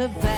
a that.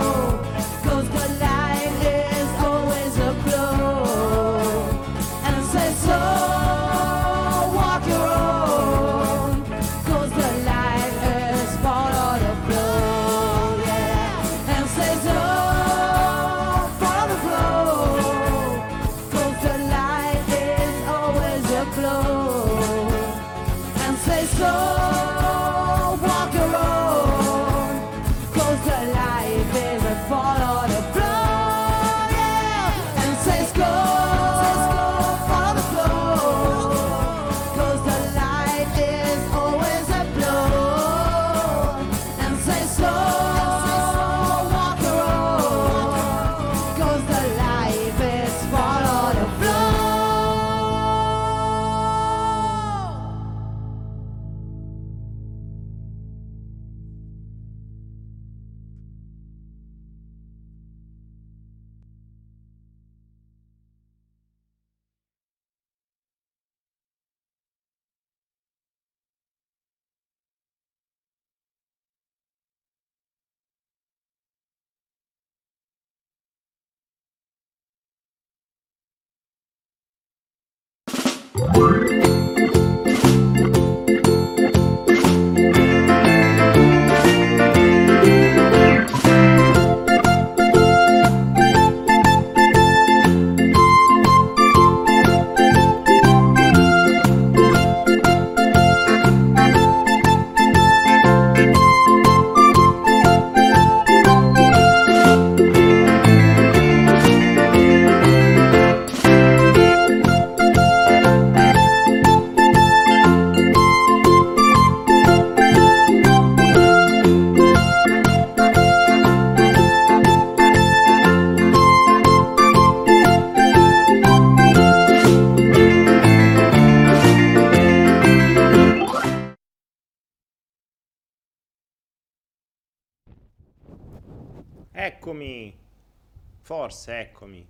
Forse, eccomi.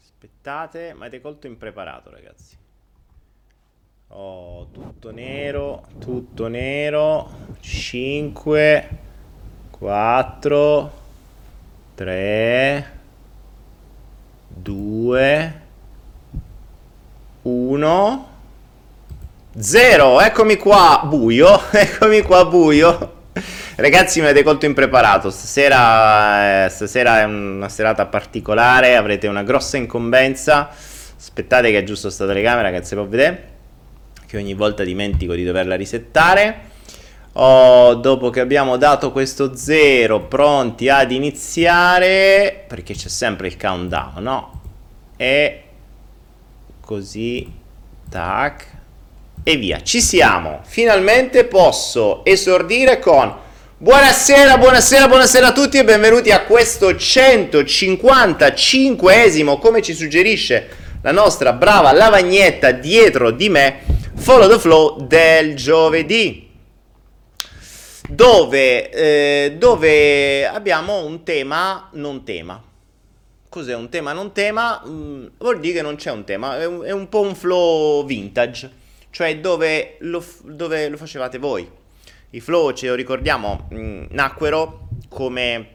Aspettate, ma avete colto impreparato, ragazzi. Oh, tutto nero, tutto nero. 5, 4, 3, 2, 1, 0. Eccomi qua, buio. Eccomi qua, buio. Ragazzi, mi avete colto impreparato. Stasera, eh, stasera è una serata particolare. Avrete una grossa incombenza. Aspettate, che è giusto sta telecamera, che si può vedere. Che ogni volta dimentico di doverla risettare. Oh, dopo che abbiamo dato questo zero, pronti ad iniziare. Perché c'è sempre il countdown, no? E così, tac, e via. Ci siamo. Finalmente posso esordire con Buonasera, buonasera, buonasera a tutti e benvenuti a questo 155esimo, come ci suggerisce la nostra brava lavagnetta dietro di me, Follow the Flow del giovedì. Dove, eh, dove abbiamo un tema non tema. Cos'è un tema non tema? Mm, vuol dire che non c'è un tema, è un, è un po' un flow vintage, cioè dove lo, dove lo facevate voi i flow, ce lo ricordiamo, mh, mm, nacquero come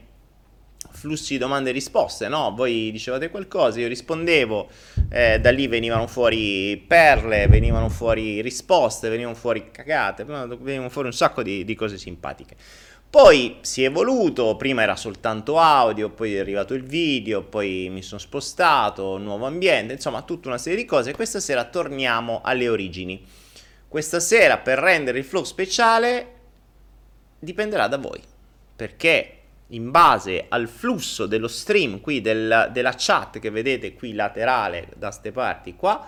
flussi di domande e risposte, no? Voi dicevate qualcosa, io rispondevo, eh, da lì venivano fuori perle, venivano fuori risposte, venivano fuori cagate, venivano fuori un sacco di, di cose simpatiche. Poi si è evoluto, prima era soltanto audio, poi è arrivato il video, poi mi sono spostato, nuovo ambiente, insomma tutta una serie di cose. Questa sera torniamo alle origini. Questa sera per rendere il flow speciale dipenderà da voi, perché in base al flusso dello stream qui del, della chat che vedete qui laterale da queste parti qua,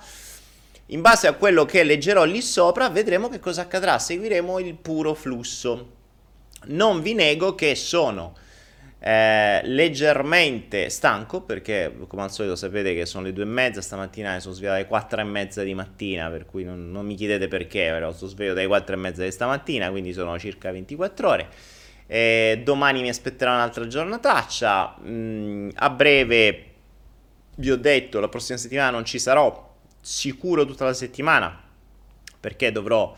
in base a quello che leggerò lì sopra vedremo che cosa accadrà, seguiremo il puro flusso. Non vi nego che sono eh, leggermente stanco perché come al solito sapete che sono le due e mezza stamattina mi sono svegliato alle quattro e mezza di mattina per cui non, non mi chiedete perché però sono sveglio dalle quattro e mezza di stamattina quindi sono circa 24 ore. Eh, domani mi aspetterà un'altra giornataccia. Mm, a breve vi ho detto la prossima settimana non ci sarò sicuro tutta la settimana perché dovrò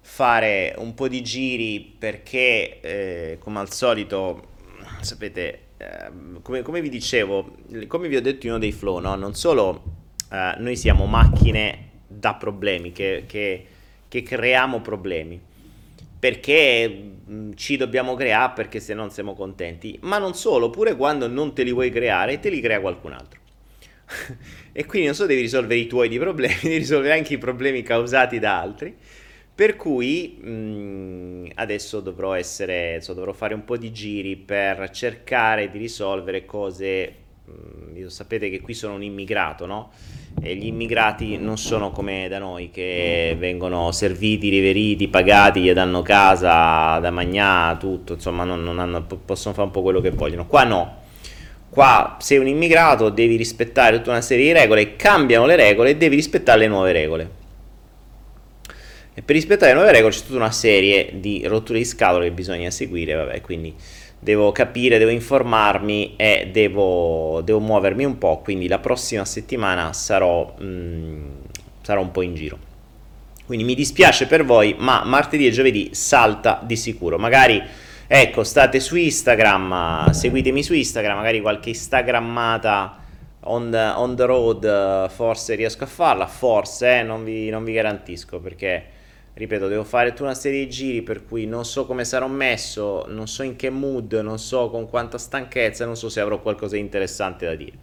fare un po' di giri perché eh, come al solito sapete, eh, come, come, vi dicevo, come vi ho detto in uno dei flow, no? non solo eh, noi siamo macchine da problemi, che, che, che creiamo problemi, perché mm, ci dobbiamo creare perché se non siamo contenti, ma non solo, pure quando non te li vuoi creare, te li crea qualcun altro. e quindi non solo devi risolvere i tuoi di problemi, devi risolvere anche i problemi causati da altri. Per cui mh, mm, adesso dovrò essere, insomma, dovrò fare un po' di giri per cercare di risolvere cose. Mh, mm, sapete che qui sono un immigrato, no? E gli immigrati non sono come da noi che vengono serviti, riveriti, pagati, gli danno casa da mangiare, tutto, insomma, non, non hanno, possono fare un po' quello che vogliono. Qua no. Qua sei un immigrato, devi rispettare tutta una serie di regole, cambiano le regole e devi rispettare le nuove regole. E per rispettare le nuove regole c'è tutta una serie di rotture di scatole che bisogna seguire, vabbè, quindi devo capire, devo informarmi e devo, devo muovermi un po', quindi la prossima settimana sarò, mh, mm, sarò un po' in giro. Quindi mi dispiace per voi, ma martedì e giovedì salta di sicuro. Magari, ecco, state su Instagram, seguitemi su Instagram, magari qualche instagrammata on the, on the road forse riesco a farla, forse, eh, non, vi, non vi garantisco perché ripeto, devo fare tutta una serie di giri per cui non so come sarò messo, non so in che mood, non so con quanta stanchezza, non so se avrò qualcosa di interessante da dire.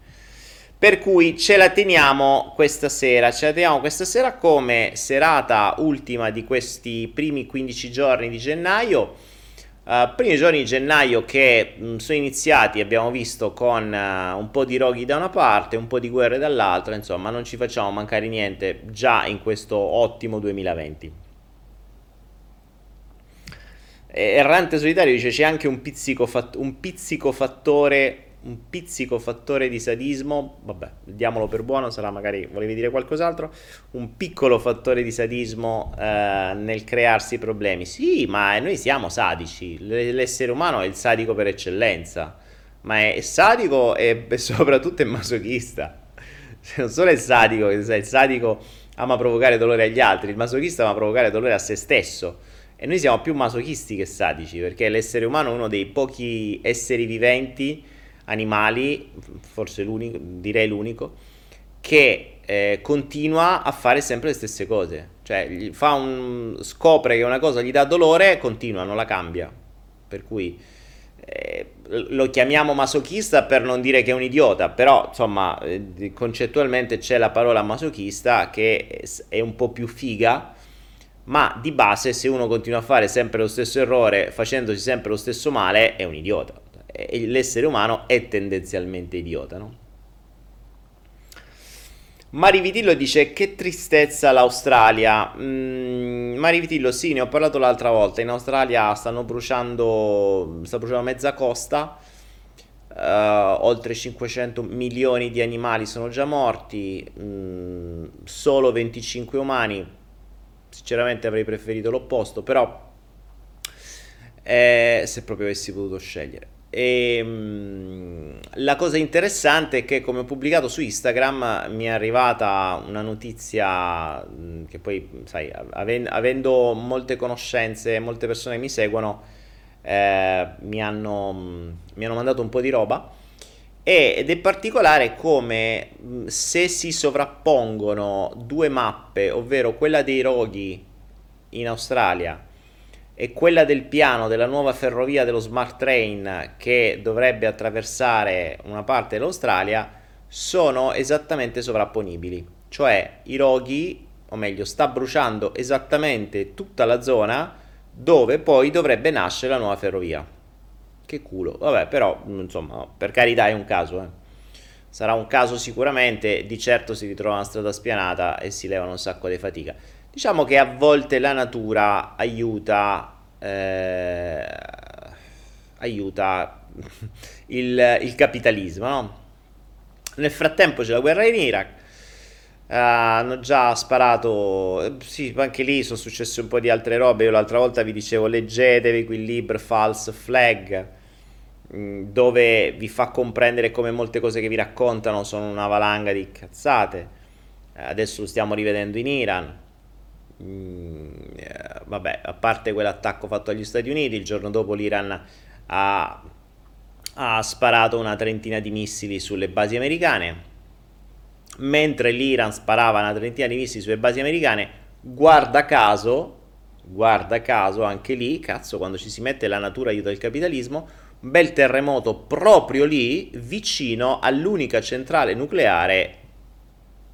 Per cui ce la teniamo questa sera, ce la teniamo questa sera come serata ultima di questi primi 15 giorni di gennaio. Uh, primi giorni di gennaio che mh, mm, sono iniziati, abbiamo visto con uh, un po' di roghi da una parte, un po' di guerre dall'altra, insomma non ci facciamo mancare niente già in questo ottimo 2020. Errante solitario dice c'è anche un pizzico, fat- un pizzico fattore un pizzico fattore di sadismo, vabbè, diamolo per buono, sarà magari volevi dire qualcos'altro, un piccolo fattore di sadismo eh, nel crearsi problemi. Sì, ma noi siamo sadici, l'essere umano è il sadico per eccellenza, ma è sadico e soprattutto è masochista. Non solo è sadico, il sadico ama provocare dolore agli altri, il masochista ama provocare dolore a se stesso. E noi siamo più masochisti che sadici, perché l'essere umano è uno dei pochi esseri viventi, animali, forse l'unico, direi l'unico, che eh, continua a fare sempre le stesse cose. Cioè, un, scopre che una cosa gli dà dolore, continua, non la cambia. Per cui eh, lo chiamiamo masochista per non dire che è un idiota, però insomma, eh, concettualmente c'è la parola masochista che è un po' più figa ma di base se uno continua a fare sempre lo stesso errore facendosi sempre lo stesso male è un idiota e l'essere umano è tendenzialmente idiota no? Marivitillo dice che tristezza l'Australia. Mm, Marivitillo, sì, ne ho parlato l'altra volta. In Australia stanno bruciando, sta bruciando mezza costa. Uh, oltre 500 milioni di animali sono già morti, mm, solo 25 umani. Sinceramente avrei preferito l'opposto, però eh, se proprio avessi potuto scegliere. E, mh, la cosa interessante è che, come ho pubblicato su Instagram, mi è arrivata una notizia mh, che poi, sai, aven- avendo molte conoscenze, molte persone che mi seguono, eh, mi, hanno, mh, mi hanno mandato un po' di roba. Ed è particolare come se si sovrappongono due mappe, ovvero quella dei roghi in Australia e quella del piano della nuova ferrovia dello Smart Train che dovrebbe attraversare una parte dell'Australia sono esattamente sovrapponibili. Cioè i roghi, o meglio, sta bruciando esattamente tutta la zona dove poi dovrebbe nascere la nuova ferrovia. Che culo. Vabbè, però, insomma, per carità è un caso, eh. Sarà un caso sicuramente, di certo si ritrova una strada spianata e si levano un sacco di fatica. Diciamo che a volte la natura aiuta, eh, aiuta il, il capitalismo, no? Nel frattempo c'è la guerra in Iraq, uh, hanno già sparato, sì, anche lì sono successe un po' di altre robe, io l'altra volta vi dicevo leggetevi quel libro False Flag, mm, dove vi fa comprendere come molte cose che vi raccontano sono una valanga di cazzate. Adesso lo stiamo rivedendo in Iran. Mm, eh, vabbè, a parte quell'attacco fatto agli Stati Uniti, il giorno dopo l'Iran ha, ha sparato una trentina di missili sulle basi americane. Mentre l'Iran sparava una trentina di missili sulle basi americane, guarda caso, guarda caso anche lì, cazzo, quando ci si mette la natura aiuta il capitalismo, un bel terremoto proprio lì, vicino all'unica centrale nucleare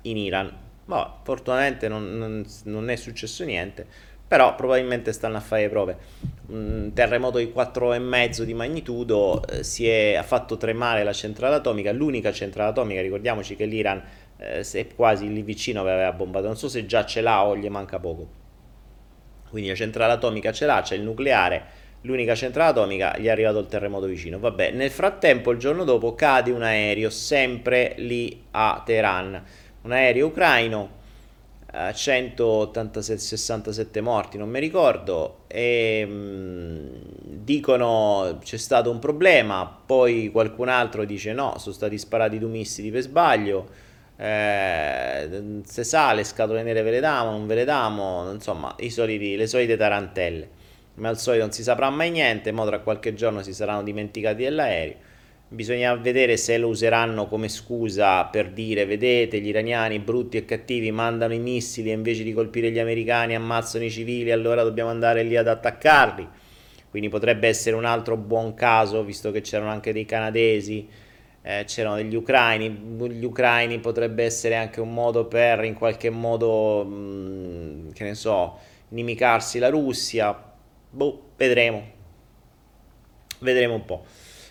in Iran. Boh, fortunatamente non, non, non, è successo niente, però probabilmente stanno a fare le prove. Un terremoto di 4,5 di magnitudo eh, si è, ha fatto tremare la centrale atomica, l'unica centrale atomica, ricordiamoci che l'Iran eh, è quasi lì vicino aveva bombato, non so se già ce l'ha o gli manca poco. Quindi la centrale atomica ce l'ha, c'è il nucleare, l'unica centrale atomica, gli è arrivato il terremoto vicino. Vabbè, nel frattempo il giorno dopo cade un aereo sempre lì a Teheran un aereo ucraino, eh, 167 morti, non mi ricordo, e mm, dicono c'è stato un problema, poi qualcun altro dice no, sono stati sparati due missili per sbaglio, eh, se sa le scatole nere ve le damo, non ve le damo, insomma soliti, le solite tarantelle. Come al solito non si saprà mai niente, ma tra qualche giorno si saranno dimenticati dell'aereo. Bisogna vedere se lo useranno come scusa per dire vedete gli iraniani brutti e cattivi mandano i missili e invece di colpire gli americani ammazzano i civili allora dobbiamo andare lì ad attaccarli. Quindi potrebbe essere un altro buon caso visto che c'erano anche dei canadesi, eh, c'erano degli ucraini, gli ucraini potrebbe essere anche un modo per in qualche modo, mh, mm, che ne so, inimicarsi la Russia. Boh, vedremo. Vedremo un po'.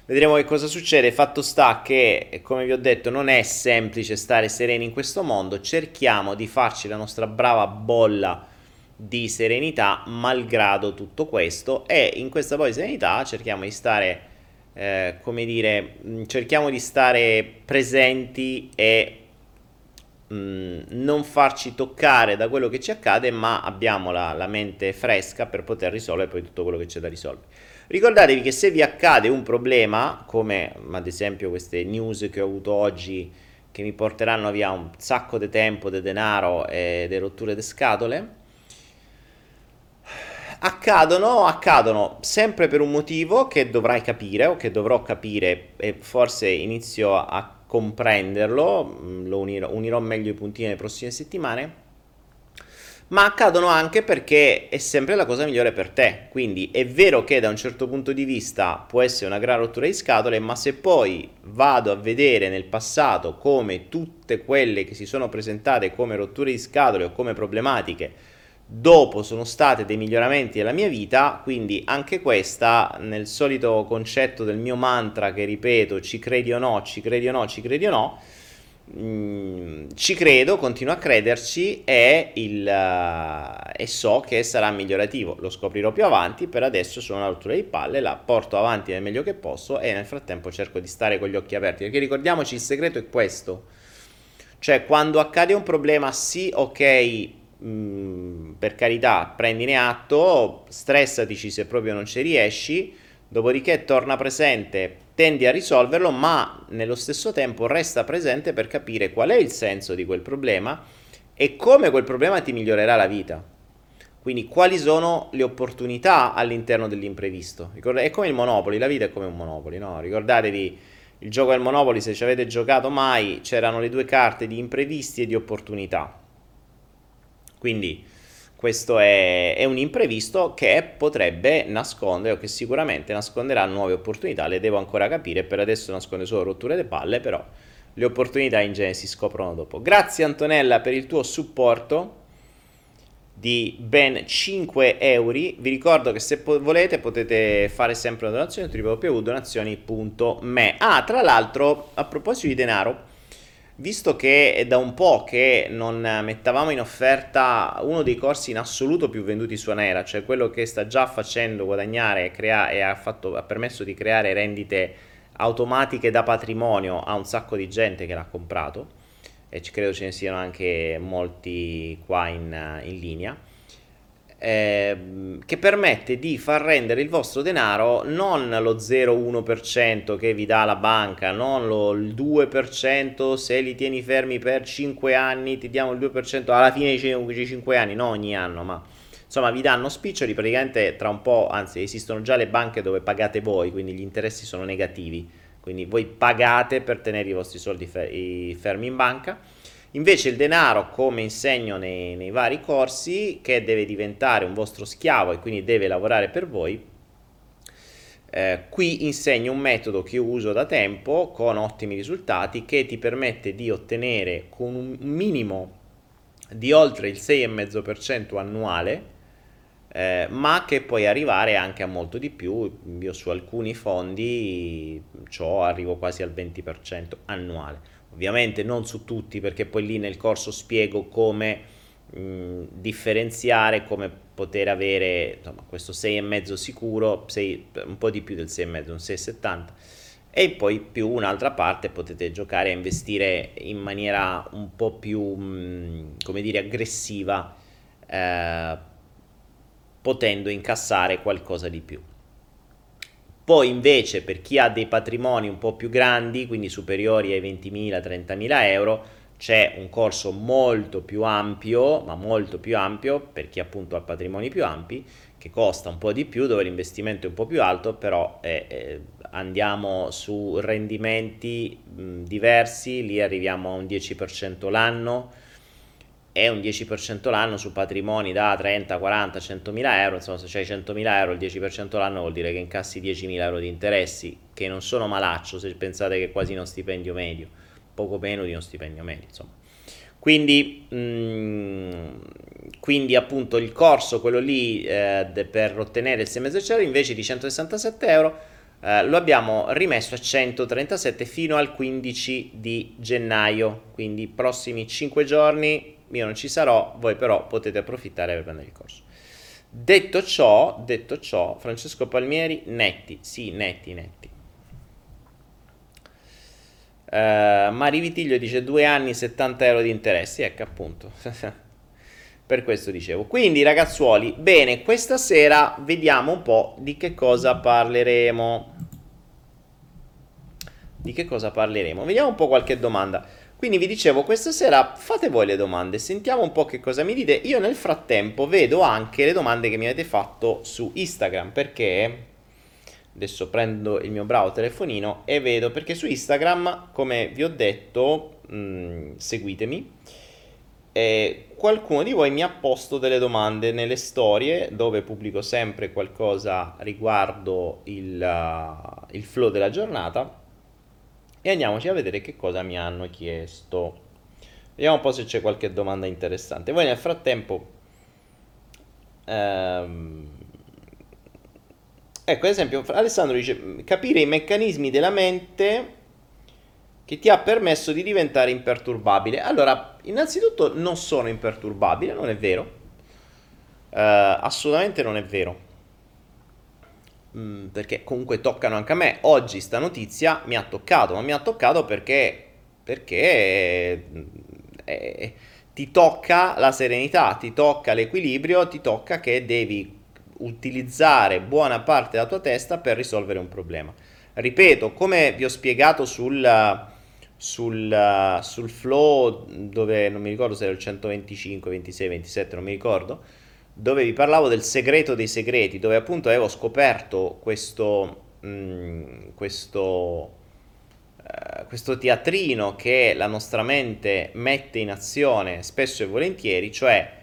Vedremo che cosa succede. Fatto sta che, come vi ho detto, non è semplice stare sereni in questo mondo. Cerchiamo di farci la nostra brava bolla di serenità malgrado tutto questo e in questa poi serenità cerchiamo di stare eh, come dire mm, cerchiamo di stare presenti e mm, non farci toccare da quello che ci accade ma abbiamo la, la mente fresca per poter risolvere poi tutto quello che c'è da risolvere. Ricordatevi che se vi accade un problema, come ad esempio queste news che ho avuto oggi che mi porteranno via un sacco di tempo, di denaro e di rotture di scatole, accadono, accadono sempre per un motivo che dovrai capire o che dovrò capire e forse inizio a comprenderlo, lo unirò, unirò meglio i puntini nelle prossime settimane ma accadono anche perché è sempre la cosa migliore per te. Quindi è vero che da un certo punto di vista può essere una gran rottura di scatole, ma se poi vado a vedere nel passato come tutte quelle che si sono presentate come rotture di scatole o come problematiche dopo sono state dei miglioramenti della mia vita, quindi anche questa nel solito concetto del mio mantra che ripeto, ci credi o no, ci credi o no, ci credi o no Mm, ci credo, continuo a crederci e, il, uh, e, so che sarà migliorativo. Lo scoprirò più avanti. Per adesso sono una rottura di palle, la porto avanti nel meglio che posso e nel frattempo cerco di stare con gli occhi aperti. Perché ricordiamoci, il segreto è questo. Cioè, quando accade un problema, sì, ok, mm, per carità, prendine atto, stressatici se proprio non ci riesci, dopodiché torna presente tendi a risolverlo, ma nello stesso tempo resta presente per capire qual è il senso di quel problema e come quel problema ti migliorerà la vita. Quindi quali sono le opportunità all'interno dell'imprevisto? È come il Monopoli, la vita è come un Monopoli, no? Ricordatevi il gioco del Monopoli, se ci avete giocato mai, c'erano le due carte di imprevisti e di opportunità. Quindi questo è, è, un imprevisto che potrebbe nascondere o che sicuramente nasconderà nuove opportunità. Le devo ancora capire, per adesso nasconde solo rotture di palle, però le opportunità in genere si scoprono dopo. Grazie Antonella per il tuo supporto di ben 5 euro. Vi ricordo che se po- volete potete fare sempre una donazione www.donazioni.me. Ah, tra l'altro, a proposito di denaro, visto che è da un po' che non mettavamo in offerta uno dei corsi in assoluto più venduti su Anera, cioè quello che sta già facendo guadagnare crea- e ha, fatto, ha permesso di creare rendite automatiche da patrimonio a un sacco di gente che l'ha comprato, e credo ce ne siano anche molti qua in, in linea eh, che permette di far rendere il vostro denaro non lo 0,1% che vi dà la banca, non lo, il 2% se li tieni fermi per 5 anni, ti diamo il 2% alla fine di 5 anni, non ogni anno, ma insomma vi danno spiccioli praticamente tra un po', anzi esistono già le banche dove pagate voi, quindi gli interessi sono negativi, quindi voi pagate per tenere i vostri soldi fermi in banca Invece il denaro, come insegno nei, nei vari corsi, che deve diventare un vostro schiavo e quindi deve lavorare per voi, eh, qui insegno un metodo che io uso da tempo con ottimi risultati che ti permette di ottenere con un minimo di oltre il 6,5% annuale, eh, ma che puoi arrivare anche a molto di più. Io su alcuni fondi ciò arrivo quasi al 20% annuale. Ovviamente non su tutti perché poi lì nel corso spiego come mh, differenziare, come poter avere insomma, questo 6,5 sicuro, 6, un po' di più del 6,5, un 6,70 e poi più un'altra parte potete giocare a investire in maniera un po' più, mh, come dire, aggressiva, eh, potendo incassare qualcosa di più. Poi invece per chi ha dei patrimoni un po' più grandi, quindi superiori ai 20.000, 30.000 euro, c'è un corso molto più ampio, ma molto più ampio per chi appunto ha patrimoni più ampi, che costa un po' di più, dove l'investimento è un po' più alto, però eh, eh, andiamo su rendimenti mh, diversi, lì arriviamo a un 10% l'anno, è un 10% l'anno su patrimoni da 30, 40, 100 mila euro, insomma se c'hai 100 mila euro il 10% l'anno vuol dire che incassi 10 mila euro di interessi, che non sono malaccio se pensate che è quasi uno stipendio medio, poco meno di uno stipendio medio, insomma. Quindi, mh, mm, quindi appunto il corso, quello lì eh, per ottenere il 6,5 invece di 167 euro, eh, lo abbiamo rimesso a 137 fino al 15 di gennaio, quindi prossimi 5 giorni io non ci sarò, voi però potete approfittare per prendere il corso. Detto ciò, detto ciò, Francesco Palmieri, netti, sì, netti, netti. Uh, Mari Vitiglio dice 2 anni 70 euro di interessi, ecco appunto. per questo dicevo. Quindi ragazzuoli, bene, questa sera vediamo un po' di che cosa parleremo. Di che cosa parleremo? Vediamo un po' qualche domanda. Quindi vi dicevo, questa sera fate voi le domande, sentiamo un po' che cosa mi dite. Io nel frattempo vedo anche le domande che mi avete fatto su Instagram, perché adesso prendo il mio bravo telefonino e vedo, perché su Instagram, come vi ho detto, mh, mm, seguitemi, e qualcuno di voi mi ha posto delle domande nelle storie dove pubblico sempre qualcosa riguardo il, uh, il flow della giornata e andiamoci a vedere che cosa mi hanno chiesto. Vediamo un po' se c'è qualche domanda interessante. Voi nel frattempo... Ehm, ecco, ad esempio, Alessandro dice capire i meccanismi della mente che ti ha permesso di diventare imperturbabile. Allora, innanzitutto non sono imperturbabile, non è vero. Uh, assolutamente non è vero. Mm, perché comunque toccano anche a me. Oggi sta notizia mi ha toccato, ma mi ha toccato perché, perché eh, ti tocca la serenità, ti tocca l'equilibrio, ti tocca che devi utilizzare buona parte della tua testa per risolvere un problema. Ripeto, come vi ho spiegato sul, sul, sul flow, dove non mi ricordo se era il 125, 26, 27, non mi ricordo, dove vi parlavo del segreto dei segreti, dove appunto avevo scoperto questo, mh, mm, questo, uh, questo teatrino che la nostra mente mette in azione spesso e volentieri, cioè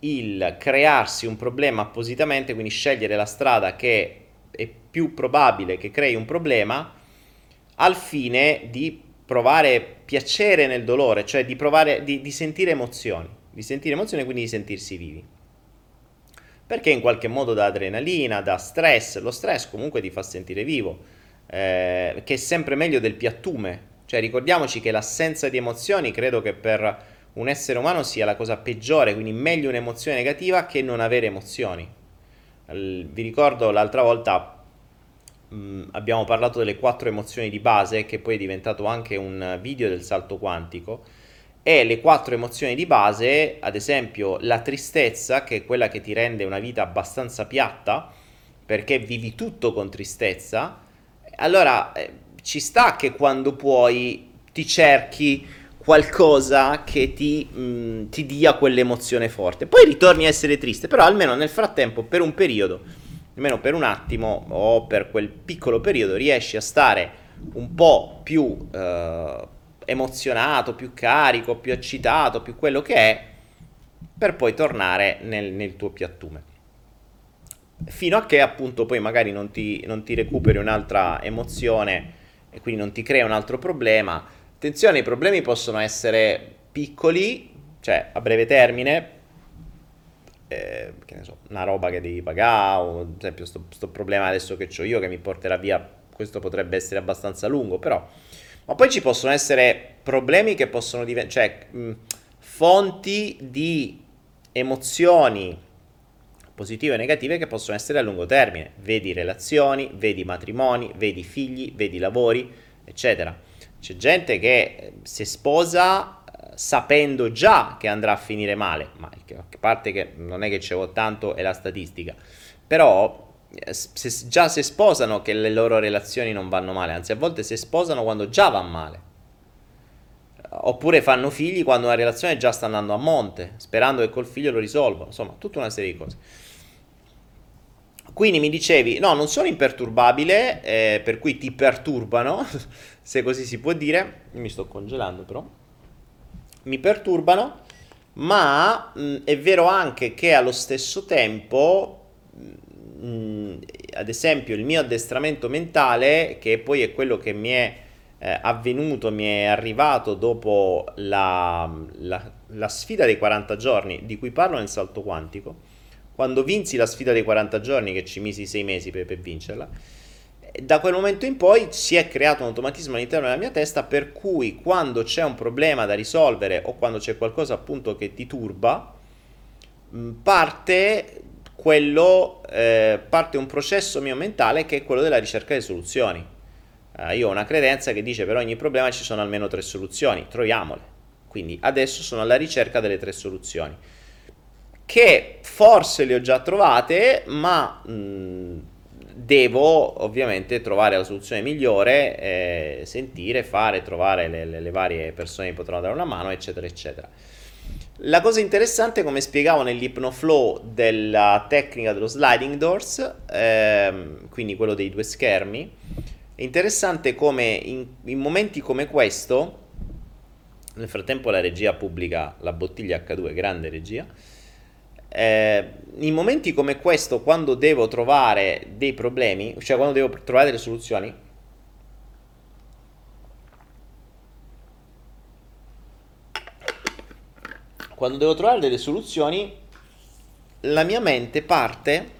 il crearsi un problema appositamente, quindi scegliere la strada che è più probabile che crei un problema al fine di provare piacere nel dolore, cioè di provare di, di sentire emozioni, di sentire emozioni e quindi di sentirsi vivi perché in qualche modo dà adrenalina, dà stress, lo stress comunque ti fa sentire vivo, eh, che è sempre meglio del piattume, cioè ricordiamoci che l'assenza di emozioni credo che per un essere umano sia la cosa peggiore, quindi meglio un'emozione negativa che non avere emozioni. Vi ricordo l'altra volta mh, abbiamo parlato delle quattro emozioni di base, che poi è diventato anche un video del salto quantico e le quattro emozioni di base, ad esempio la tristezza, che è quella che ti rende una vita abbastanza piatta, perché vivi tutto con tristezza, allora eh, ci sta che quando puoi ti cerchi qualcosa che ti, mh, mm, ti dia quell'emozione forte. Poi ritorni a essere triste, però almeno nel frattempo, per un periodo, almeno per un attimo o per quel piccolo periodo, riesci a stare un po' più... Uh, emozionato, più carico, più eccitato, più quello che è, per poi tornare nel, nel tuo piattume. Fino a che appunto poi magari non ti, non ti recuperi un'altra emozione e quindi non ti crea un altro problema. Attenzione, i problemi possono essere piccoli, cioè a breve termine, eh, che ne so, una roba che devi pagare, o ad esempio questo problema adesso che ho io che mi porterà via, questo potrebbe essere abbastanza lungo, però ma poi ci possono essere problemi che possono diventare, cioè mh, fonti di emozioni positive e negative che possono essere a lungo termine. Vedi relazioni, vedi matrimoni, vedi figli, vedi lavori, eccetera. C'è gente che eh, si sposa eh, sapendo già che andrà a finire male, ma a parte che non è che c'è tanto è la statistica, però se, già si sposano che le loro relazioni non vanno male, anzi a volte si sposano quando già va male. Oppure fanno figli quando una relazione già sta andando a monte, sperando che col figlio lo risolvano. Insomma, tutta una serie di cose. Quindi mi dicevi, no, non sono imperturbabile, eh, per cui ti perturbano, se così si può dire. Mi sto congelando però. Mi perturbano, ma mh, è vero anche che allo stesso tempo mh, ad esempio il mio addestramento mentale, che poi è quello che mi è eh, avvenuto, mi è arrivato dopo la, la, la, sfida dei 40 giorni, di cui parlo nel salto quantico, quando vinsi la sfida dei 40 giorni, che ci misi 6 mesi per, per vincerla, da quel momento in poi si è creato un automatismo all'interno della mia testa per cui quando c'è un problema da risolvere o quando c'è qualcosa appunto che ti turba, parte quello eh, parte un processo mio mentale che è quello della ricerca di soluzioni. Eh, io ho una credenza che dice per ogni problema ci sono almeno tre soluzioni, troviamole. Quindi adesso sono alla ricerca delle tre soluzioni. Che forse le ho già trovate, ma mh, devo ovviamente trovare la soluzione migliore, eh, sentire, fare, trovare le, le, le varie persone che potranno dare una mano, eccetera, eccetera. La cosa interessante, come spiegavo nell'ipnoflow della tecnica dello sliding doors, ehm, quindi quello dei due schermi, è interessante come in, in, momenti come questo, nel frattempo la regia pubblica la bottiglia H2, grande regia, eh, in momenti come questo, quando devo trovare dei problemi, cioè quando devo trovare delle soluzioni, quando devo trovare delle soluzioni, la mia mente parte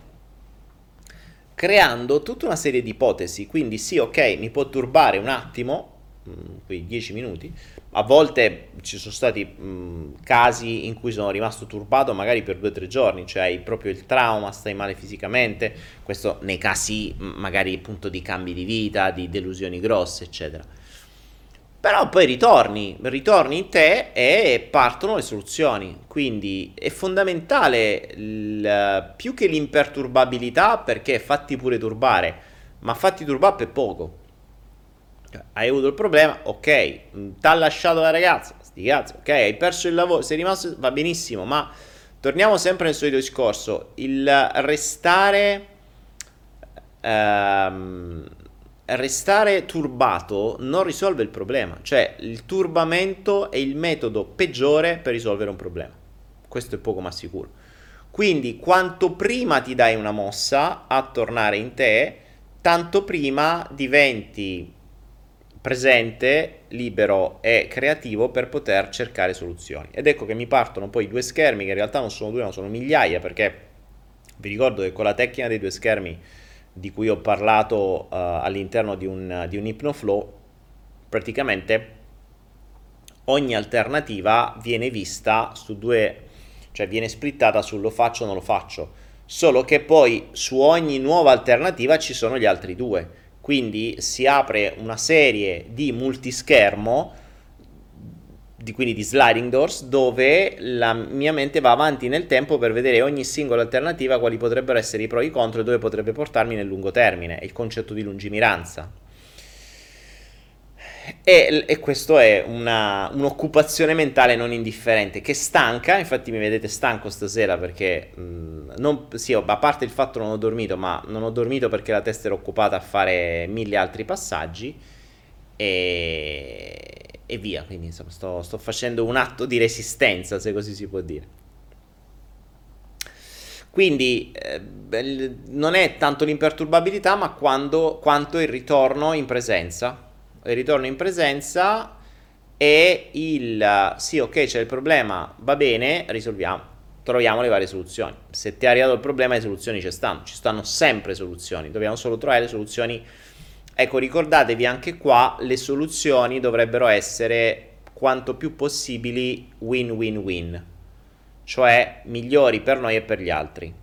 creando tutta una serie di ipotesi. Quindi sì, ok, mi può turbare un attimo, mh, quei 10 minuti. A volte ci sono stati mh, casi in cui sono rimasto turbato magari per 2-3 giorni, cioè hai proprio il trauma, stai male fisicamente, questo nei casi magari appunto di cambi di vita, di delusioni grosse, eccetera. Però poi ritorni, ritorni in te e partono le soluzioni. Quindi è fondamentale il, più che l'imperturbabilità, perché fatti pure turbare, ma fatti turbare per poco. Cioè, hai avuto il problema, ok, mm, ti ha lasciato la ragazza, sti cazzi, ok, hai perso il lavoro, sei rimasto, va benissimo, ma torniamo sempre nel solito discorso, il restare... Ehm, restare turbato non risolve il problema, cioè il turbamento è il metodo peggiore per risolvere un problema. Questo è poco ma sicuro. Quindi quanto prima ti dai una mossa a tornare in te, tanto prima diventi presente, libero e creativo per poter cercare soluzioni. Ed ecco che mi partono poi due schermi, che in realtà non sono due, ma sono migliaia, perché vi ricordo che con la tecnica dei due schermi di cui ho parlato uh, all'interno di un, di un Hypnoflow, praticamente ogni alternativa viene vista su due, cioè viene splittata su lo faccio o non lo faccio, solo che poi su ogni nuova alternativa ci sono gli altri due, quindi si apre una serie di multischermo di, quindi di sliding doors, dove la mia mente va avanti nel tempo per vedere ogni singola alternativa, quali potrebbero essere i pro e i contro e dove potrebbe portarmi nel lungo termine, il concetto di lungimiranza. E, e questo è una, un'occupazione mentale non indifferente che stanca, infatti mi vedete stanco stasera perché mh, non, sì, a parte il fatto non ho dormito, ma non ho dormito perché la testa era occupata a fare mille altri passaggi e, e via. Quindi insomma, sto, sto facendo un atto di resistenza, se così si può dire. Quindi eh, non è tanto l'imperturbabilità, ma quando, quanto il ritorno in presenza. Il ritorno in presenza è il sì, ok, c'è il problema, va bene, risolviamo, troviamo le varie soluzioni. Se ti è arrivato il problema, le soluzioni ci stanno, ci stanno sempre soluzioni, dobbiamo solo trovare le soluzioni Ecco, ricordatevi anche qua, le soluzioni dovrebbero essere quanto più possibili win-win-win, cioè migliori per noi e per gli altri.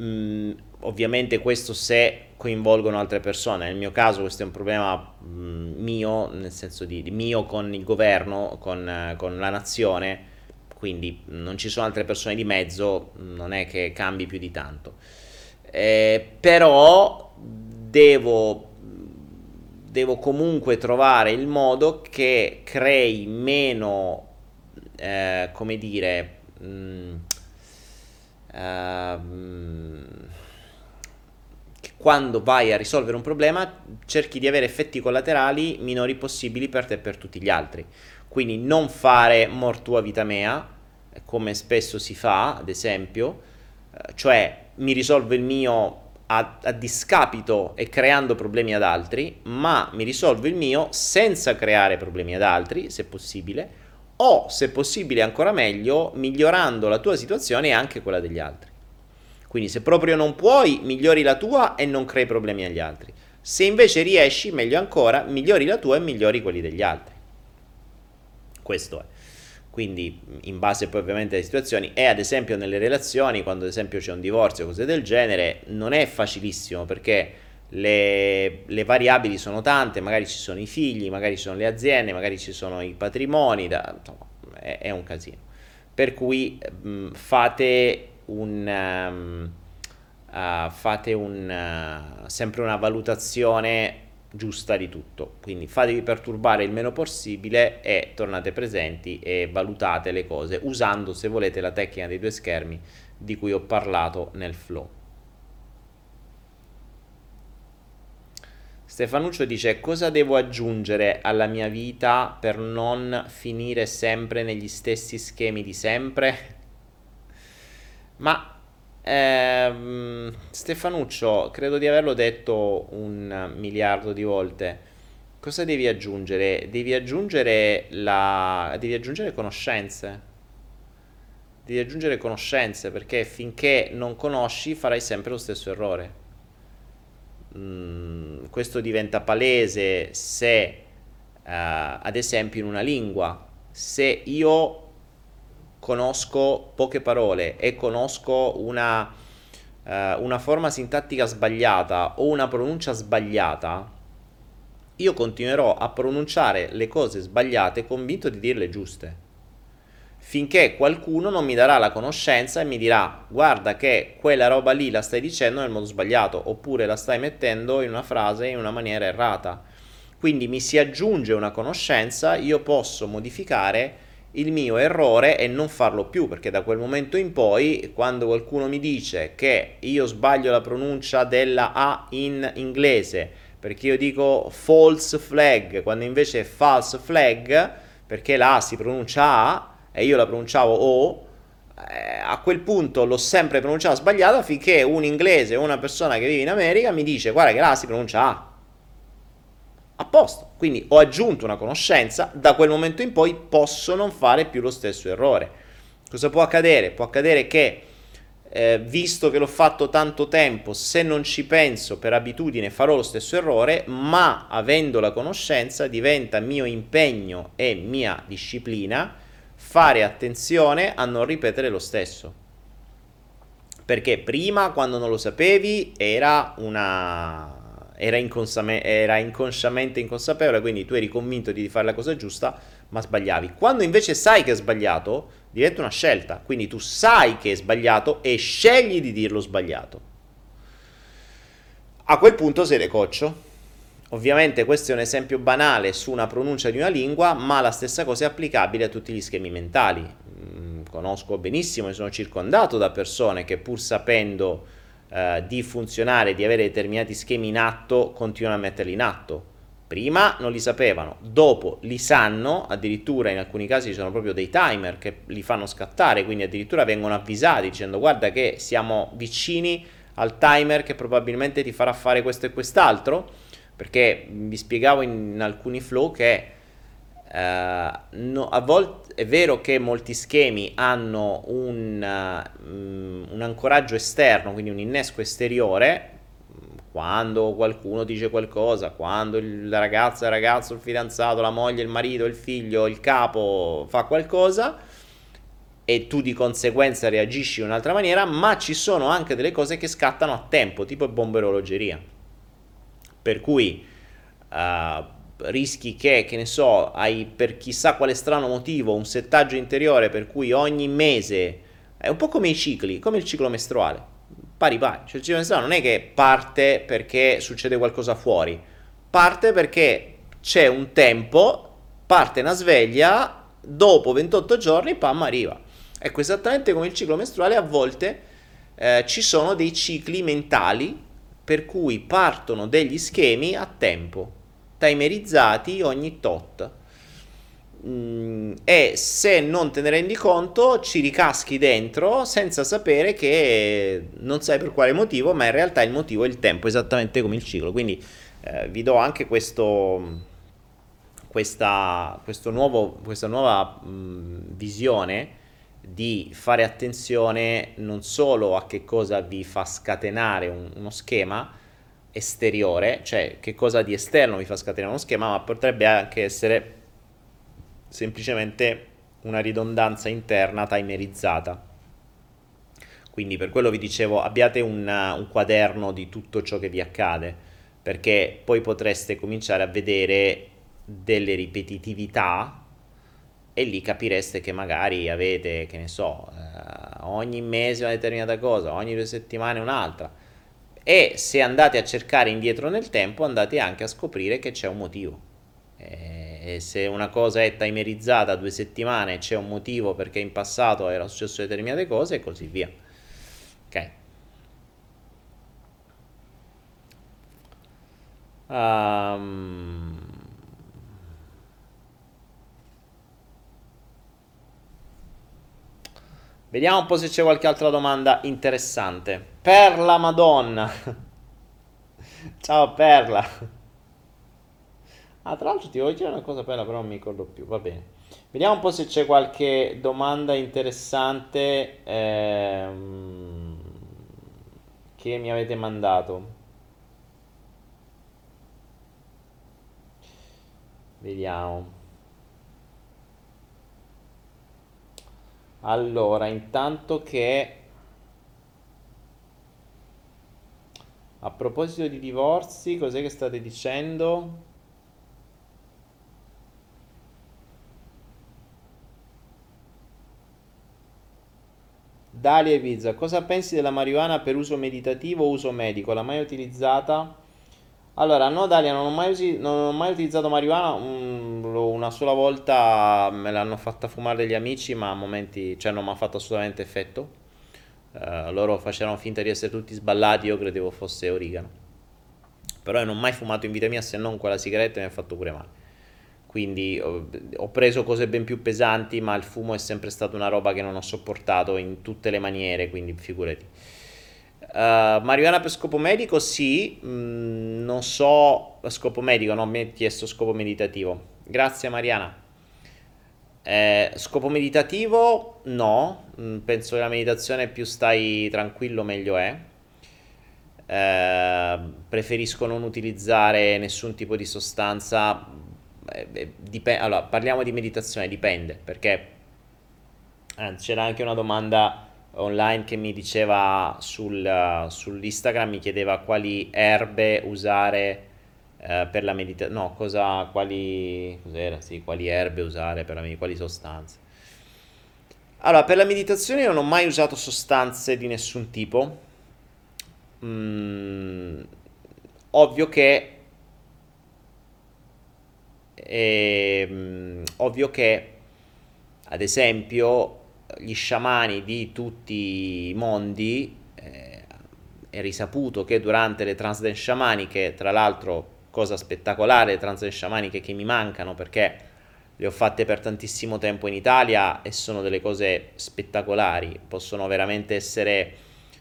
Mm, ovviamente questo se coinvolgono altre persone, nel mio caso questo è un problema mm, mio, nel senso di, di, mio con il governo, con, eh, con la nazione, quindi non ci sono altre persone di mezzo, non è che cambi più di tanto. Eh, però devo, devo comunque trovare il modo che crei meno, eh, come dire, mh, mm, uh, quando vai a risolvere un problema cerchi di avere effetti collaterali minori possibili per te e per tutti gli altri. Quindi non fare mortua vita mea, come spesso si fa, ad esempio, eh, cioè mi risolvo il mio a, a, discapito e creando problemi ad altri, ma mi risolvo il mio senza creare problemi ad altri, se possibile, o se possibile ancora meglio, migliorando la tua situazione e anche quella degli altri. Quindi se proprio non puoi, migliori la tua e non crei problemi agli altri. Se invece riesci, meglio ancora, migliori la tua e migliori quelli degli altri. Questo è quindi in base poi ovviamente alle situazioni e ad esempio nelle relazioni quando ad esempio c'è un divorzio o cose del genere non è facilissimo perché le, le, variabili sono tante magari ci sono i figli magari ci sono le aziende magari ci sono i patrimoni da, insomma è, è, un casino. Per cui mh, fate un um, uh, fate un, uh, sempre una valutazione giusta di tutto. Quindi fatevi perturbare il meno possibile e tornate presenti e valutate le cose usando, se volete, la tecnica dei due schermi di cui ho parlato nel flow. Stefanuccio dice cosa devo aggiungere alla mia vita per non finire sempre negli stessi schemi di sempre? Ma eh, Stefanuccio, credo di averlo detto un miliardo di volte. Cosa devi aggiungere? Devi aggiungere la... devi aggiungere conoscenze. Devi aggiungere conoscenze perché finché non conosci farai sempre lo stesso errore. Mm, questo diventa palese se, uh, ad esempio, in una lingua, se io conosco poche parole e conosco una, uh, una forma sintattica sbagliata o una pronuncia sbagliata, io continuerò a pronunciare le cose sbagliate convinto di dirle giuste finché qualcuno non mi darà la conoscenza e mi dirà guarda che quella roba lì la stai dicendo nel modo sbagliato oppure la stai mettendo in una frase in una maniera errata. Quindi mi si aggiunge una conoscenza, io posso modificare il mio errore e non farlo più, perché da quel momento in poi, quando qualcuno mi dice che io sbaglio la pronuncia della A in inglese, perché io dico false flag, quando invece è false flag, perché la A si pronuncia A, e io la pronunciavo O, eh, a quel punto l'ho sempre pronunciata sbagliata finché un inglese o una persona che vive in America mi dice guarda che la si pronuncia A. A posto, quindi ho aggiunto una conoscenza, da quel momento in poi posso non fare più lo stesso errore. Cosa può accadere? Può accadere che, eh, visto che l'ho fatto tanto tempo, se non ci penso per abitudine farò lo stesso errore, ma avendo la conoscenza diventa mio impegno e mia disciplina fare attenzione a non ripetere lo stesso. Perché prima, quando non lo sapevi, era una. Era, inconsame... era inconsciamente inconsapevole, quindi tu eri convinto di fare la cosa giusta, ma sbagliavi. Quando invece sai che è sbagliato, diventa una scelta. Quindi tu sai che è sbagliato e scegli di dirlo sbagliato. A quel punto sei decoccio Ovviamente questo è un esempio banale su una pronuncia di una lingua, ma la stessa cosa è applicabile a tutti gli schemi mentali. Mm, conosco benissimo e sono circondato da persone che pur sapendo eh, di funzionare, di avere determinati schemi in atto, continuano a metterli in atto. Prima non li sapevano, dopo li sanno, addirittura in alcuni casi ci sono proprio dei timer che li fanno scattare, quindi addirittura vengono avvisati dicendo guarda che siamo vicini al timer che probabilmente ti farà fare questo e quest'altro perché vi spiegavo in, alcuni flow che uh, no, a volte è vero che molti schemi hanno un, uh, un ancoraggio esterno, quindi un innesco esteriore, quando qualcuno dice qualcosa, quando la ragazza, il ragazzo, il fidanzato, la moglie, il marito, il figlio, il capo fa qualcosa e tu di conseguenza reagisci in un'altra maniera, ma ci sono anche delle cose che scattano a tempo, tipo bombe orologeria. Per cui uh, rischi che, che ne so, hai per chissà quale strano motivo un settaggio interiore per cui ogni mese è un po' come i cicli, come il ciclo mestruale, pari pari, cioè il ciclo mestruale non è che parte perché succede qualcosa fuori, parte perché c'è un tempo, parte una sveglia, dopo 28 giorni, pam, arriva. Ecco, esattamente come il ciclo mestruale, a volte eh, ci sono dei cicli mentali per cui partono degli schemi a tempo, timerizzati ogni tot. Mm, e se non te ne rendi conto ci ricaschi dentro senza sapere che non sai per quale motivo, ma in realtà il motivo è il tempo, esattamente come il ciclo. Quindi eh, vi do anche questo, questa, nuovo, questa nuova mh, mm, visione di fare attenzione non solo a che cosa vi fa scatenare un, uno schema esteriore, cioè che cosa di esterno vi fa scatenare uno schema, ma potrebbe anche essere semplicemente una ridondanza interna timerizzata. Quindi per quello vi dicevo abbiate un, un quaderno di tutto ciò che vi accade, perché poi potreste cominciare a vedere delle ripetitività e lì capireste che magari avete, che ne so, eh, ogni mese una determinata cosa, ogni due settimane un'altra. E se andate a cercare indietro nel tempo andate anche a scoprire che c'è un motivo. E se una cosa è timerizzata due settimane c'è un motivo perché in passato erano successe determinate cose e così via. Ok. Um, Vediamo un po' se c'è qualche altra domanda interessante. Perla Madonna. Ciao Perla. Ah, tra l'altro ti voglio dire una cosa Perla, però non mi ricordo più. Va bene. Vediamo un po' se c'è qualche domanda interessante ehm, che mi avete mandato. Vediamo. Allora, intanto che a proposito di divorzi, cos'è che state dicendo? Dalia e Pizza, cosa pensi della marijuana per uso meditativo o uso medico? L'ha mai utilizzata? Allora, no Dalia, non ho mai, usi- non ho mai utilizzato marijuana, mm, lo- una sola volta me l'hanno fatta fumare degli amici, ma a momenti, cioè non mi ha fatto assolutamente effetto. Eh, loro facevano finta di essere tutti sballati, io credevo fosse origano. Però io non ho mai fumato in vita mia se non quella sigaretta e mi ha fatto pure male. Quindi ho, ho preso cose ben più pesanti, ma il fumo è sempre stata una roba che non ho sopportato in tutte le maniere, quindi figurati. Uh, marijuana per scopo medico? Sì, mm, non so, scopo medico, no, mi hai chiesto scopo meditativo. Grazie Mariana. Eh, scopo meditativo? No, mm, penso che la meditazione più stai tranquillo meglio è. Eh, preferisco non utilizzare nessun tipo di sostanza. Eh, eh dip- allora, parliamo di meditazione, dipende, perché anzi, c'era anche una domanda online che mi diceva sul, sull'Instagram, mi chiedeva quali erbe usare eh, per la meditazione, no, cosa, quali, cos'era? Sì, quali erbe usare per la meditazione, quali sostanze. Allora, per la meditazione io non ho mai usato sostanze di nessun tipo. Mm, ovvio che eh, ovvio che ad esempio gli sciamani di tutti i mondi eh, è risaputo che durante le transdance sciamaniche tra l'altro cosa spettacolare, transizioni sciamaniche che mi mancano perché le ho fatte per tantissimo tempo in Italia e sono delle cose spettacolari, possono veramente essere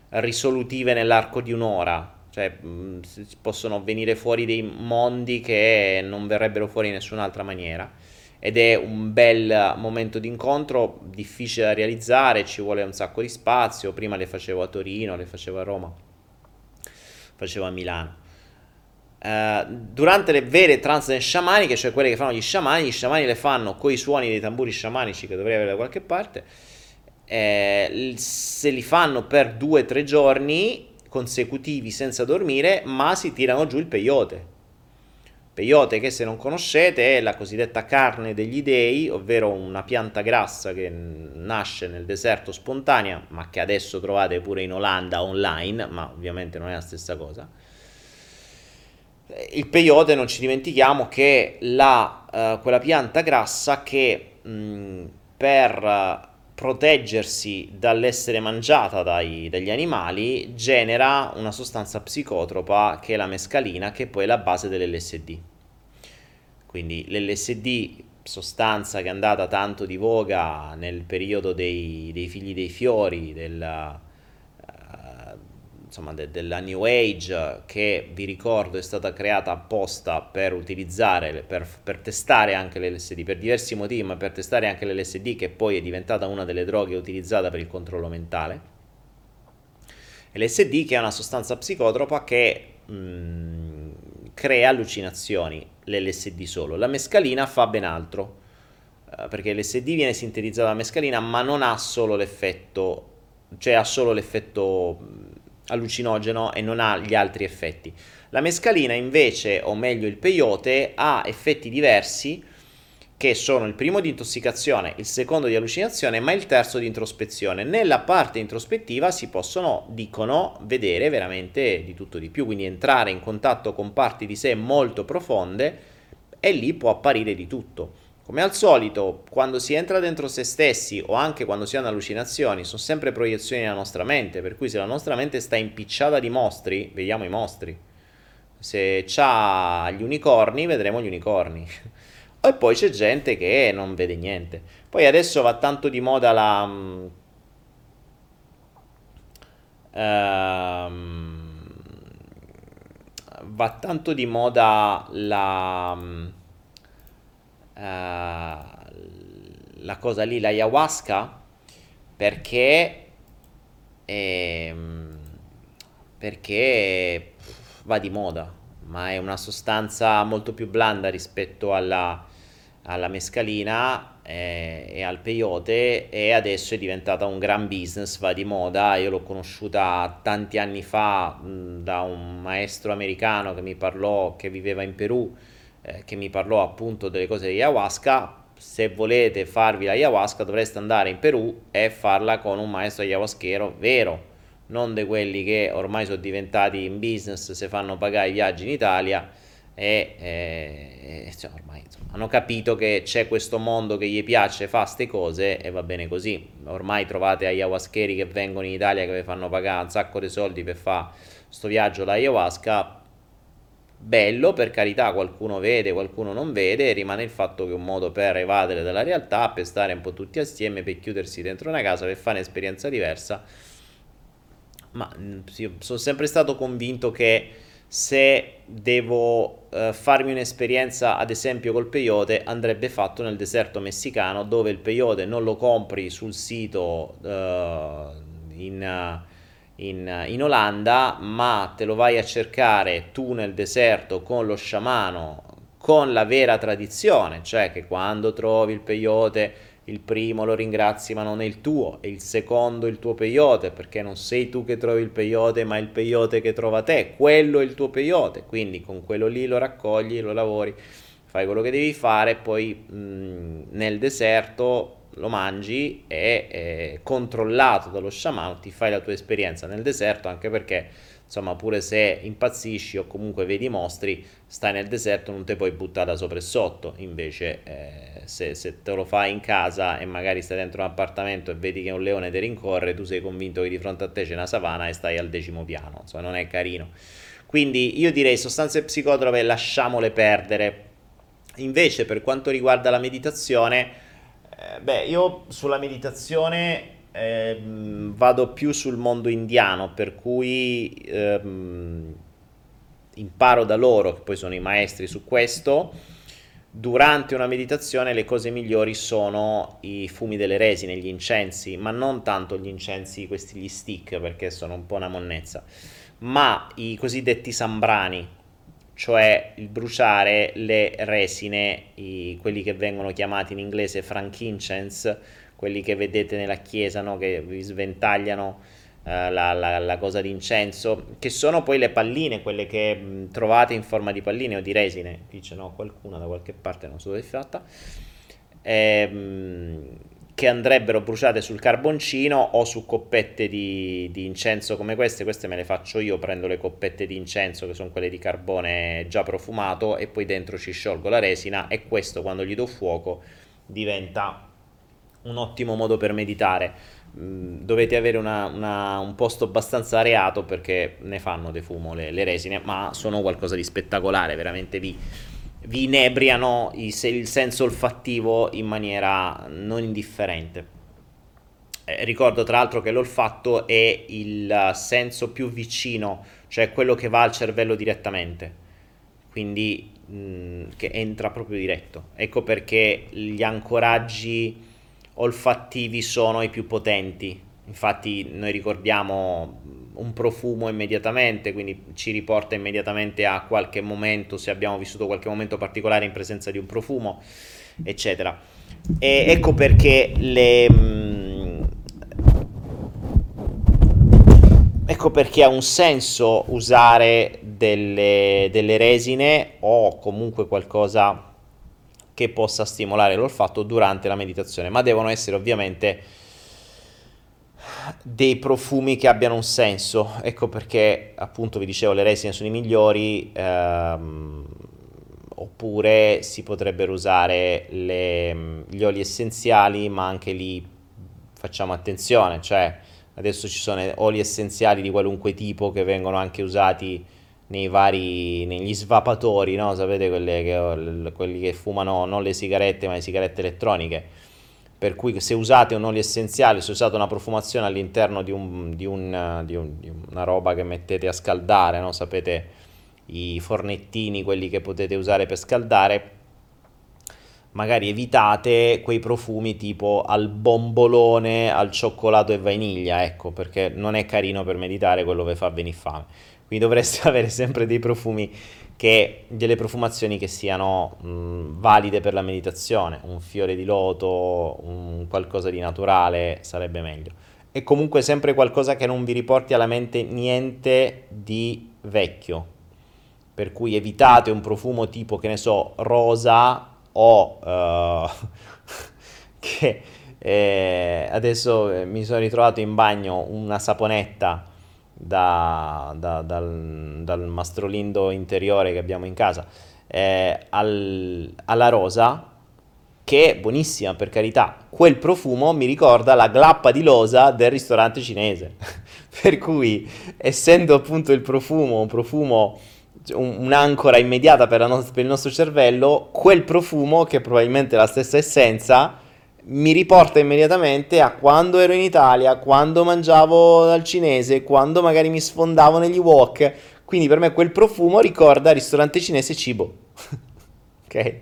risolutive nell'arco di un'ora, cioè mh, possono venire fuori dei mondi che non verrebbero fuori in nessun'altra maniera. Ed è un bel momento di incontro, difficile da realizzare, ci vuole un sacco di spazio, prima le facevo a Torino, le facevo a Roma, facevo a Milano. Uh, durante le vere trance sciamaniche, cioè quelle che fanno gli sciamani, gli sciamani le fanno con i suoni dei tamburi sciamanici che dovrei avere da qualche parte. Eh, se li fanno per due o tre giorni consecutivi senza dormire, ma si tirano giù il peyote. Peyote che se non conoscete è la cosiddetta carne degli dei, ovvero una pianta grassa che nasce nel deserto spontanea, ma che adesso trovate pure in Olanda online, ma ovviamente non è la stessa cosa il peyote non ci dimentichiamo che la, uh, quella pianta grassa che mh, per proteggersi dall'essere mangiata dai, dagli animali genera una sostanza psicotropa che è la mescalina che poi è la base dell'LSD. Quindi l'LSD, sostanza che è andata tanto di voga nel periodo dei, dei figli dei fiori, della, insomma, de- della New Age che vi ricordo è stata creata apposta per utilizzare, per, per testare anche l'LSD, per diversi motivi, ma per testare anche l'LSD che poi è diventata una delle droghe utilizzate per il controllo mentale. LSD che è una sostanza psicotropa che mh, crea allucinazioni, l'LSD solo. La mescalina fa ben altro, eh, perché l'LSD viene sintetizzato da mescalina, ma non ha solo l'effetto, cioè ha solo l'effetto allucinogeno e non ha gli altri effetti. La mescalina invece, o meglio il peyote, ha effetti diversi che sono il primo di intossicazione, il secondo di allucinazione, ma il terzo di introspezione. Nella parte introspettiva si possono, dicono, vedere veramente di tutto di più, quindi entrare in contatto con parti di sé molto profonde e lì può apparire di tutto. Come al solito, quando si entra dentro se stessi o anche quando si hanno allucinazioni, sono sempre proiezioni nella nostra mente, per cui se la nostra mente sta impicciata di mostri, vediamo i mostri. Se c'ha gli unicorni, vedremo gli unicorni. e poi c'è gente che non vede niente. Poi adesso va tanto di moda la... Um, va tanto di moda la uh, la cosa lì, l'ayahuasca, perché, ehm, perché va di moda, ma è una sostanza molto più blanda rispetto alla, alla mescalina eh, e al peyote e adesso è diventata un gran business, va di moda. Io l'ho conosciuta tanti anni fa mh, da un maestro americano che mi parlò, che viveva in Perù, eh, che mi parlò appunto delle cose di ayahuasca. Se volete farvi la ayahuasca dovreste andare in Perù e farla con un maestro ayahuasquero vero non di quelli che ormai sono diventati in business, se fanno pagare i viaggi in Italia e, e cioè, ormai insomma, hanno capito che c'è questo mondo che gli piace, fa queste cose e va bene così. Ormai trovate ayahuascheri che vengono in Italia che vi fanno pagare un sacco di soldi per fare questo viaggio da ayahuasca. Bello, per carità, qualcuno vede, qualcuno non vede, rimane il fatto che è un modo per evadere dalla realtà, per stare un po' tutti assieme, per chiudersi dentro una casa, per fare un'esperienza diversa. Ma mm, sono sempre stato convinto che se devo uh, farmi un'esperienza, ad esempio col peyote, andrebbe fatto nel deserto messicano, dove il peyote non lo compri sul sito uh, in, in, in, Olanda, ma te lo vai a cercare tu nel deserto con lo sciamano, con la vera tradizione, cioè che quando trovi il peyote il primo lo ringrazi ma non è il tuo, e il secondo il tuo peyote, perché non sei tu che trovi il peyote, ma il peyote che trova te, quello è il tuo peyote, quindi con quello lì lo raccogli, lo lavori, fai quello che devi fare, poi mh, nel deserto lo mangi e è controllato dallo sciamano, ti fai la tua esperienza nel deserto, anche perché insomma pure se impazzisci o comunque vedi mostri, stai nel deserto, non ti puoi buttare da sopra e sotto, invece eh, se, se, te lo fai in casa e magari stai dentro un appartamento e vedi che un leone ti rincorre, tu sei convinto che di fronte a te c'è una savana e stai al decimo piano, insomma non è carino. Quindi io direi sostanze psicotrope lasciamole perdere. Invece per quanto riguarda la meditazione, eh, beh io sulla meditazione ehm, vado più sul mondo indiano, per cui ehm, imparo da loro, che poi sono i maestri su questo. Durante una meditazione le cose migliori sono i fumi delle resine, gli incensi, ma non tanto gli incensi, questi gli stick, perché sono un po' una monnezza, ma i cosiddetti sambrani, cioè il bruciare le resine, i, quelli che vengono chiamati in inglese frankincense, quelli che vedete nella chiesa, no? che vi sventagliano eh, la, la, la, cosa d'incenso, che sono poi le palline, quelle che mh, trovate in forma di palline o di resine, dice no, qualcuna da qualche parte, non so dove è fatta, ehm, che andrebbero bruciate sul carboncino o su coppette di, di, incenso come queste, queste me le faccio io, prendo le coppette di incenso che sono quelle di carbone già profumato e poi dentro ci sciolgo la resina e questo quando gli do fuoco diventa un ottimo modo per meditare. Mm, dovete avere una, una, un posto abbastanza areato perché ne fanno de fumo le, le resine, ma sono qualcosa di spettacolare, veramente vi, vi inebriano il, il senso olfattivo in maniera non indifferente. Eh, ricordo tra l'altro che l'olfatto è il senso più vicino, cioè quello che va al cervello direttamente, quindi mh, mm, che entra proprio diretto. Ecco perché gli ancoraggi olfattivi sono i più potenti. Infatti noi ricordiamo un profumo immediatamente, quindi ci riporta immediatamente a qualche momento, se abbiamo vissuto qualche momento particolare in presenza di un profumo, eccetera. E ecco perché le... Mm, ecco perché ha un senso usare delle, delle resine o comunque qualcosa che possa stimolare l'olfatto durante la meditazione, ma devono essere ovviamente dei profumi che abbiano un senso. Ecco perché appunto vi dicevo le resine sono i migliori, ehm, oppure si potrebbero usare le, gli oli essenziali, ma anche lì facciamo attenzione, cioè adesso ci sono oli essenziali di qualunque tipo che vengono anche usati nei vari, negli svapatori, no? Sapete che, quelli che fumano non le sigarette ma le sigarette elettroniche. Per cui se usate un olio essenziale, se usate una profumazione all'interno di, un, di, un, di, un, di una roba che mettete a scaldare, no? Sapete i fornettini, quelli che potete usare per scaldare, magari evitate quei profumi tipo al bombolone, al cioccolato e vaniglia, ecco, perché non è carino per meditare quello che fa venire fame. Quindi dovreste avere sempre dei profumi che delle profumazioni che siano mh, valide per la meditazione, un fiore di loto, un qualcosa di naturale sarebbe meglio. E comunque sempre qualcosa che non vi riporti alla mente niente di vecchio. Per cui evitate un profumo tipo, che ne so, rosa o uh, che eh, adesso eh, mi sono ritrovato in bagno una saponetta da, da, dal, dal, mastrolindo interiore che abbiamo in casa eh, al, alla rosa che è buonissima per carità. Quel profumo mi ricorda la glappa di losa del ristorante cinese. Per cui essendo appunto il profumo un profumo un, un'ancora immediata per, no- per il nostro cervello quel profumo che probabilmente è la stessa essenza mi riporta immediatamente a quando ero in Italia, quando mangiavo dal cinese, quando magari mi sfondavo negli wok. Quindi per me quel profumo ricorda ristorante cinese cibo. ok?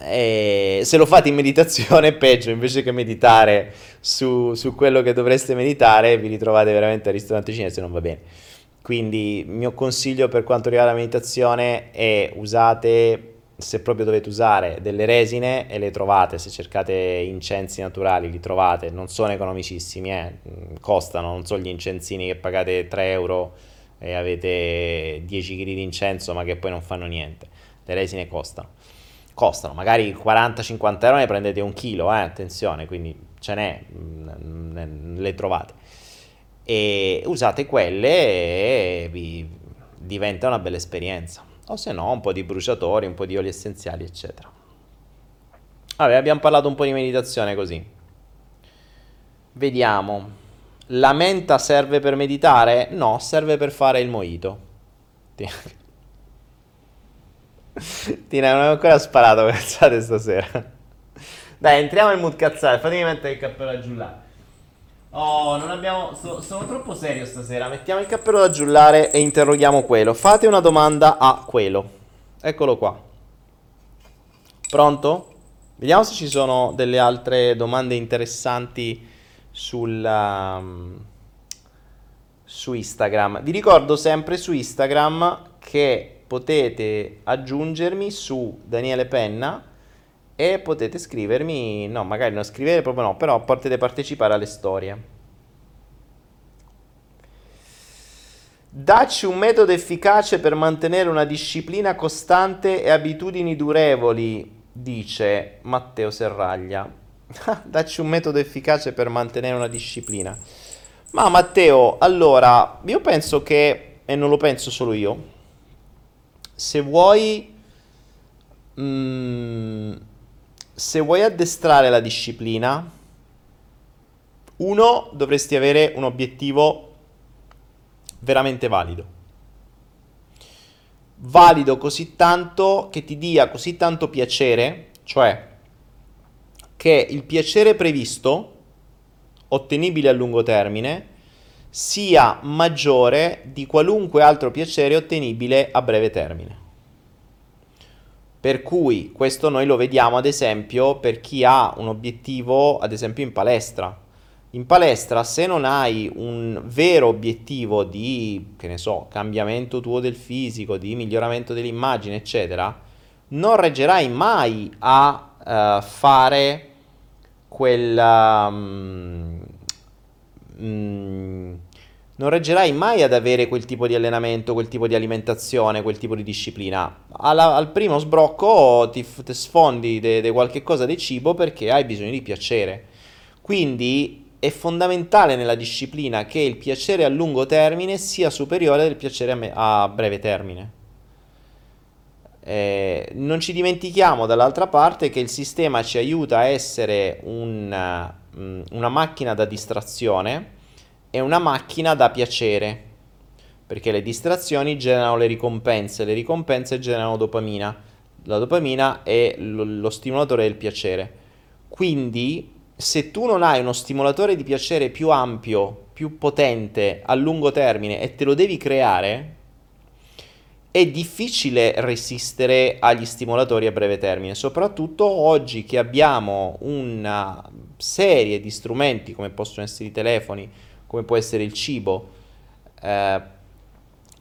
E se lo fate in meditazione peggio, invece che meditare su, su quello che dovreste meditare, vi ritrovate veramente al ristorante cinese, non va bene. Quindi il mio consiglio per quanto riguarda la meditazione è usate se proprio dovete usare delle resine e le trovate, se cercate incensi naturali li trovate, non sono economicissimi, eh? Mm, costano, non sono gli incensini che pagate 3 euro e avete 10 kg di incenso ma che poi non fanno niente, le resine costano, costano, magari 40-50 euro ne prendete un chilo, eh? attenzione, quindi ce n'è, mm, le trovate e usate quelle e vi diventa una bella esperienza o se no un po' di bruciatori, un po' di oli essenziali, eccetera. Vabbè, abbiamo parlato un po' di meditazione così. Vediamo. La menta serve per meditare? No, serve per fare il mojito. Tina, non ho ancora sparato cazzate stasera. Dai, entriamo nel mood cazzate. Fatemi mettere il cappello a giullare. Oh, non abbiamo. So, sono troppo serio stasera. Mettiamo il cappello da giullare e interroghiamo quello. Fate una domanda a quello. Eccolo qua. Pronto? Vediamo se ci sono delle altre domande interessanti sul, um, su Instagram. Vi ricordo sempre su Instagram che potete aggiungermi su Daniele Penna e potete scrivermi, no, magari non scrivere proprio no, però potete partecipare alle storie. Dacci un metodo efficace per mantenere una disciplina costante e abitudini durevoli, dice Matteo Serraglia. Dacci un metodo efficace per mantenere una disciplina. Ma Matteo, allora, io penso che, e non lo penso solo io, se vuoi... Mm, se vuoi addestrare la disciplina, uno, dovresti avere un obiettivo veramente valido. Valido così tanto che ti dia così tanto piacere, cioè che il piacere previsto, ottenibile a lungo termine, sia maggiore di qualunque altro piacere ottenibile a breve termine. Per cui questo noi lo vediamo ad esempio per chi ha un obiettivo, ad esempio in palestra. In palestra se non hai un vero obiettivo di, che ne so, cambiamento tuo del fisico, di miglioramento dell'immagine, eccetera, non reggerai mai a uh, fare quel... Um, mm, non reggerai mai ad avere quel tipo di allenamento, quel tipo di alimentazione, quel tipo di disciplina. Alla, al primo sbrocco ti, ti sfondi di qualche cosa di cibo perché hai bisogno di piacere. Quindi è fondamentale nella disciplina che il piacere a lungo termine sia superiore al piacere a, me- a breve termine. Eh, non ci dimentichiamo dall'altra parte che il sistema ci aiuta a essere un, mm, una macchina da distrazione è una macchina da piacere, perché le distrazioni generano le ricompense, le ricompense generano dopamina, la dopamina è lo, lo stimolatore del piacere. Quindi, se tu non hai uno stimolatore di piacere più ampio, più potente a lungo termine e te lo devi creare, è difficile resistere agli stimolatori a breve termine, soprattutto oggi che abbiamo una serie di strumenti come possono essere i telefoni, come può essere il cibo, eh,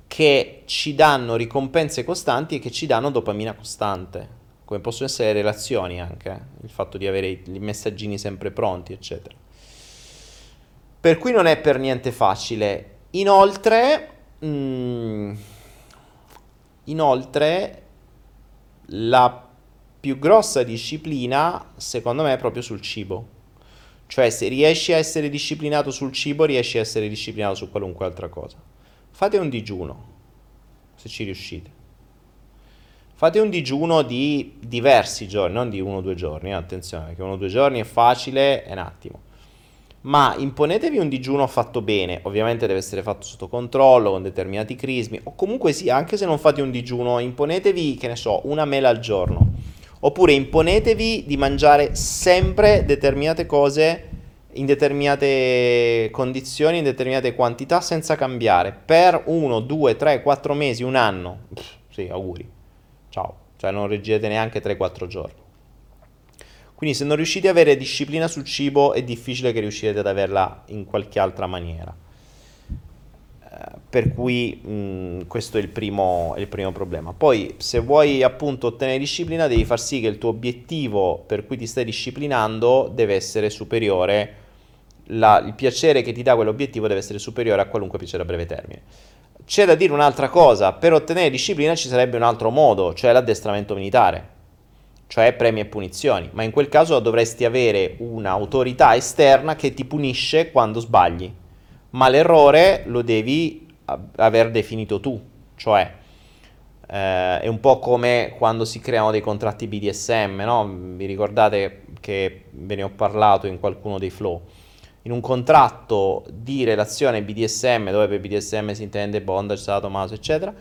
che ci danno ricompense costanti e che ci danno dopamina costante, come possono essere le relazioni anche, il fatto di avere i messaggini sempre pronti, eccetera. Per cui non è per niente facile. Inoltre, mh, mm, inoltre la più grossa disciplina, secondo me, è proprio sul cibo. Cioè, se riesci a essere disciplinato sul cibo, riesci a essere disciplinato su qualunque altra cosa. Fate un digiuno, se ci riuscite. Fate un digiuno di diversi giorni, non di uno o due giorni, attenzione, che uno o due giorni è facile, è un attimo. Ma imponetevi un digiuno fatto bene, ovviamente deve essere fatto sotto controllo, con determinati crismi, o comunque sì, anche se non fate un digiuno, imponetevi, che ne so, una mela al giorno Oppure imponetevi di mangiare sempre determinate cose in determinate condizioni, in determinate quantità, senza cambiare, per 1, 2, 3, 4 mesi, un anno. Pff, sì, auguri. Ciao. Cioè non reggete neanche 3-4 giorni. Quindi se non riuscite ad avere disciplina sul cibo è difficile che riuscirete ad averla in qualche altra maniera per cui mh, questo è il, primo, è il, primo, problema. Poi se vuoi appunto ottenere disciplina devi far sì che il tuo obiettivo per cui ti stai disciplinando deve essere superiore, la, il piacere che ti dà quell'obiettivo deve essere superiore a qualunque piacere a breve termine. C'è da dire un'altra cosa, per ottenere disciplina ci sarebbe un altro modo, cioè l'addestramento militare, cioè premi e punizioni, ma in quel caso dovresti avere un'autorità esterna che ti punisce quando sbagli ma l'errore lo devi aver definito tu, cioè eh, è un po' come quando si creano dei contratti BDSM, no? Vi ricordate che ve ne ho parlato in qualcuno dei flow. In un contratto di relazione BDSM, dove per BDSM si intende bondage, sadomaso, eccetera,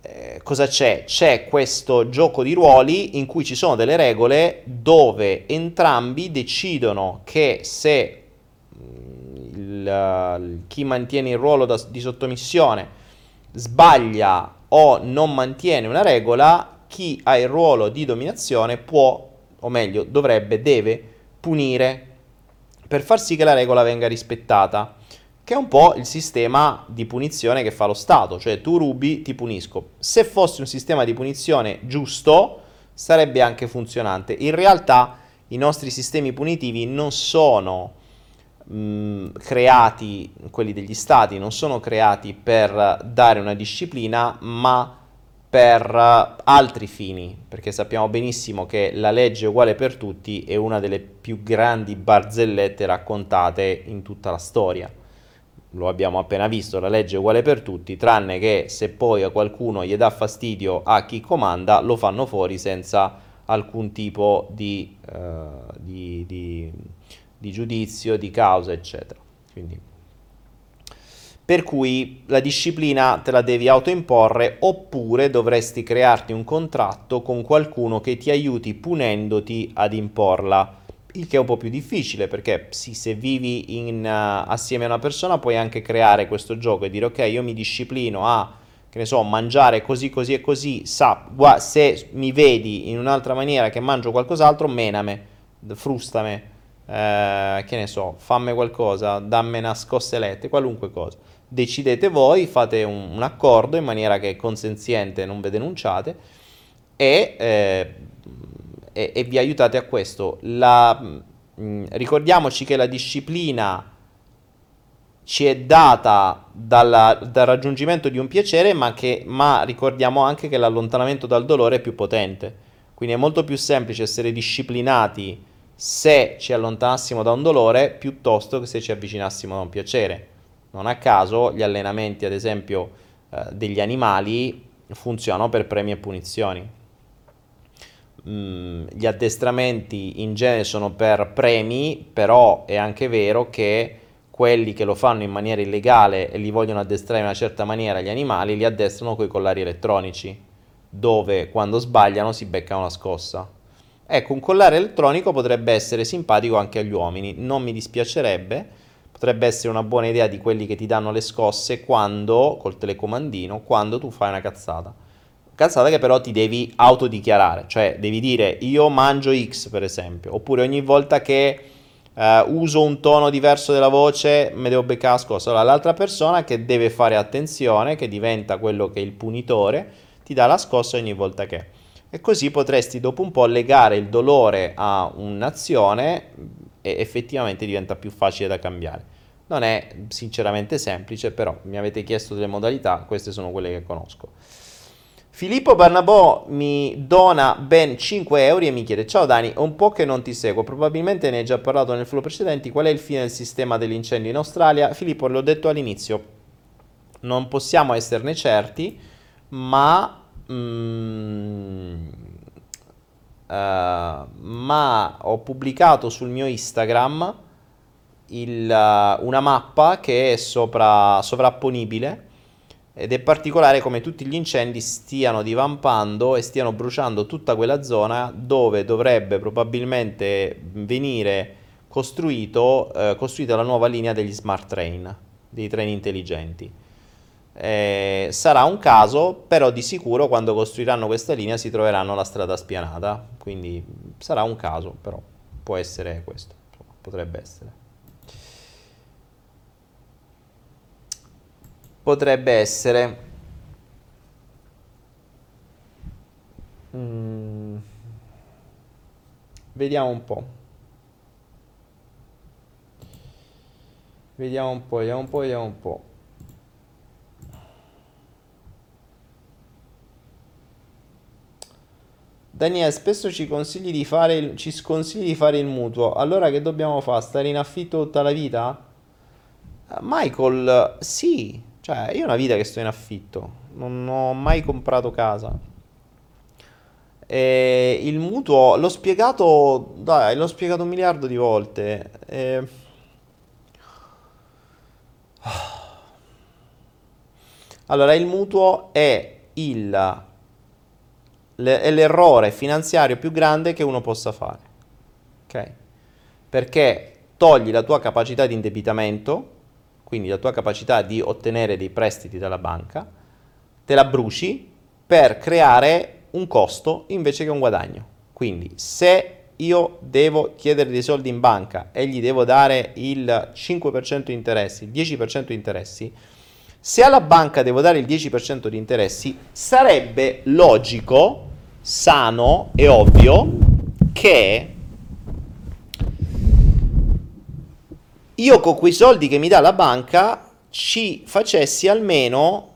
eh, cosa c'è? C'è questo gioco di ruoli in cui ci sono delle regole dove entrambi decidono che se il, chi mantiene il ruolo da, di sottomissione sbaglia o non mantiene una regola, chi ha il ruolo di dominazione può, o meglio, dovrebbe, deve punire per far sì che la regola venga rispettata, che è un po' il sistema di punizione che fa lo Stato, cioè tu rubi, ti punisco. Se fosse un sistema di punizione giusto, sarebbe anche funzionante. In realtà i nostri sistemi punitivi non sono mh, creati, quelli degli stati, non sono creati per dare una disciplina, ma per altri fini, perché sappiamo benissimo che la legge uguale per tutti è una delle più grandi barzellette raccontate in tutta la storia. Lo abbiamo appena visto, la legge è uguale per tutti, tranne che se poi a qualcuno gli dà fastidio a chi comanda, lo fanno fuori senza alcun tipo di, uh, di, di di giudizio, di causa, eccetera. Quindi, per cui la disciplina te la devi autoimporre oppure dovresti crearti un contratto con qualcuno che ti aiuti punendoti ad imporla. Il che è un po' più difficile perché sì, se vivi in, uh, assieme a una persona puoi anche creare questo gioco e dire ok, io mi disciplino a che ne so, mangiare così, così e così, sa, gua, se mi vedi in un'altra maniera che mangio qualcos'altro, mename, frustame, eh, che ne so, fammi qualcosa, dammi una scossa qualunque cosa. Decidete voi, fate un, un, accordo in maniera che consenziente non ve denunciate e, eh, e, e vi aiutate a questo. La, mh, mm, ricordiamoci che la disciplina ci è data dalla, dal raggiungimento di un piacere, ma, che, ma ricordiamo anche che l'allontanamento dal dolore è più potente. Quindi è molto più semplice essere disciplinati se ci allontanassimo da un dolore piuttosto che se ci avvicinassimo da un piacere. Non a caso gli allenamenti, ad esempio, eh, degli animali funzionano per premi e punizioni. Mm, gli addestramenti in genere sono per premi, però è anche vero che quelli che lo fanno in maniera illegale e li vogliono addestrare in una certa maniera gli animali li addestrano con i collari elettronici, dove quando sbagliano si beccano la scossa. Ecco, un collare elettronico potrebbe essere simpatico anche agli uomini, non mi dispiacerebbe, potrebbe essere una buona idea di quelli che ti danno le scosse quando, col telecomandino, quando tu fai una cazzata. cazzata che però ti devi autodichiarare, cioè devi dire io mangio X per esempio, oppure ogni volta che uh, uso un tono diverso della voce mi devo beccare scossa. Allora l'altra persona che deve fare attenzione, che diventa quello che è il punitore, ti dà la scossa ogni volta che. E così potresti dopo un po' legare il dolore a un'azione e effettivamente diventa più facile da cambiare. Non è sinceramente semplice, però mi avete chiesto delle modalità, queste sono quelle che conosco. Filippo Barnabò mi dona ben 5 euro e mi chiede: Ciao Dani, un po' che non ti seguo, probabilmente ne hai già parlato nel flow precedenti. Qual è il fine del sistema dell'incendio in Australia? Filippo, l'ho detto all'inizio, non possiamo esserne certi, ma. Uh, ma ho pubblicato sul mio Instagram il, uh, una mappa che è sopra, sovrapponibile ed è particolare come tutti gli incendi stiano divampando e stiano bruciando tutta quella zona dove dovrebbe probabilmente venire costruito, eh, costruita la nuova linea degli smart train, dei treni intelligenti. Eh, sarà un caso, però di sicuro quando costruiranno questa linea si troveranno la strada spianata, quindi sarà un caso, però può essere questo, potrebbe essere. potrebbe essere mm. vediamo un po' vediamo un po' vediamo un po' vediamo un po' Daniele, spesso ci consigli di fare il, ci sconsigli di fare il mutuo. Allora che dobbiamo fare? Stare in affitto tutta la vita? Michael, sì, cioè, io ho una vita che sto in affitto, non ho mai comprato casa. E il mutuo l'ho spiegato, dai, l'ho spiegato un miliardo di volte. E... Allora, il mutuo è, il, è l'errore finanziario più grande che uno possa fare. Ok? Perché togli la tua capacità di indebitamento quindi la tua capacità di ottenere dei prestiti dalla banca, te la bruci per creare un costo invece che un guadagno. Quindi se io devo chiedere dei soldi in banca e gli devo dare il 5% di interessi, il 10% di interessi, se alla banca devo dare il 10% di interessi, sarebbe logico, sano e ovvio che io con quei soldi che mi dà la banca ci facessi almeno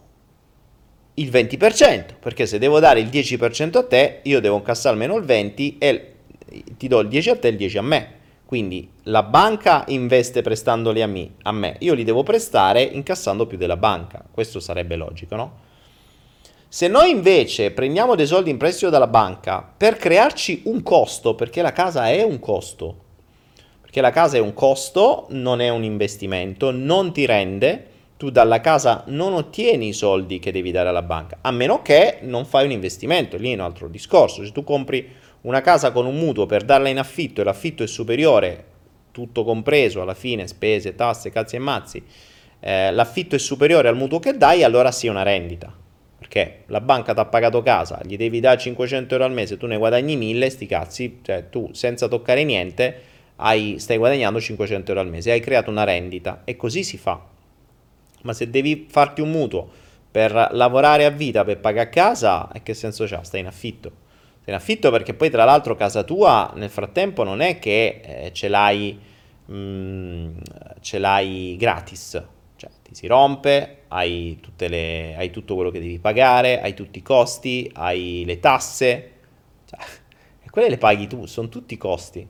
il 20%, perché se devo dare il 10% a te, io devo incassare almeno il 20% e ti do il 10 a te e il 10 a me. Quindi la banca investe prestandoli a me, a me, io li devo prestare incassando più della banca. Questo sarebbe logico, no? Se noi invece prendiamo dei soldi in prestito dalla banca per crearci un costo, perché la casa è un costo, perché la casa è un costo, non è un investimento, non ti rende, tu dalla casa non ottieni i soldi che devi dare alla banca, a meno che non fai un investimento, lì è un altro discorso, se tu compri una casa con un mutuo per darla in affitto e l'affitto è superiore, tutto compreso alla fine, spese, tasse, cazzi e mazzi, eh, l'affitto è superiore al mutuo che dai, allora sì una rendita. Perché la banca ti ha pagato casa, gli devi dare 500 euro al mese, tu ne guadagni 1000, sti cazzi, cioè tu senza toccare niente hai, stai guadagnando 500 euro al mese, hai creato una rendita e così si fa. Ma se devi farti un mutuo per lavorare a vita, per pagare casa, che senso c'ha? Stai in affitto. In affitto perché poi tra l'altro casa tua nel frattempo non è che eh, ce, l'hai, mh, mm, ce l'hai gratis, cioè ti si rompe, hai, le, hai, tutto quello che devi pagare, hai tutti i costi, hai le tasse, cioè, e quelle le paghi tu, sono tutti costi.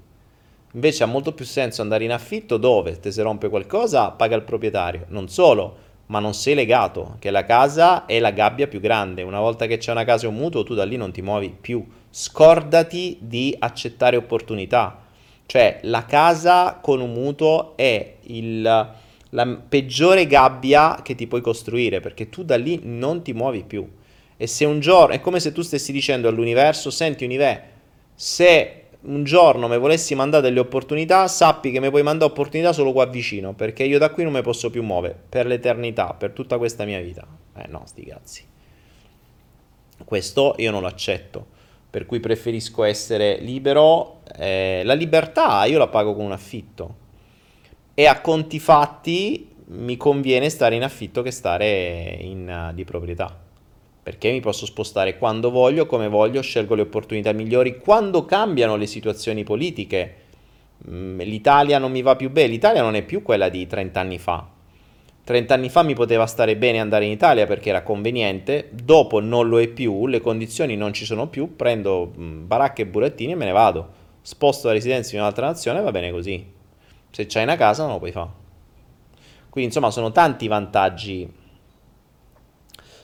Invece ha molto più senso andare in affitto dove se si rompe qualcosa paga il proprietario. Non solo, ma non sei legato, che la casa è la gabbia più grande. Una volta che c'è una casa e un mutuo, tu da lì non ti muovi più. Scordati di accettare opportunità. Cioè, la casa con un mutuo è il, la peggiore gabbia che ti puoi costruire, perché tu da lì non ti muovi più. E se un giorno, è come se tu stessi dicendo all'universo, senti Unive, se un giorno mi volessi mandare delle opportunità, sappi che mi puoi mandare opportunità solo qua vicino, perché io da qui non mi posso più muovere per l'eternità, per tutta questa mia vita. Eh no, sti cazzi. Questo io non lo accetto, per cui preferisco essere libero. Eh, la libertà io la pago con un affitto e a conti fatti mi conviene stare in affitto che stare in, uh, di proprietà. Perché mi posso spostare quando voglio, come voglio, scelgo le opportunità migliori. Quando cambiano le situazioni politiche, mm, l'Italia non mi va più bene. L'Italia non è più quella di 30 anni fa. 30 anni fa mi poteva stare bene andare in Italia perché era conveniente, dopo non lo è più, le condizioni non ci sono più, prendo mm, baracche e burattini e me ne vado. Sposto la residenza in un'altra nazione va bene così. Se c'hai una casa non lo puoi fare. Quindi insomma sono tanti vantaggi.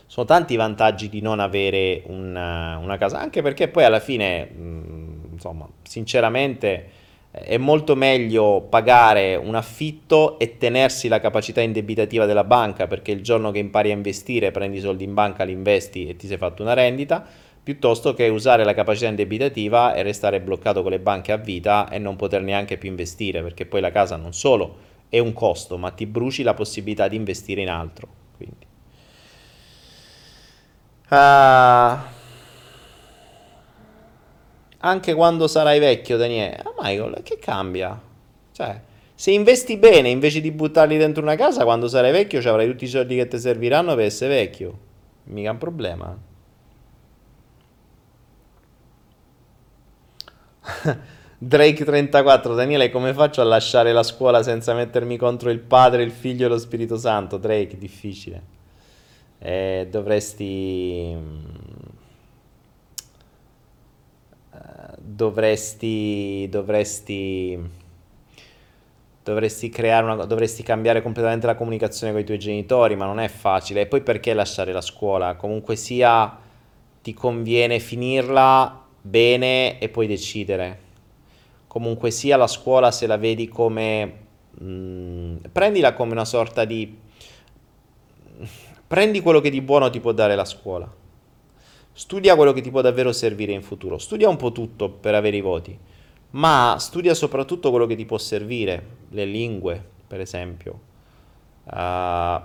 Sono tanti vantaggi di non avere una, una casa, anche perché poi alla fine, mh, mm, insomma, sinceramente è molto meglio pagare un affitto e tenersi la capacità indebitativa della banca, perché il giorno che impari a investire, prendi i soldi in banca, li investi e ti sei fatto una rendita, piuttosto che usare la capacità indebitativa e restare bloccato con le banche a vita e non poter neanche più investire, perché poi la casa non solo è un costo, ma ti bruci la possibilità di investire in altro. Quindi. Uh, anche quando sarai vecchio, Daniele, ah, Michael, che cambia? Cioè, se investi bene invece di buttarli dentro una casa, quando sarai vecchio ci avrai tutti i soldi che ti serviranno per essere vecchio. Mica un problema. Drake 34, Daniele, come faccio a lasciare la scuola senza mettermi contro il Padre, il Figlio e lo Spirito Santo? Drake, difficile. Eh, dovresti... dovresti... Dovresti... Dovresti creare una... Dovresti cambiare completamente la comunicazione con i tuoi genitori, ma non è facile. E poi perché lasciare la scuola? Comunque sia, ti conviene finirla bene e poi decidere comunque sia la scuola se la vedi come... Mh, mm, prendila come una sorta di... Prendi quello che di buono ti può dare la scuola. Studia quello che ti può davvero servire in futuro. Studia un po' tutto per avere i voti, ma studia soprattutto quello che ti può servire, le lingue, per esempio. Uh,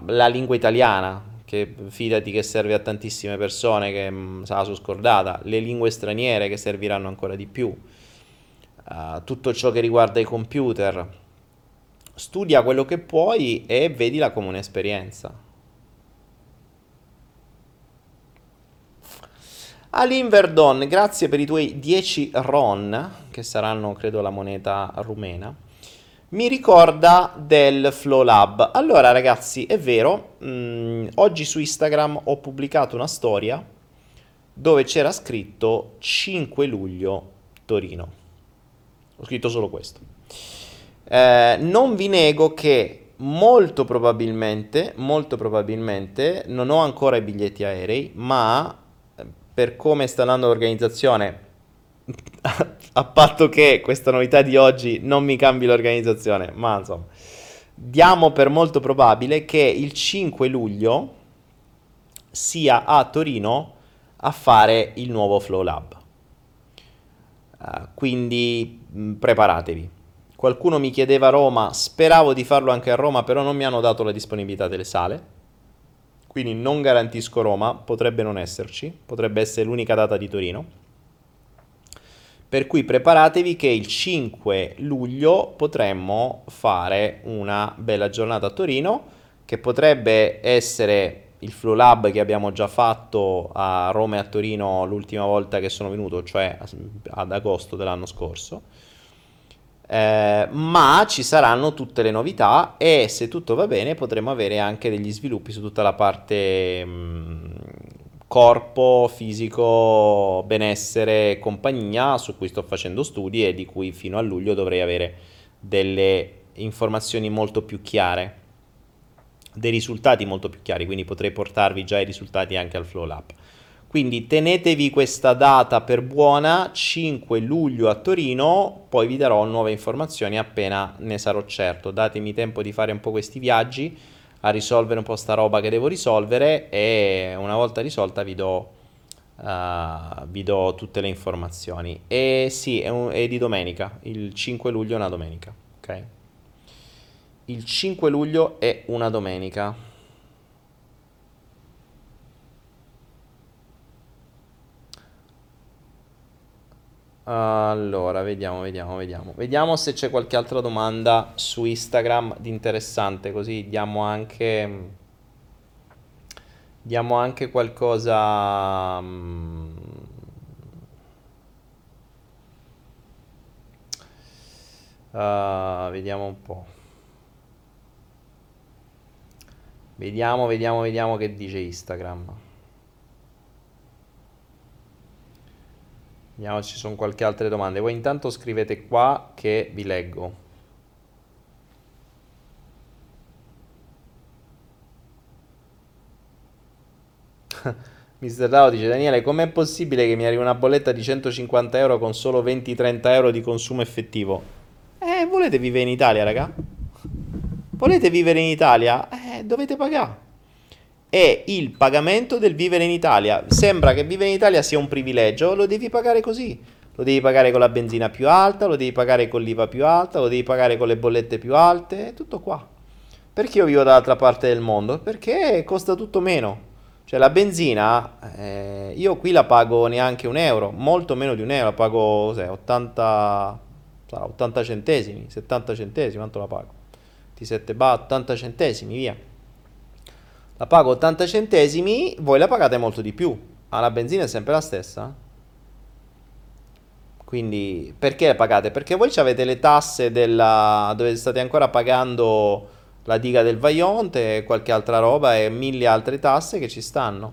la lingua italiana, che fidati che serve a tantissime persone che mh, mm, sa su scordata, le lingue straniere che serviranno ancora di più uh, tutto ciò che riguarda i computer. Studia quello che puoi e vedila come un'esperienza. Alin Verdon, grazie per i tuoi 10 RON, che saranno credo la moneta rumena. Mi ricorda del Flow Lab. Allora ragazzi, è vero, mh, mm, oggi su Instagram ho pubblicato una storia dove c'era scritto 5 luglio Torino. Ho scritto solo questo. Eh, non vi nego che molto probabilmente, molto probabilmente, non ho ancora i biglietti aerei, ma per come sta andando l'organizzazione, a patto che questa novità di oggi non mi cambi l'organizzazione, ma insomma, diamo per molto probabile che il 5 luglio sia a Torino a fare il nuovo Flow Lab. Uh, quindi mh, mm, preparatevi. Qualcuno mi chiedeva a Roma, speravo di farlo anche a Roma, però non mi hanno dato la disponibilità delle sale. Quindi non garantisco Roma, potrebbe non esserci, potrebbe essere l'unica data di Torino. Per cui preparatevi che il 5 luglio potremmo fare una bella giornata a Torino, che potrebbe essere il Flow Lab che abbiamo già fatto a Roma e a Torino l'ultima volta che sono venuto, cioè ad agosto dell'anno scorso. Eh, ma ci saranno tutte le novità e se tutto va bene potremo avere anche degli sviluppi su tutta la parte mh, mm, corpo, fisico, benessere, compagnia su cui sto facendo studi e di cui fino a luglio dovrei avere delle informazioni molto più chiare dei risultati molto più chiari, quindi potrei portarvi già i risultati anche al Flow Lab. Quindi tenetevi questa data per buona, 5 luglio a Torino, poi vi darò nuove informazioni appena ne sarò certo. Datemi tempo di fare un po' questi viaggi, a risolvere un po' sta roba che devo risolvere e una volta risolta vi do, uh, vi do tutte le informazioni. E sì, è, un, è di domenica, il 5 luglio è una domenica, ok? Il 5 luglio è una domenica. Allora, vediamo, vediamo, vediamo. Vediamo se c'è qualche altra domanda su Instagram di interessante, così diamo anche diamo anche qualcosa uh, vediamo un po'. Vediamo, vediamo, vediamo che dice Instagram. Vediamo se ci sono qualche altre domande. Voi intanto scrivete qua che vi leggo. Mister Rao dice Daniele, com'è possibile che mi arrivi una bolletta di 150 euro con solo 20-30 euro di consumo effettivo? Eh, volete vivere in Italia, raga? Volete vivere in Italia? Eh, dovete pagare è il pagamento del vivere in Italia. Sembra che vivere in Italia sia un privilegio, lo devi pagare così. Lo devi pagare con la benzina più alta, lo devi pagare con l'IVA più alta, lo devi pagare con le bollette più alte, è tutto qua. Perché io vivo dall'altra parte del mondo? Perché costa tutto meno. Cioè la benzina, eh, io qui la pago neanche un euro, molto meno di un euro, la pago cos'è, 80, 80 centesimi, 70 centesimi, quanto la pago? 27 baht, 80 centesimi, via la pago 80 centesimi, voi la pagate molto di più, ma la benzina è sempre la stessa. Quindi perché la pagate? Perché voi avete le tasse della... dove state ancora pagando la diga del Vaionte e qualche altra roba e mille altre tasse che ci stanno.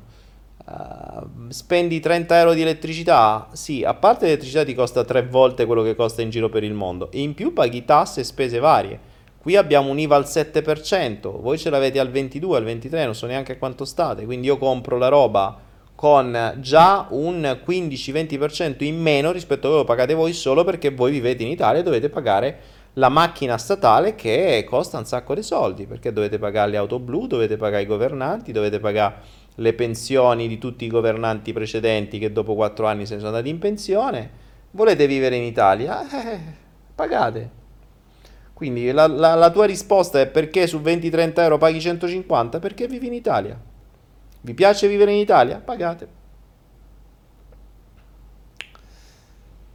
Uh, spendi 30 euro di elettricità? Sì, a parte l'elettricità ti costa tre volte quello che costa in giro per il mondo. E in più paghi tasse e spese varie. Qui abbiamo un IVA al 7%, voi ce l'avete al 22, al 23, non so neanche quanto state, quindi io compro la roba con già un 15-20% in meno rispetto a quello che pagate voi solo perché voi vivete in Italia e dovete pagare la macchina statale che costa un sacco di soldi, perché dovete pagare le auto blu, dovete pagare i governanti, dovete pagare le pensioni di tutti i governanti precedenti che dopo 4 anni se ne sono andati in pensione. Volete vivere in Italia? Eh, pagate. Quindi la, la, la tua risposta è perché su 20-30 euro paghi 150? Perché vivi in Italia. Vi piace vivere in Italia? Pagate.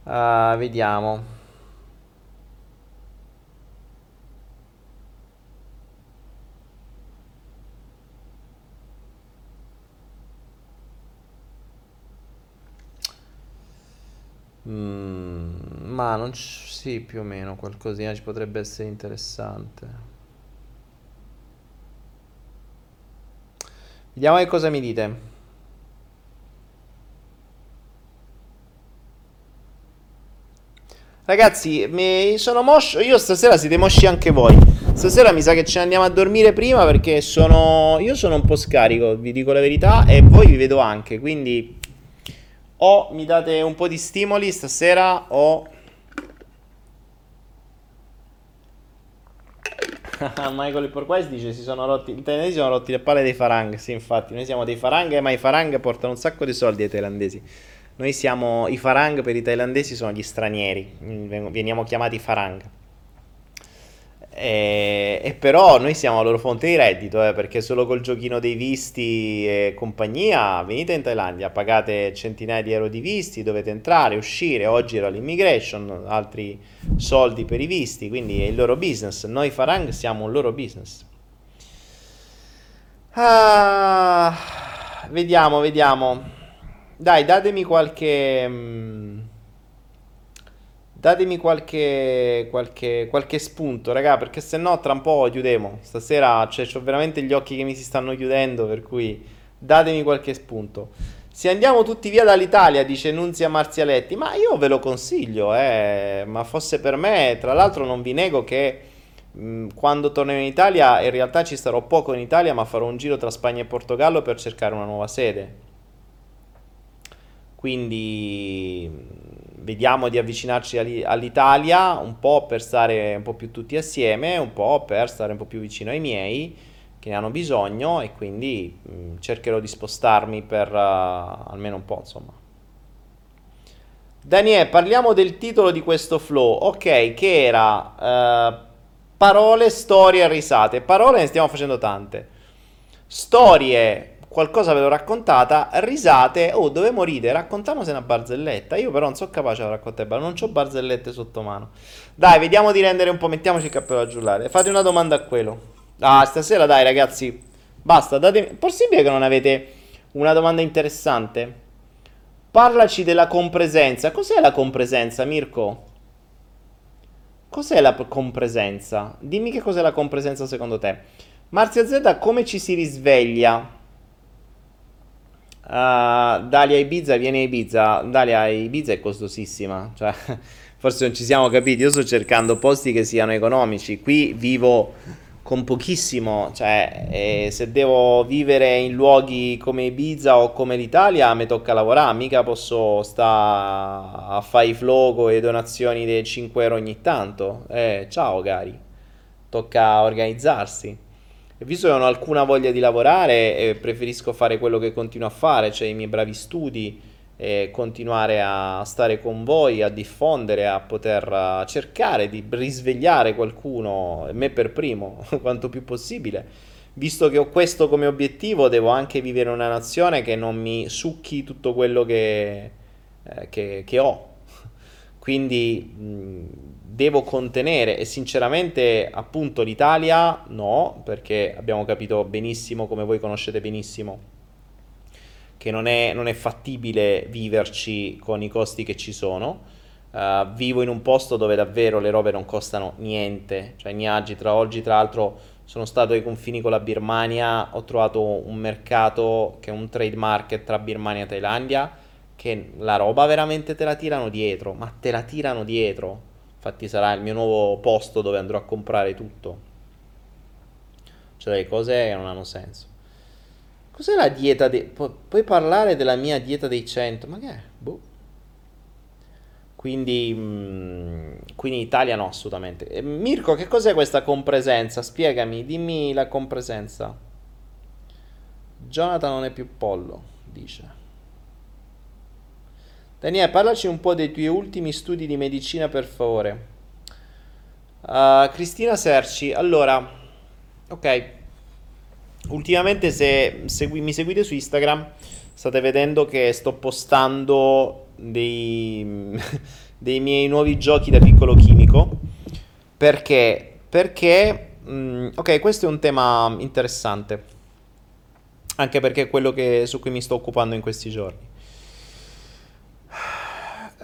Uh, vediamo. Mm, ma non c- sì, più o meno qualcosina ci potrebbe essere interessante. Vediamo che cosa mi dite. Ragazzi, mi sono moscio. Io stasera siete mosci anche voi. Stasera mi sa che ce ne andiamo a dormire prima perché sono. Io sono un po' scarico, vi dico la verità, e voi vi vedo anche. Quindi o mi date un po' di stimoli stasera o Michael Porquise dice si sono rotti i thailandesi sono rotti le palle dei farang sì infatti. Noi siamo dei farang ma i farang portano un sacco di soldi ai thailandesi. Noi siamo i farang per i thailandesi sono gli stranieri veniamo chiamati farang e, e, però noi siamo la loro fonte di reddito, eh, perché solo col giochino dei visti e compagnia venite in Thailandia, pagate centinaia di euro di visti, dovete entrare, uscire, oggi era l'immigration, altri soldi per i visti, quindi è il loro business. Noi Farang siamo un loro business. Ah, vediamo, vediamo. Dai, datemi qualche... Mh, Datemi qualche, qualche, qualche spunto, raga, perché se no tra un po' chiudiamo. Stasera cioè, ho veramente gli occhi che mi si stanno chiudendo, per cui datemi qualche spunto. Se andiamo tutti via dall'Italia, dice Nunzia Marzialetti, ma io ve lo consiglio, eh, ma fosse per me, tra l'altro non vi nego che mh, quando tornerò in Italia, in realtà ci starò poco in Italia, ma farò un giro tra Spagna e Portogallo per cercare una nuova sede. Quindi vediamo di avvicinarci all'Italia un po' per stare un po' più tutti assieme, un po' per stare un po' più vicino ai miei che ne hanno bisogno e quindi mh, mm, cercherò di spostarmi per uh, almeno un po' insomma. Daniele, parliamo del titolo di questo flow, ok, che era uh, parole, storie, risate. Parole ne stiamo facendo tante. Storie qualcosa ve l'ho raccontata, risate, oh dove morite? Raccontamose una barzelletta. Io però non sono capace di raccontare, non ho barzellette sotto mano. Dai, vediamo di rendere un po', mettiamoci il cappello a giullare. Fate una domanda a quello. Ah, stasera dai ragazzi, basta, datemi... Possibile che non avete una domanda interessante? Parlaci della compresenza. Cos'è la compresenza, Mirko? Cos'è la compresenza? Dimmi che cos'è la compresenza secondo te. Marzia Z, come ci si risveglia? Uh, Dalia Ibiza viene a Ibiza. Dalia Ibiza è costosissima. Cioè, forse non ci siamo capiti. Io sto cercando posti che siano economici. Qui vivo con pochissimo. Cioè, eh, se devo vivere in luoghi come Ibiza o come l'Italia, mi tocca lavorare. Mica posso stare a fare i flow con le donazioni dei 5 euro ogni tanto. Eh, ciao, cari. Tocca organizzarsi. E visto che non ho alcuna voglia di lavorare, eh, preferisco fare quello che continuo a fare, cioè i miei bravi studi, e continuare a stare con voi, a diffondere, a poter cercare di risvegliare qualcuno, me per primo, quanto più possibile. Visto che ho questo come obiettivo, devo anche vivere in una nazione che non mi succhi tutto quello che, eh, che, che ho. Quindi mh, devo contenere e sinceramente appunto l'Italia no, perché abbiamo capito benissimo, come voi conoscete benissimo, che non è, non è fattibile viverci con i costi che ci sono. Uh, vivo in un posto dove davvero le robe non costano niente, cioè Niaggi tra oggi tra l'altro sono stato ai confini con la Birmania, ho trovato un mercato che è un trade market tra Birmania e Thailandia, che la roba veramente te la tirano dietro, ma te la tirano dietro Infatti sarà il mio nuovo posto dove andrò a comprare tutto. Cioè delle cose che non hanno senso. Cos'è la dieta dei... Pu- puoi parlare della mia dieta dei 100? Ma che è? Boh. Quindi, mh, mm, quindi Italia no, assolutamente. E Mirko, che cos'è questa compresenza? Spiegami, dimmi la compresenza. Jonathan non è più pollo, dice. Daniele, parlaci un po' dei tuoi ultimi studi di medicina, per favore. Uh, Cristina Serci, allora, ok, ultimamente se segui, mi seguite su Instagram state vedendo che sto postando dei, dei miei nuovi giochi da piccolo chimico. Perché? Perché, mh, mm, ok, questo è un tema interessante, anche perché è quello che, su cui mi sto occupando in questi giorni.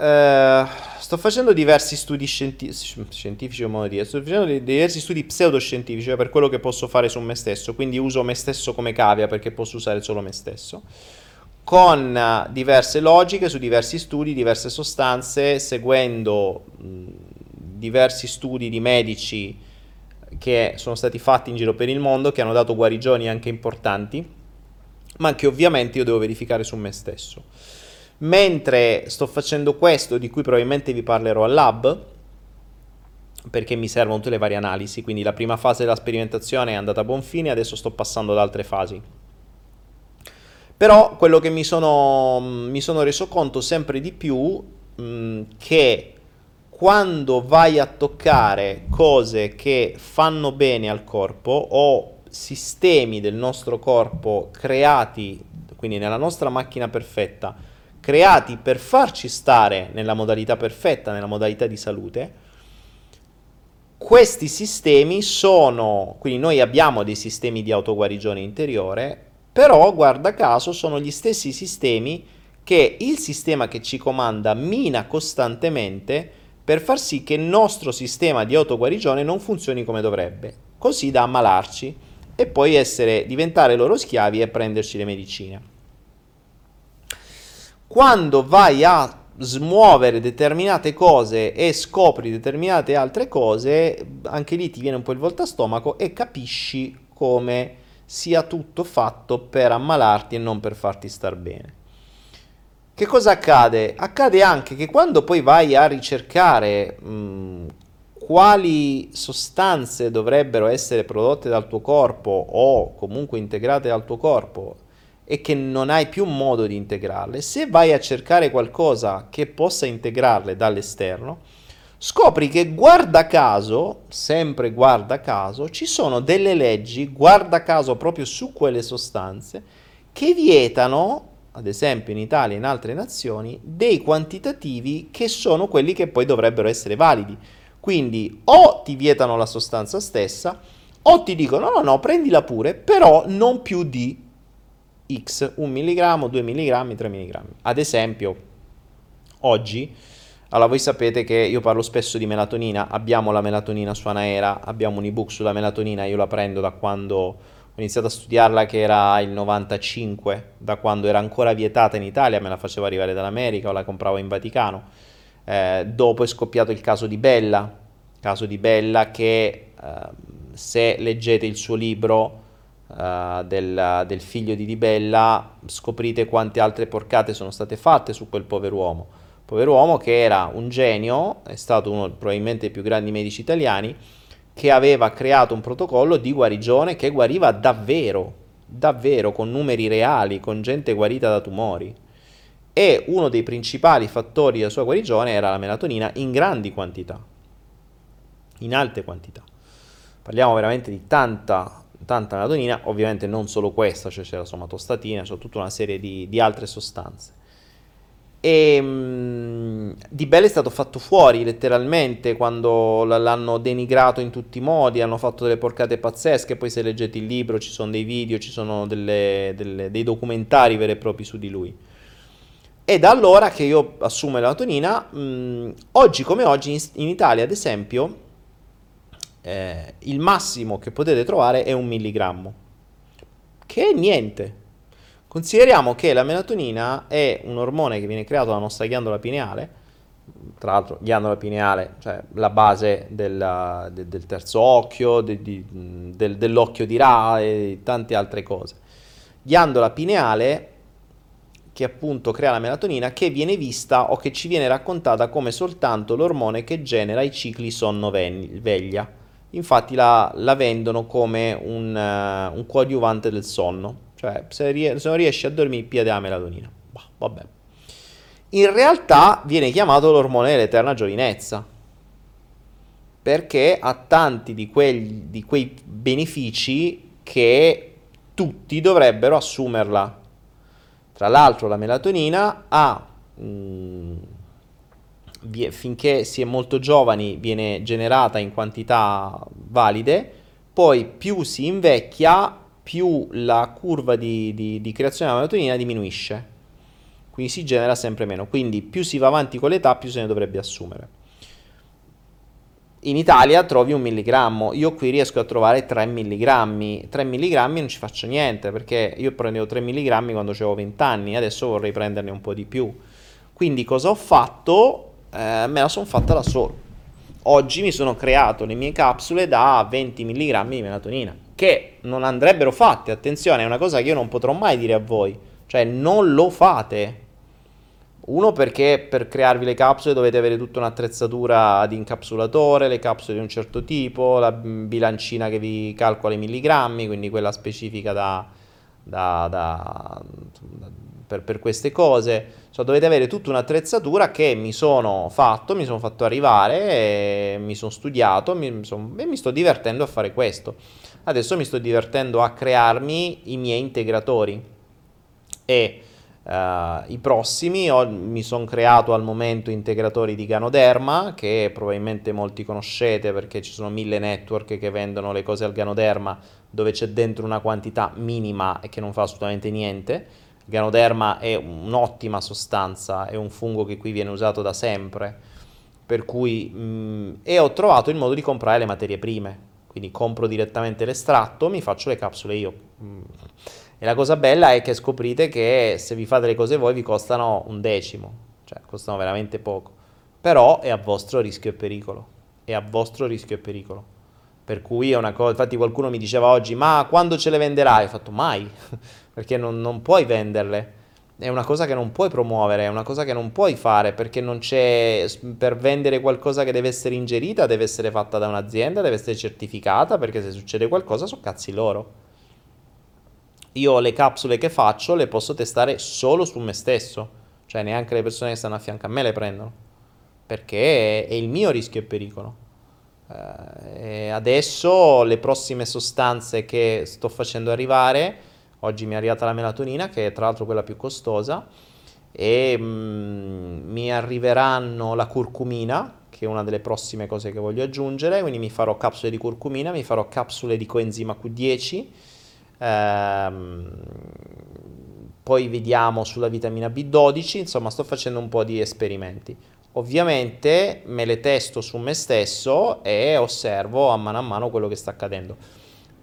Uh, sto facendo diversi studi scienti- scientifici, di dire, sto facendo diversi studi pseudoscientifici cioè per quello che posso fare su me stesso, quindi uso me stesso come cavia perché posso usare solo me stesso, con uh, diverse logiche su diversi studi, diverse sostanze, seguendo mh, diversi studi di medici che sono stati fatti in giro per il mondo, che hanno dato guarigioni anche importanti, ma che ovviamente io devo verificare su me stesso. Mentre sto facendo questo, di cui probabilmente vi parlerò al lab, perché mi servono tutte le varie analisi, quindi la prima fase della sperimentazione è andata a buon fine, adesso sto passando ad altre fasi. Però quello che mi sono, mi sono reso conto sempre di più mh, che quando vai a toccare cose che fanno bene al corpo o sistemi del nostro corpo creati, quindi nella nostra macchina perfetta, creati per farci stare nella modalità perfetta, nella modalità di salute, questi sistemi sono, quindi noi abbiamo dei sistemi di autoguarigione interiore, però guarda caso sono gli stessi sistemi che il sistema che ci comanda mina costantemente per far sì che il nostro sistema di autoguarigione non funzioni come dovrebbe, così da ammalarci e poi essere, diventare loro schiavi e prenderci le medicine quando vai a smuovere determinate cose e scopri determinate altre cose, anche lì ti viene un po' il voltastomaco e capisci come sia tutto fatto per ammalarti e non per farti star bene. Che cosa accade? Accade anche che quando poi vai a ricercare mh, quali sostanze dovrebbero essere prodotte dal tuo corpo o comunque integrate dal tuo corpo e che non hai più modo di integrarle, se vai a cercare qualcosa che possa integrarle dall'esterno, scopri che guarda caso, sempre guarda caso, ci sono delle leggi, guarda caso proprio su quelle sostanze, che vietano, ad esempio in Italia e in altre nazioni, dei quantitativi che sono quelli che poi dovrebbero essere validi. Quindi o ti vietano la sostanza stessa o ti dicono no, no, no, prendila pure, però non più di X, 1 mg, 2 mg, 3 mg. Ad esempio, oggi, allora voi sapete che io parlo spesso di melatonina, abbiamo la melatonina su Anaera, abbiamo un ebook sulla melatonina, io la prendo da quando ho iniziato a studiarla che era il 95, da quando era ancora vietata in Italia, me la facevo arrivare dall'America o la compravo in Vaticano. Eh, dopo è scoppiato il caso di Bella, caso di Bella che eh, se leggete il suo libro uh, del, del, figlio di Di Bella scoprite quante altre porcate sono state fatte su quel pover'uomo. Pover'uomo che era un genio, è stato uno probabilmente dei più grandi medici italiani, che aveva creato un protocollo di guarigione che guariva davvero, davvero, con numeri reali, con gente guarita da tumori. E uno dei principali fattori della sua guarigione era la melatonina in grandi quantità, in alte quantità. Parliamo veramente di tanta, tanta melatonina, ovviamente non solo questa, cioè c'è la somatostatina, c'è tutta una serie di, di altre sostanze. E um, Di Belle è stato fatto fuori letteralmente quando l'hanno denigrato in tutti i modi, hanno fatto delle porcate pazzesche, poi se leggete il libro ci sono dei video, ci sono delle, delle, dei documentari veri e propri su di lui. E da allora che io assumo la melatonina, mh, oggi come oggi in, in Italia ad esempio eh, il massimo che potete trovare è un milligrammo, che è niente. Consideriamo che la melatonina è un ormone che viene creato dalla nostra ghiandola pineale, tra l'altro ghiandola pineale, cioè la base del, del, del terzo occhio, de, di, del, dell'occhio di Ra e tante altre cose. Ghiandola pineale che appunto crea la melatonina che viene vista o che ci viene raccontata come soltanto l'ormone che genera i cicli sonno-veglia Infatti la, la vendono come un, uh, un, coadiuvante del sonno, cioè se, rie- se non riesci a dormire piede la melatonina. Bah, vabbè. In realtà viene chiamato l'ormone dell'eterna giovinezza, perché ha tanti di, quegli, di quei benefici che tutti dovrebbero assumerla. Tra l'altro la melatonina ha... Mm, finché si è molto giovani viene generata in quantità valide, poi più si invecchia, più la curva di, di, di creazione della melatonina diminuisce. Quindi si genera sempre meno. Quindi più si va avanti con l'età, più se ne dovrebbe assumere. In Italia trovi un milligrammo, io qui riesco a trovare 3 milligrammi. 3 milligrammi non ci faccio niente perché io prendevo 3 milligrammi quando avevo 20 anni, adesso vorrei prenderne un po' di più. Quindi cosa ho fatto? Eh, me la sono fatta da solo. Oggi mi sono creato le mie capsule da 20 mg di melatonina, che non andrebbero fatte, attenzione, è una cosa che io non potrò mai dire a voi, cioè non lo fate. Uno perché per crearvi le capsule dovete avere tutta un'attrezzatura di incapsulatore, le capsule di un certo tipo, la bilancina che vi calcola i milligrammi, quindi quella specifica da, da, da, per, per queste cose. Cioè, dovete avere tutta un'attrezzatura che mi sono fatto, mi sono fatto arrivare, mi sono studiato mi son, e mi sto divertendo a fare questo. Adesso mi sto divertendo a crearmi i miei integratori. E uh, i prossimi ho, mi sono creato al momento integratori di Ganoderma che probabilmente molti conoscete perché ci sono mille network che vendono le cose al Ganoderma dove c'è dentro una quantità minima e che non fa assolutamente niente Ganoderma è un'ottima sostanza, è un fungo che qui viene usato da sempre, per cui, mh, e ho trovato il modo di comprare le materie prime, quindi compro direttamente l'estratto, mi faccio le capsule io. E la cosa bella è che scoprite che se vi fate le cose voi vi costano un decimo, cioè costano veramente poco, però è a vostro rischio e pericolo, è a vostro rischio e pericolo. Per cui è una cosa, infatti qualcuno mi diceva oggi, ma quando ce le venderai? Ho fatto mai, perché non, non puoi venderle. È una cosa che non puoi promuovere, è una cosa che non puoi fare perché non c'è per vendere qualcosa che deve essere ingerita, deve essere fatta da un'azienda, deve essere certificata perché se succede qualcosa sono cazzi loro. Io le capsule che faccio le posso testare solo su me stesso, cioè neanche le persone che stanno a fianco a me le prendono, perché è il mio rischio e pericolo. Eh, adesso le prossime sostanze che sto facendo arrivare Oggi mi è arrivata la melatonina, che è tra l'altro quella più costosa, e mm, mi arriveranno la curcumina, che è una delle prossime cose che voglio aggiungere, quindi mi farò capsule di curcumina, mi farò capsule di coenzima Q10, ehm, poi vediamo sulla vitamina B12, insomma sto facendo un po' di esperimenti. Ovviamente me le testo su me stesso e osservo a mano a mano quello che sta accadendo.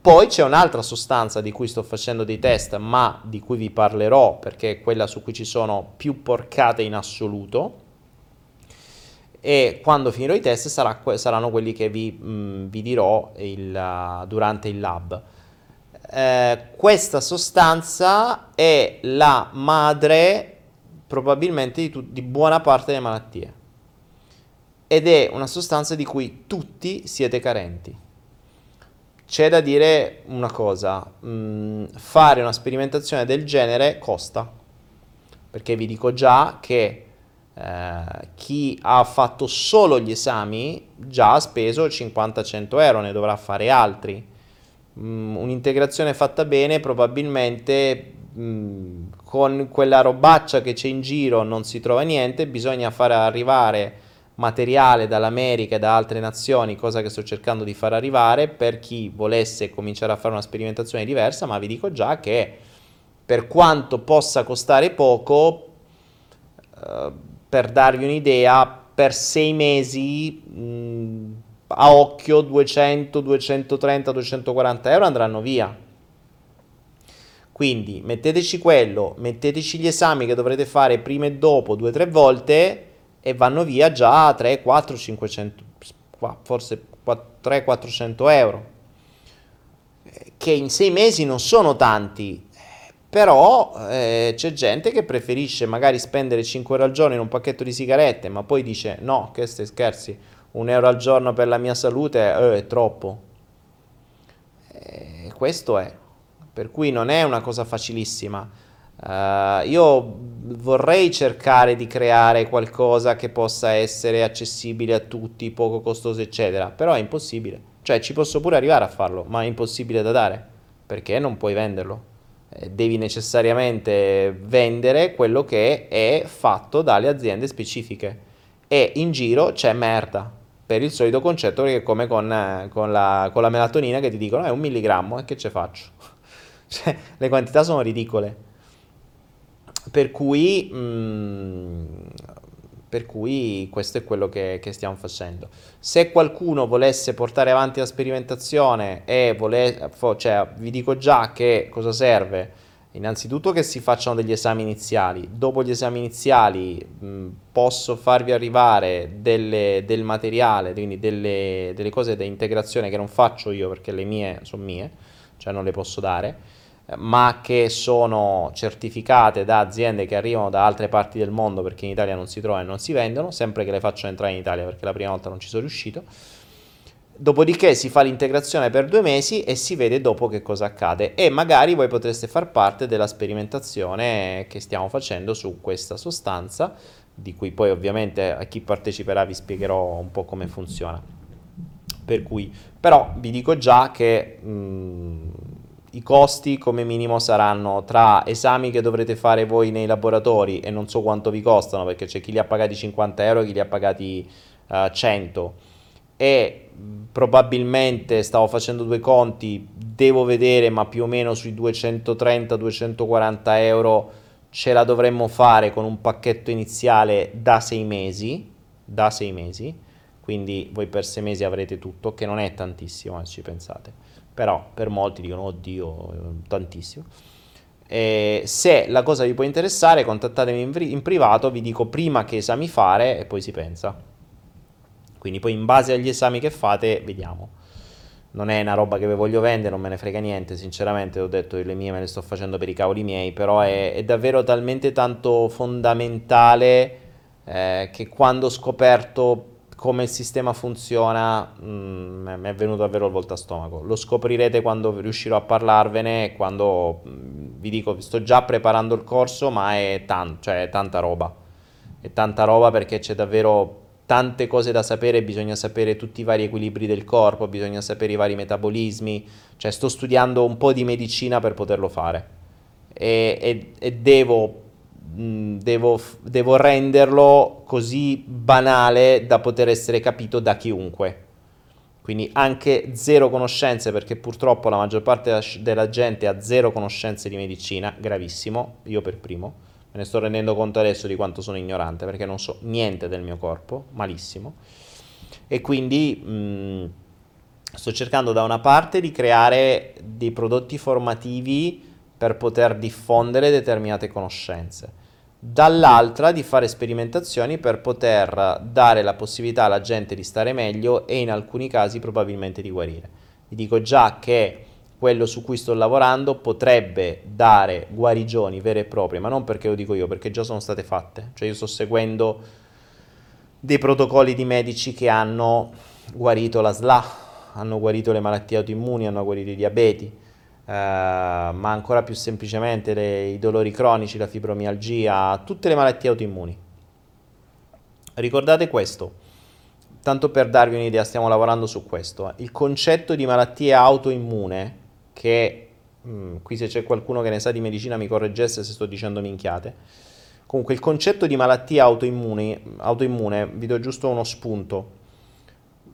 Poi c'è un'altra sostanza di cui sto facendo dei test, ma di cui vi parlerò perché è quella su cui ci sono più porcate in assoluto. E quando finirò i test sarà, saranno quelli che vi, mh, mm, vi dirò il, durante il lab. Eh, questa sostanza è la madre probabilmente di, tu- di buona parte delle malattie ed è una sostanza di cui tutti siete carenti. C'è da dire una cosa, mm, fare una sperimentazione del genere costa, perché vi dico già che eh, chi ha fatto solo gli esami già ha speso 50-100 euro, ne dovrà fare altri. Mm, un'integrazione fatta bene probabilmente mm, con quella robaccia che c'è in giro non si trova niente, bisogna fare arrivare materiale dall'America e da altre nazioni, cosa che sto cercando di far arrivare per chi volesse cominciare a fare una sperimentazione diversa, ma vi dico già che per quanto possa costare poco, eh, per darvi un'idea, per sei mesi mh, a occhio 200, 230, 240 euro andranno via. Quindi metteteci quello, metteteci gli esami che dovrete fare prima e dopo due o tre volte e vanno via già 3, 4, 500, forse 3, 400 euro, che in sei mesi non sono tanti, però eh, c'è gente che preferisce magari spendere 5 euro al giorno in un pacchetto di sigarette, ma poi dice no, che stai scherzi, un euro al giorno per la mia salute eh, è troppo. E questo è, per cui non è una cosa facilissima. Uh, io vorrei cercare di creare qualcosa che possa essere accessibile a tutti, poco costoso, eccetera, però è impossibile. Cioè, ci posso pure arrivare a farlo, ma è impossibile da dare, perché non puoi venderlo. Eh, devi necessariamente vendere quello che è fatto dalle aziende specifiche. E in giro c'è merda, per il solito concetto che è come con, eh, con, la, con la melatonina che ti dicono è un milligrammo e che ce faccio? cioè, le quantità sono ridicole per cui, mh, mm, per cui questo è quello che, che, stiamo facendo. Se qualcuno volesse portare avanti la sperimentazione e vole, cioè, vi dico già che cosa serve. Innanzitutto che si facciano degli esami iniziali, dopo gli esami iniziali mh, mm, posso farvi arrivare delle, del materiale, quindi delle, delle cose da integrazione che non faccio io perché le mie sono mie, cioè non le posso dare ma che sono certificate da aziende che arrivano da altre parti del mondo perché in Italia non si trovano e non si vendono, sempre che le facciano entrare in Italia perché la prima volta non ci sono riuscito. Dopodiché si fa l'integrazione per due mesi e si vede dopo che cosa accade e magari voi potreste far parte della sperimentazione che stiamo facendo su questa sostanza, di cui poi ovviamente a chi parteciperà vi spiegherò un po' come funziona. Per cui, però vi dico già che mh, i costi come minimo saranno tra esami che dovrete fare voi nei laboratori e non so quanto vi costano perché c'è chi li ha pagati 50 euro e chi li ha pagati uh, eh, 100 e probabilmente stavo facendo due conti devo vedere ma più o meno sui 230-240 euro ce la dovremmo fare con un pacchetto iniziale da sei mesi da sei mesi. Quindi voi per sei mesi avrete tutto che non è tantissimo se ci pensate però per molti dicono oddio, tantissimo. E se la cosa vi può interessare, contattatemi in, in privato, vi dico prima che esami fare e poi si pensa. Quindi poi in base agli esami che fate, vediamo. Non è una roba che vi voglio vendere, non me ne frega niente, sinceramente ho detto le mie me le sto facendo per i cavoli miei, però è, è davvero talmente tanto fondamentale eh, che quando ho scoperto come il sistema funziona mm, mi è venuto davvero il volta stomaco. Lo scoprirete quando riuscirò a parlarvene, quando mm, vi dico, sto già preparando il corso, ma è, tan- cioè, tanta roba. È tanta roba perché c'è davvero tante cose da sapere, bisogna sapere tutti i vari equilibri del corpo, bisogna sapere i vari metabolismi, cioè sto studiando un po' di medicina per poterlo fare. e, e, e devo, mh, devo, devo renderlo così banale da poter essere capito da chiunque. Quindi anche zero conoscenze, perché purtroppo la maggior parte della gente ha zero conoscenze di medicina, gravissimo, io per primo. Me ne sto rendendo conto adesso di quanto sono ignorante, perché non so niente del mio corpo, malissimo. E quindi mh, sto cercando da una parte di creare dei prodotti formativi per poter diffondere determinate conoscenze, dall'altra di fare sperimentazioni per poter dare la possibilità alla gente di stare meglio e in alcuni casi probabilmente di guarire. Vi dico già che quello su cui sto lavorando potrebbe dare guarigioni vere e proprie, ma non perché lo dico io, perché già sono state fatte. Cioè io sto seguendo dei protocolli di medici che hanno guarito la SLA, hanno guarito le malattie autoimmuni, hanno guarito i diabeti, Uh, ma ancora più semplicemente le, i dolori cronici, la fibromialgia, tutte le malattie autoimmuni. Ricordate questo, tanto per darvi un'idea, stiamo lavorando su questo. Il concetto di malattia autoimmune, che mh, mm, qui se c'è qualcuno che ne sa di medicina mi correggesse se sto dicendo minchiate. Comunque il concetto di malattia autoimmune, autoimmune vi do giusto uno spunto,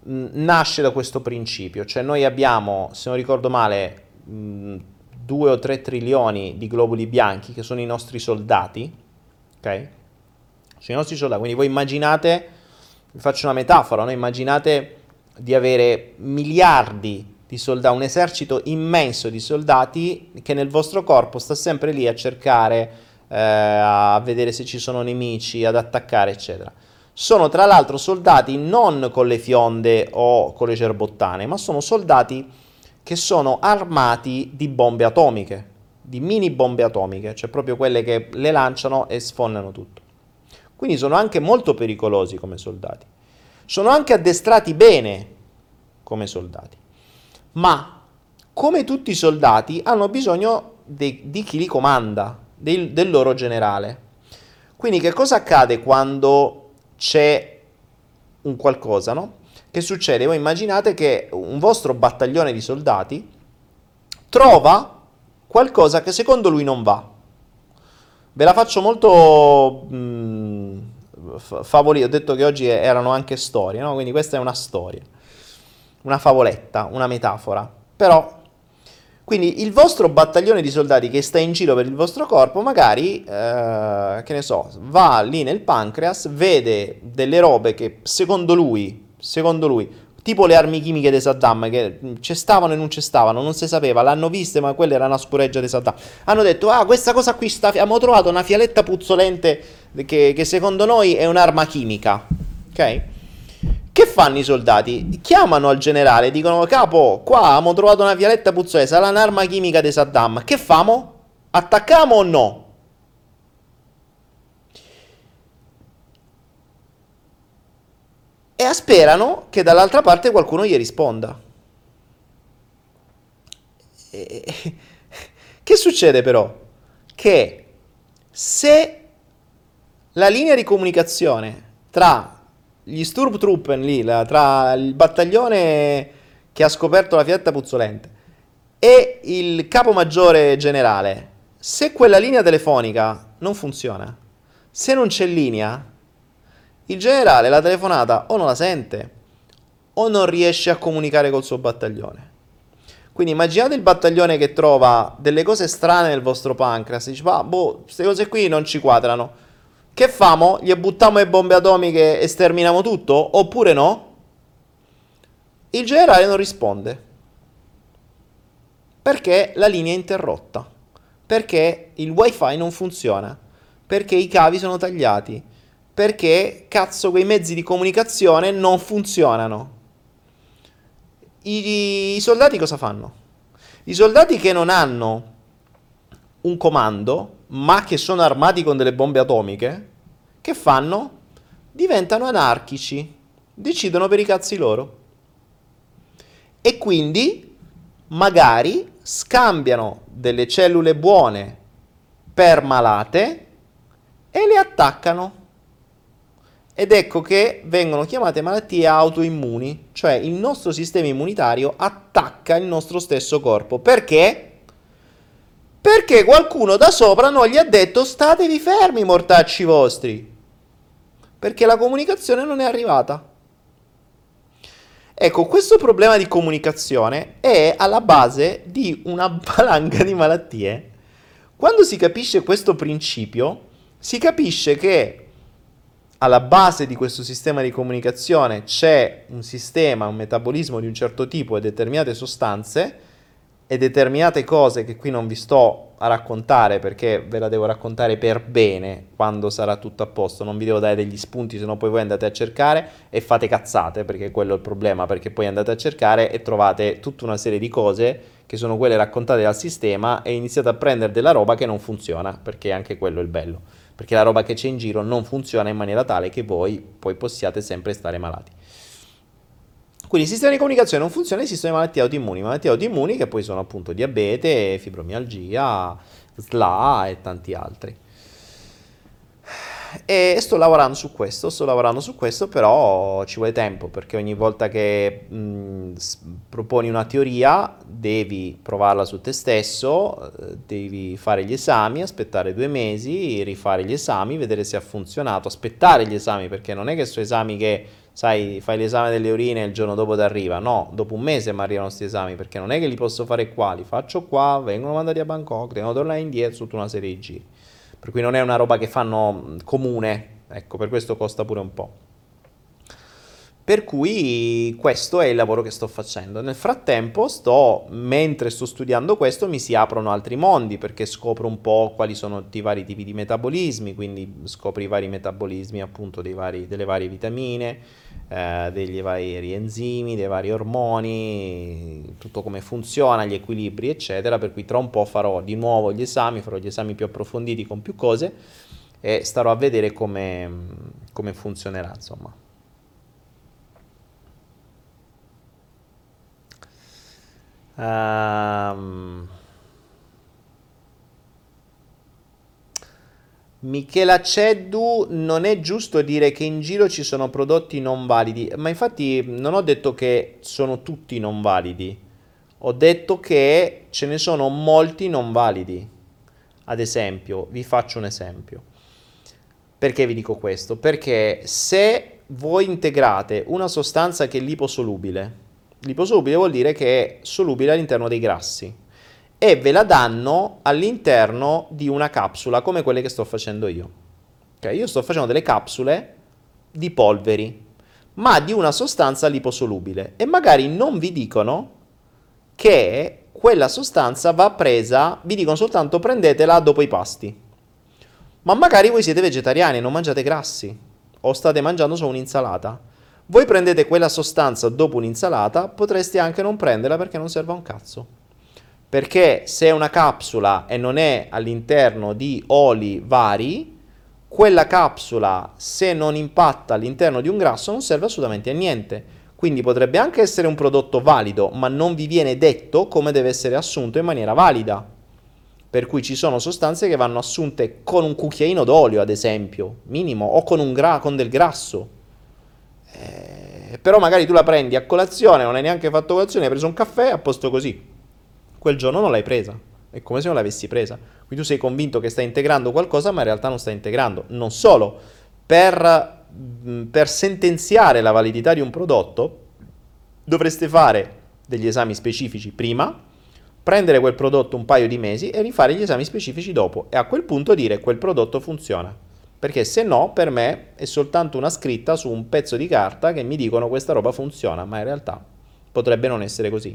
nasce da questo principio, cioè noi abbiamo, se non ricordo male, 2 o 3 trilioni di globuli bianchi che sono i nostri soldati, ok? Sono i nostri soldati, quindi voi immaginate, vi faccio una metafora, no? immaginate di avere miliardi di soldati, un esercito immenso di soldati che nel vostro corpo sta sempre lì a cercare, eh, a vedere se ci sono nemici, ad attaccare, eccetera. Sono tra l'altro soldati non con le fionde o con le cerbottane, ma sono soldati che sono armati di bombe atomiche, di mini bombe atomiche, cioè proprio quelle che le lanciano e sfonnano tutto. Quindi sono anche molto pericolosi come soldati. Sono anche addestrati bene come soldati. Ma come tutti i soldati hanno bisogno de- di chi li comanda, del, del loro generale. Quindi che cosa accade quando c'è un qualcosa, no? Che succede? Voi immaginate che un vostro battaglione di soldati trova qualcosa che secondo lui non va. Ve la faccio molto mh, mm, favolita. Ho detto che oggi erano anche storie, no? Quindi questa è una storia, una favoletta, una metafora. Però, quindi il vostro battaglione di soldati che sta in giro per il vostro corpo, magari, eh, che ne so, va lì nel pancreas, vede delle robe che secondo lui secondo lui, tipo le armi chimiche di Saddam che ci stavano e non ci stavano, non si sapeva, l'hanno viste ma quella era una scureggia di Saddam. Hanno detto, ah questa cosa qui, sta, abbiamo trovato una fialetta puzzolente che, che secondo noi è un'arma chimica, ok? Che fanno i soldati? Chiamano al generale, dicono, capo, qua abbiamo trovato una fialetta puzzolente, sarà un'arma chimica di Saddam, che famo? Attacchiamo o no? E sperano che dall'altra parte qualcuno gli risponda. E... Che succede però? Che se la linea di comunicazione tra gli Sturmtruppen lì, la, tra il battaglione che ha scoperto la fietta puzzolente e il capo maggiore generale, se quella linea telefonica non funziona, se non c'è linea, il generale la telefonata o non la sente o non riesce a comunicare col suo battaglione. Quindi immaginate il battaglione che trova delle cose strane nel vostro pancreas, dice, ma boh, queste cose qui non ci quadrano. Che famo? Gli buttiamo le bombe atomiche e sterminiamo tutto? Oppure no? Il generale non risponde. Perché la linea è interrotta. Perché il wifi non funziona. Perché i cavi sono tagliati perché cazzo quei mezzi di comunicazione non funzionano. I, I, soldati cosa fanno? I soldati che non hanno un comando, ma che sono armati con delle bombe atomiche, che fanno? Diventano anarchici, decidono per i cazzi loro. E quindi magari scambiano delle cellule buone per malate e le attaccano. Ed ecco che vengono chiamate malattie autoimmuni, cioè il nostro sistema immunitario attacca il nostro stesso corpo. Perché? Perché qualcuno da sopra non gli ha detto statevi fermi, mortacci vostri. Perché la comunicazione non è arrivata. Ecco, questo problema di comunicazione è alla base di una valanga di malattie. Quando si capisce questo principio, si capisce che alla base di questo sistema di comunicazione c'è un sistema, un metabolismo di un certo tipo e determinate sostanze e determinate cose che qui non vi sto a raccontare perché ve la devo raccontare per bene quando sarà tutto a posto, non vi devo dare degli spunti, se no poi voi andate a cercare e fate cazzate, perché quello è il problema, perché poi andate a cercare e trovate tutta una serie di cose che sono quelle raccontate dal sistema e iniziate a prendere della roba che non funziona, perché anche quello è il bello, perché la roba che c'è in giro non funziona in maniera tale che voi poi possiate sempre stare malati. Quindi il sistema di comunicazione non funziona, esistono le malattie autoimmuni, malattie autoimmuni che poi sono appunto diabete, fibromialgia, SLA e tanti altri. E sto lavorando su questo, sto lavorando su questo, però ci vuole tempo perché ogni volta che mh, proponi una teoria devi provarla su te stesso, eh, devi fare gli esami, aspettare due mesi, rifare gli esami, vedere se ha funzionato, aspettare gli esami perché non è che sono esami che sai, fai l'esame delle urine e il giorno dopo ti arriva. No, dopo un mese mi arrivano questi esami perché non è che li posso fare qua, li faccio qua, vengono mandati a Bangkok, devono tornare indietro tutta una serie di giri. Per cui non è una roba che fanno comune, ecco, per questo costa pure un po'. Per cui questo è il lavoro che sto facendo. Nel frattempo, sto, mentre sto studiando questo, mi si aprono altri mondi perché scopro un po' quali sono i vari tipi di metabolismi, quindi scopri i vari metabolismi appunto vari, delle varie vitamine, eh, degli vari enzimi, dei vari ormoni, tutto come funziona, gli equilibri, eccetera. Per cui tra un po' farò di nuovo gli esami, farò gli esami più approfonditi con più cose e starò a vedere come, come funzionerà, insomma. Um, Michela Ceddu, non è giusto dire che in giro ci sono prodotti non validi, ma infatti non ho detto che sono tutti non validi, ho detto che ce ne sono molti non validi. Ad esempio, vi faccio un esempio. Perché vi dico questo? Perché se voi integrate una sostanza che è liposolubile, Liposolubile vuol dire che è solubile all'interno dei grassi e ve la danno all'interno di una capsula come quelle che sto facendo io. Okay? Io sto facendo delle capsule di polveri, ma di una sostanza liposolubile e magari non vi dicono che quella sostanza va presa, vi dicono soltanto prendetela dopo i pasti. Ma magari voi siete vegetariani e non mangiate grassi o state mangiando solo un'insalata voi prendete quella sostanza dopo un'insalata, potreste anche non prenderla perché non serve a un cazzo. Perché se è una capsula e non è all'interno di oli vari, quella capsula se non impatta all'interno di un grasso non serve assolutamente a niente. Quindi potrebbe anche essere un prodotto valido, ma non vi viene detto come deve essere assunto in maniera valida. Per cui ci sono sostanze che vanno assunte con un cucchiaino d'olio, ad esempio, minimo, o con, gra- con del grasso. Eh, però magari tu la prendi a colazione, non hai neanche fatto colazione, hai preso un caffè, a posto così. Quel giorno non l'hai presa. È come se non l'avessi presa. Quindi tu sei convinto che stai integrando qualcosa, ma in realtà non stai integrando. Non solo, per, mm, per sentenziare la validità di un prodotto, dovreste fare degli esami specifici prima, prendere quel prodotto un paio di mesi e rifare gli esami specifici dopo. E a quel punto dire quel prodotto funziona perché se no per me è soltanto una scritta su un pezzo di carta che mi dicono questa roba funziona, ma in realtà potrebbe non essere così.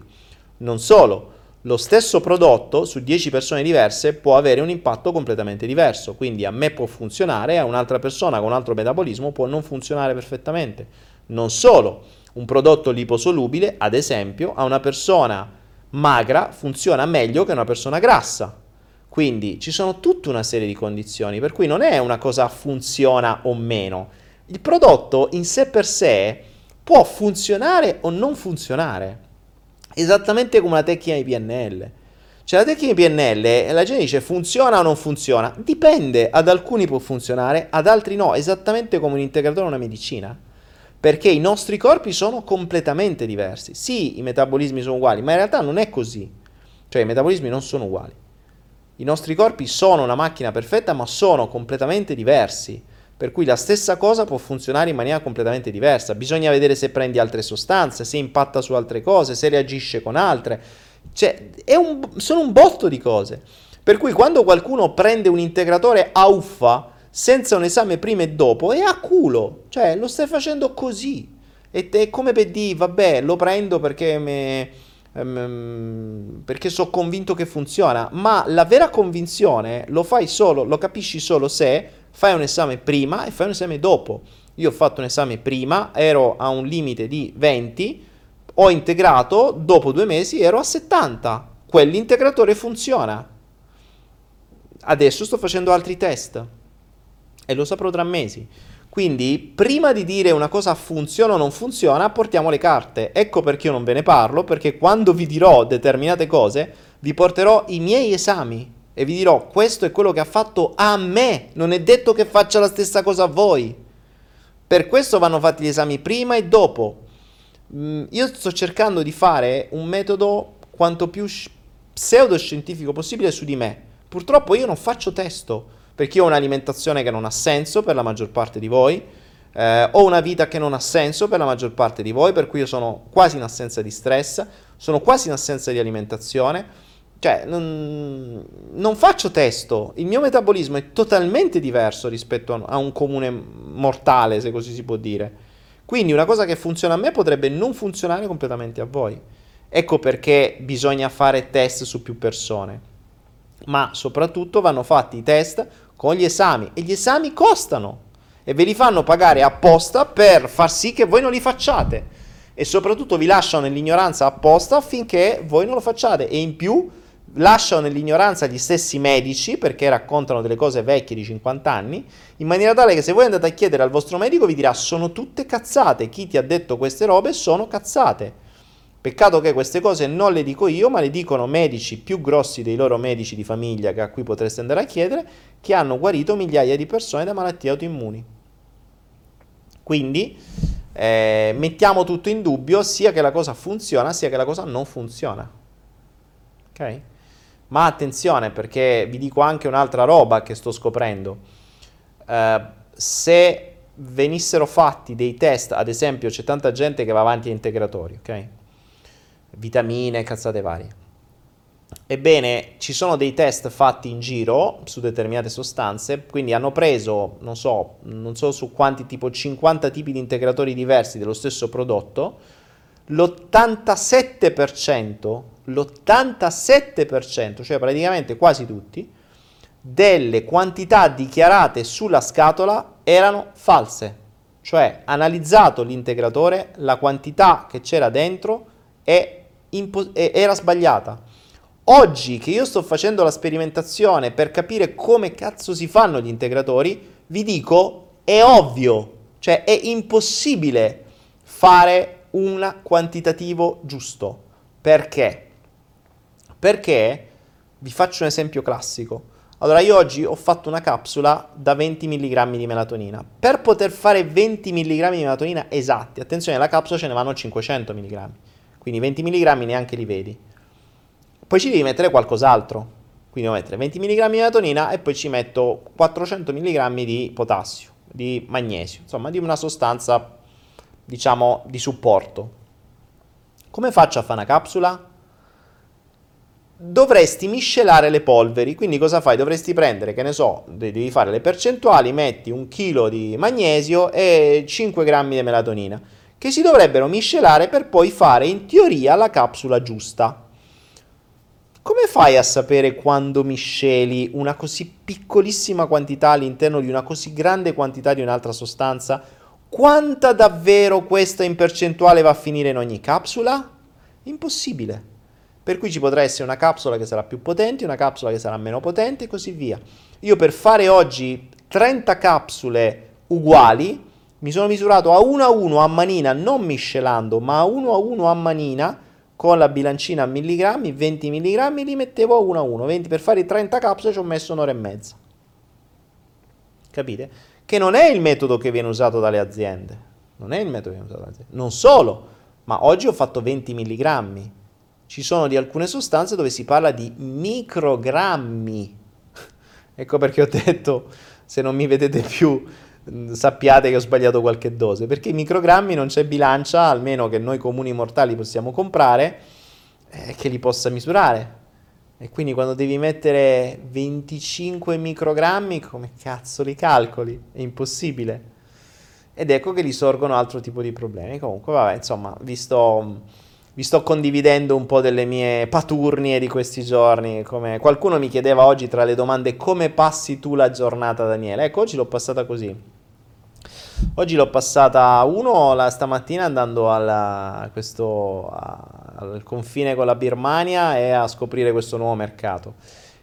Non solo, lo stesso prodotto su 10 persone diverse può avere un impatto completamente diverso, quindi a me può funzionare, a un'altra persona con un altro metabolismo può non funzionare perfettamente. Non solo, un prodotto liposolubile, ad esempio, a una persona magra funziona meglio che a una persona grassa quindi ci sono tutta una serie di condizioni, per cui non è una cosa funziona o meno. Il prodotto in sé per sé può funzionare o non funzionare, esattamente come la tecnica di PNL. Cioè la tecnica di PNL, la gente dice funziona o non funziona, dipende, ad alcuni può funzionare, ad altri no, esattamente come un integratore o una medicina. Perché i nostri corpi sono completamente diversi. Sì, i metabolismi sono uguali, ma in realtà non è così. Cioè i metabolismi non sono uguali. I nostri corpi sono una macchina perfetta, ma sono completamente diversi. Per cui la stessa cosa può funzionare in maniera completamente diversa. Bisogna vedere se prendi altre sostanze, se impatta su altre cose, se reagisce con altre. Cioè, un, sono un botto di cose. Per cui quando qualcuno prende un integratore a uffa senza un esame prima e dopo, è a culo. Cioè, lo stai facendo così. E è come per dire, vabbè, lo prendo perché me, um, perché sono convinto che funziona. Ma la vera convinzione lo fai solo, lo capisci solo se fai un esame prima e fai un esame dopo. Io ho fatto un esame prima, ero a un limite di 20, ho integrato, dopo due mesi ero a 70. Quell'integratore funziona. Adesso sto facendo altri test e lo saprò tra mesi. Quindi, prima di dire una cosa funziona o non funziona, portiamo le carte. Ecco perché io non ve ne parlo, perché quando vi dirò determinate cose, vi porterò i miei esami e vi dirò questo è quello che ha fatto a me, non è detto che faccia la stessa cosa a voi. Per questo vanno fatti gli esami prima e dopo. Mm, io sto cercando di fare un metodo quanto più pseudoscientifico possibile su di me. Purtroppo io non faccio testo, perché ho un'alimentazione che non ha senso per la maggior parte di voi, eh, ho una vita che non ha senso per la maggior parte di voi, per cui io sono quasi in assenza di stress, sono quasi in assenza di alimentazione cioè, non, non, faccio testo, il mio metabolismo è totalmente diverso rispetto a un comune mortale, se così si può dire. Quindi una cosa che funziona a me potrebbe non funzionare completamente a voi. Ecco perché bisogna fare test su più persone. Ma soprattutto vanno fatti i test con gli esami. E gli esami costano e ve li fanno pagare apposta per far sì che voi non li facciate. E soprattutto vi lasciano nell'ignoranza apposta affinché voi non lo facciate. E in più lasciano nell'ignoranza gli stessi medici perché raccontano delle cose vecchie di 50 anni, in maniera tale che se voi andate a chiedere al vostro medico vi dirà sono tutte cazzate, chi ti ha detto queste robe sono cazzate. Peccato che queste cose non le dico io, ma le dicono medici più grossi dei loro medici di famiglia che a cui potreste andare a chiedere, che hanno guarito migliaia di persone da malattie autoimmuni. Quindi eh, mettiamo tutto in dubbio, sia che la cosa funziona, sia che la cosa non funziona. Ok? Ma attenzione perché vi dico anche un'altra roba che sto scoprendo. Uh, se venissero fatti dei test, ad esempio c'è tanta gente che va avanti a integratori, ok? Vitamine, cazzate varie. Ebbene, ci sono dei test fatti in giro su determinate sostanze, quindi hanno preso, non so, non so su quanti, tipo 50 tipi di integratori diversi dello stesso prodotto, l'87% l'87%, cioè praticamente quasi tutti, delle quantità dichiarate sulla scatola erano false. Cioè, analizzato l'integratore, la quantità che c'era dentro impo- era sbagliata. Oggi che io sto facendo la sperimentazione per capire come cazzo si fanno gli integratori, vi dico, è ovvio, cioè è impossibile fare un quantitativo giusto. Perché? Perché vi faccio un esempio classico. Allora, io oggi ho fatto una capsula da 20 mg di melatonina. Per poter fare 20 mg di melatonina esatti, attenzione, nella capsula ce ne vanno 500 mg. Quindi 20 mg neanche li vedi. Poi ci devi mettere qualcos'altro. Quindi devo mettere 20 mg di melatonina e poi ci metto 400 mg di potassio, di magnesio, insomma, di una sostanza, diciamo, di supporto. Come faccio a fare una capsula? dovresti miscelare le polveri. Quindi cosa fai? Dovresti prendere, che ne so, devi fare le percentuali, metti un chilo di magnesio e 5 grammi di melatonina, che si dovrebbero miscelare per poi fare in teoria la capsula giusta. Come fai a sapere quando misceli una così piccolissima quantità all'interno di una così grande quantità di un'altra sostanza? Quanta davvero questa in percentuale va a finire in ogni capsula? Impossibile. Per cui ci potrà essere una capsula che sarà più potente, una capsula che sarà meno potente e così via. Io per fare oggi 30 capsule uguali mi sono misurato a 1 a 1 a manina, non miscelando, ma a 1 a 1 a manina con la bilancina a milligrammi, 20 milligrammi li mettevo a 1 a 1. 20 per fare 30 capsule ci ho messo un'ora e mezza. Capite? Che non è il metodo che viene usato dalle aziende. Non è il metodo che viene usato dalle aziende. Non solo, ma oggi ho fatto 20 milligrammi ci sono di alcune sostanze dove si parla di microgrammi. ecco perché ho detto, se non mi vedete più, sappiate che ho sbagliato qualche dose, perché i microgrammi non c'è bilancia, almeno che noi comuni mortali possiamo comprare, eh, che li possa misurare. E quindi quando devi mettere 25 microgrammi, come cazzo li calcoli? È impossibile. Ed ecco che risorgono altro tipo di problemi. Comunque, vabbè, insomma, vi sto, vi sto condividendo un po' delle mie paturnie di questi giorni. Come qualcuno mi chiedeva oggi tra le domande come passi tu la giornata, Daniele? Ecco, oggi l'ho passata così. Oggi l'ho passata uno la, stamattina andando alla, questo, a, al confine con la Birmania e a scoprire questo nuovo mercato.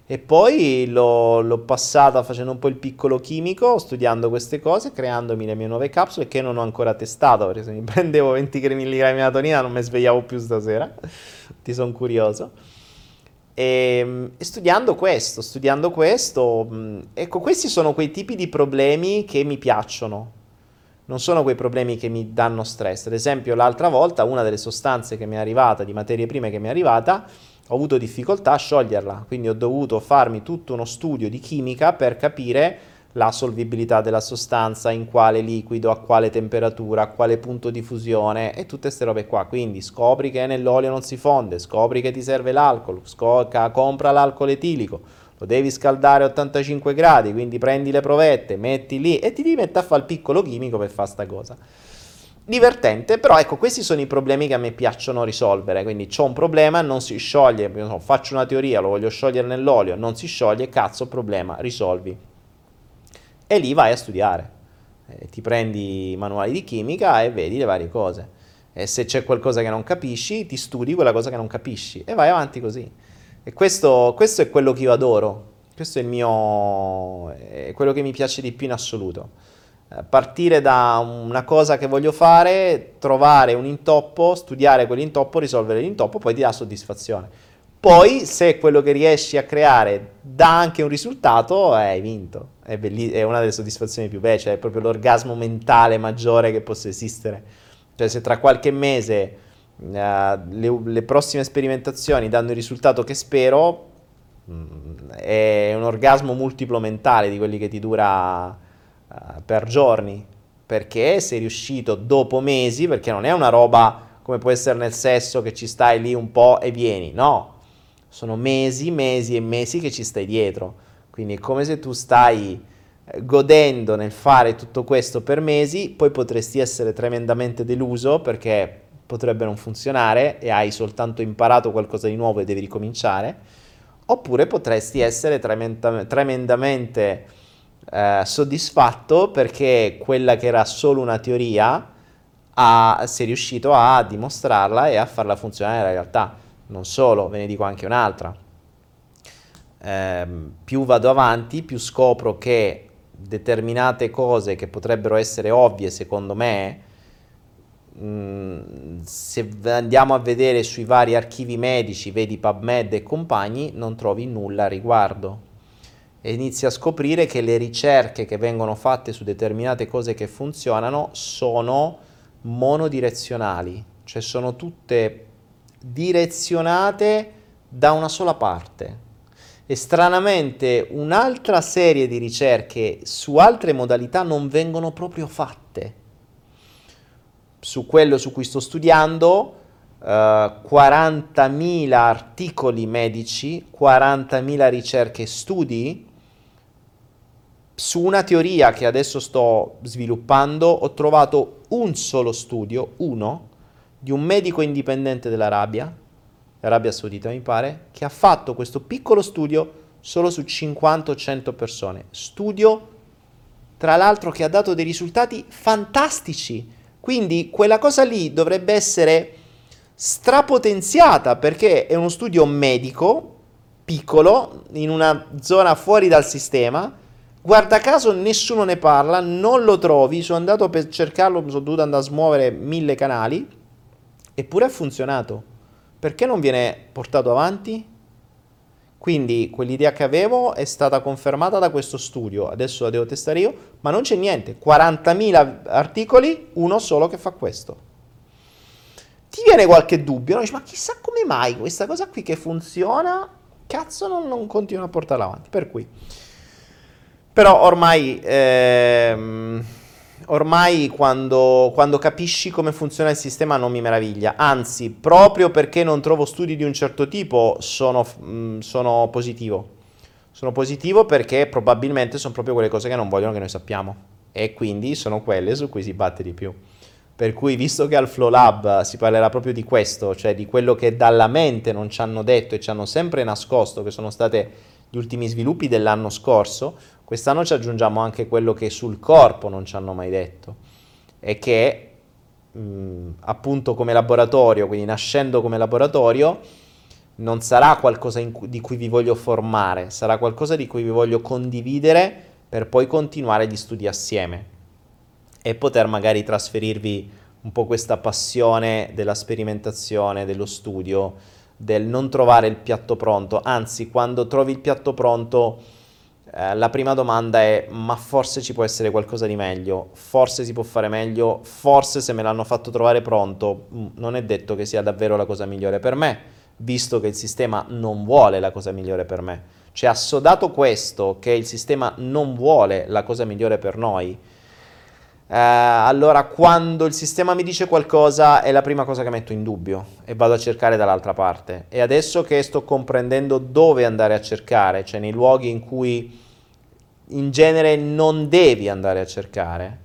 E poi l'ho, l'ho, passata facendo un po' il piccolo chimico, studiando queste cose, creandomi le mie nuove capsule che non ho ancora testato, perché se mi prendevo 20 mg di melatonina non mi svegliavo più stasera, ti sono curioso. E, e, studiando questo, studiando questo, ecco, questi sono quei tipi di problemi che mi piacciono, non sono quei problemi che mi danno stress. Ad esempio, l'altra volta una delle sostanze che mi è arrivata, di materie prime che mi è arrivata, ho avuto difficoltà a scioglierla, quindi ho dovuto farmi tutto uno studio di chimica per capire la solvibilità della sostanza, in quale liquido, a quale temperatura, a quale punto di fusione e tutte queste robe qua. Quindi scopri che nell'olio non si fonde, scopri che ti serve l'alcol, scocca, compra l'alcol etilico lo devi scaldare a 85 gradi, quindi prendi le provette, metti lì e ti devi mettere a fare il piccolo chimico per fare sta cosa. Divertente, però ecco, questi sono i problemi che a me piacciono risolvere, quindi ho un problema, non si scioglie, so, faccio una teoria, lo voglio sciogliere nell'olio, non si scioglie, cazzo, problema, risolvi. E lì vai a studiare, eh, ti prendi i manuali di chimica e vedi le varie cose. E se c'è qualcosa che non capisci, ti studi quella cosa che non capisci e vai avanti così. E questo, questo è quello che io adoro, questo è il mio, è quello che mi piace di più in assoluto. Eh, partire da una cosa che voglio fare, trovare un intoppo, studiare quell'intoppo, risolvere l'intoppo, poi ti dà soddisfazione. Poi, se quello che riesci a creare dà anche un risultato, hai vinto. È, belli- è una delle soddisfazioni più belle, cioè è proprio l'orgasmo mentale maggiore che possa esistere. Cioè, se tra qualche mese uh, le, le, prossime sperimentazioni danno il risultato che spero, mm, è un orgasmo multiplo mentale di quelli che ti dura uh, per giorni, perché sei riuscito dopo mesi, perché non è una roba come può essere nel sesso che ci stai lì un po' e vieni, no, sono mesi, mesi e mesi che ci stai dietro, quindi è come se tu stai eh, godendo nel fare tutto questo per mesi, poi potresti essere tremendamente deluso perché potrebbe non funzionare e hai soltanto imparato qualcosa di nuovo e devi ricominciare, oppure potresti essere tremenda- tremendamente eh, soddisfatto perché quella che era solo una teoria ha, sei riuscito a dimostrarla e a farla funzionare nella realtà. Non solo, ve ne dico anche un'altra. Eh, più vado avanti, più scopro che determinate cose che potrebbero essere ovvie secondo me, Mm, se andiamo a vedere sui vari archivi medici, vedi PubMed e compagni, non trovi nulla a riguardo. E inizi a scoprire che le ricerche che vengono fatte su determinate cose che funzionano sono monodirezionali, cioè sono tutte direzionate da una sola parte. E stranamente un'altra serie di ricerche su altre modalità non vengono proprio fatte su quello su cui sto studiando, eh, 40.000 articoli medici, 40.000 ricerche e studi. Su una teoria che adesso sto sviluppando ho trovato un solo studio, uno, di un medico indipendente dell'Arabia, l'Arabia Saudita mi pare, che ha fatto questo piccolo studio solo su 50 o 100 persone. Studio, tra l'altro, che ha dato dei risultati fantastici quindi quella cosa lì dovrebbe essere strapotenziata perché è uno studio medico, piccolo, in una zona fuori dal sistema. Guarda caso nessuno ne parla, non lo trovi, sono andato per cercarlo, sono dovuto andare a smuovere mille canali, eppure ha funzionato. Perché non viene portato avanti? Quindi quell'idea che avevo è stata confermata da questo studio, adesso la devo testare io, ma non c'è niente, 40.000 articoli, uno solo che fa questo. ti viene qualche dubbio, no? dici, ma chissà come mai questa cosa qui che funziona, cazzo non, non continua a portarla avanti. Per cui, però ormai, ehm, ormai quando, quando capisci come funziona il sistema non mi meraviglia, anzi, proprio perché non trovo studi di un certo tipo sono, mh, sono positivo. Sono positivo perché probabilmente sono proprio quelle cose che non vogliono che noi sappiamo e quindi sono quelle su cui si batte di più. Per cui, visto che al Flow Lab si parlerà proprio di questo, cioè di quello che dalla mente non ci hanno detto e ci hanno sempre nascosto, che sono state gli ultimi sviluppi dell'anno scorso, quest'anno ci aggiungiamo anche quello che sul corpo non ci hanno mai detto e che mh, appunto come laboratorio, quindi nascendo come laboratorio, non sarà qualcosa cui, di cui vi voglio formare, sarà qualcosa di cui vi voglio condividere per poi continuare gli studi assieme e poter magari trasferirvi un po' questa passione della sperimentazione, dello studio, del non trovare il piatto pronto, anzi quando trovi il piatto pronto eh, la prima domanda è ma forse ci può essere qualcosa di meglio, forse si può fare meglio, forse se me l'hanno fatto trovare pronto mm, non è detto che sia davvero la cosa migliore per me, visto che il sistema non vuole la cosa migliore per me. Cioè assodato questo, che il sistema non vuole la cosa migliore per noi, eh, allora quando il sistema mi dice qualcosa è la prima cosa che metto in dubbio e vado a cercare dall'altra parte. E adesso che sto comprendendo dove andare a cercare, cioè nei luoghi in cui in genere non devi andare a cercare,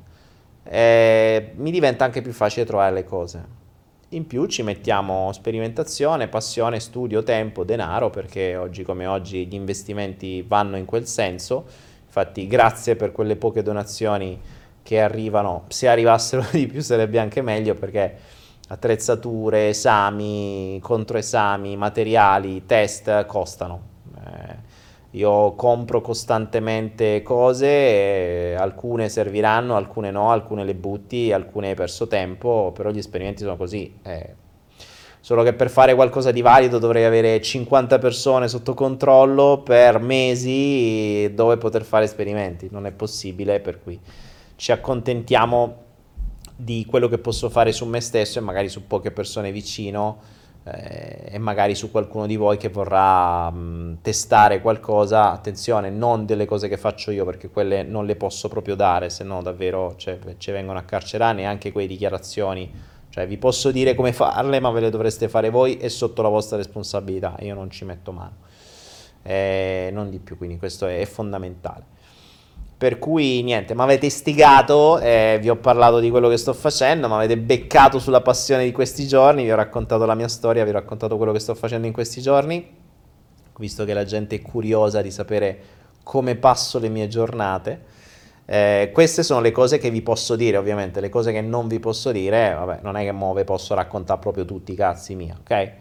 eh, mi diventa anche più facile trovare le cose. In più ci mettiamo sperimentazione, passione, studio, tempo, denaro, perché oggi come oggi gli investimenti vanno in quel senso. Infatti grazie per quelle poche donazioni che arrivano, se arrivassero di più sarebbe anche meglio perché attrezzature, esami, controesami, materiali, test costano. Eh, io compro costantemente cose, alcune serviranno, alcune no, alcune le butti, alcune hai perso tempo, però gli esperimenti sono così. Eh, solo che per fare qualcosa di valido dovrei avere 50 persone sotto controllo per mesi dove poter fare esperimenti, non è possibile, per cui ci accontentiamo di quello che posso fare su me stesso e magari su poche persone vicino eh, e magari su qualcuno di voi che vorrà mh, testare qualcosa, attenzione, non delle cose che faccio io perché quelle non le posso proprio dare, se no davvero cioè, ci vengono a carcerare neanche quelle dichiarazioni, cioè vi posso dire come farle ma ve le dovreste fare voi e sotto la vostra responsabilità, io non ci metto mano, eh, non di più, quindi questo è, è fondamentale. Per cui niente, mi avete istigato, eh, vi ho parlato di quello che sto facendo, mi avete beccato sulla passione di questi giorni, vi ho raccontato la mia storia, vi ho raccontato quello che sto facendo in questi giorni, visto che la gente è curiosa di sapere come passo le mie giornate. Eh, queste sono le cose che vi posso dire, ovviamente, le cose che non vi posso dire, vabbè, non è che mo ve posso raccontare proprio tutti i cazzi miei, ok?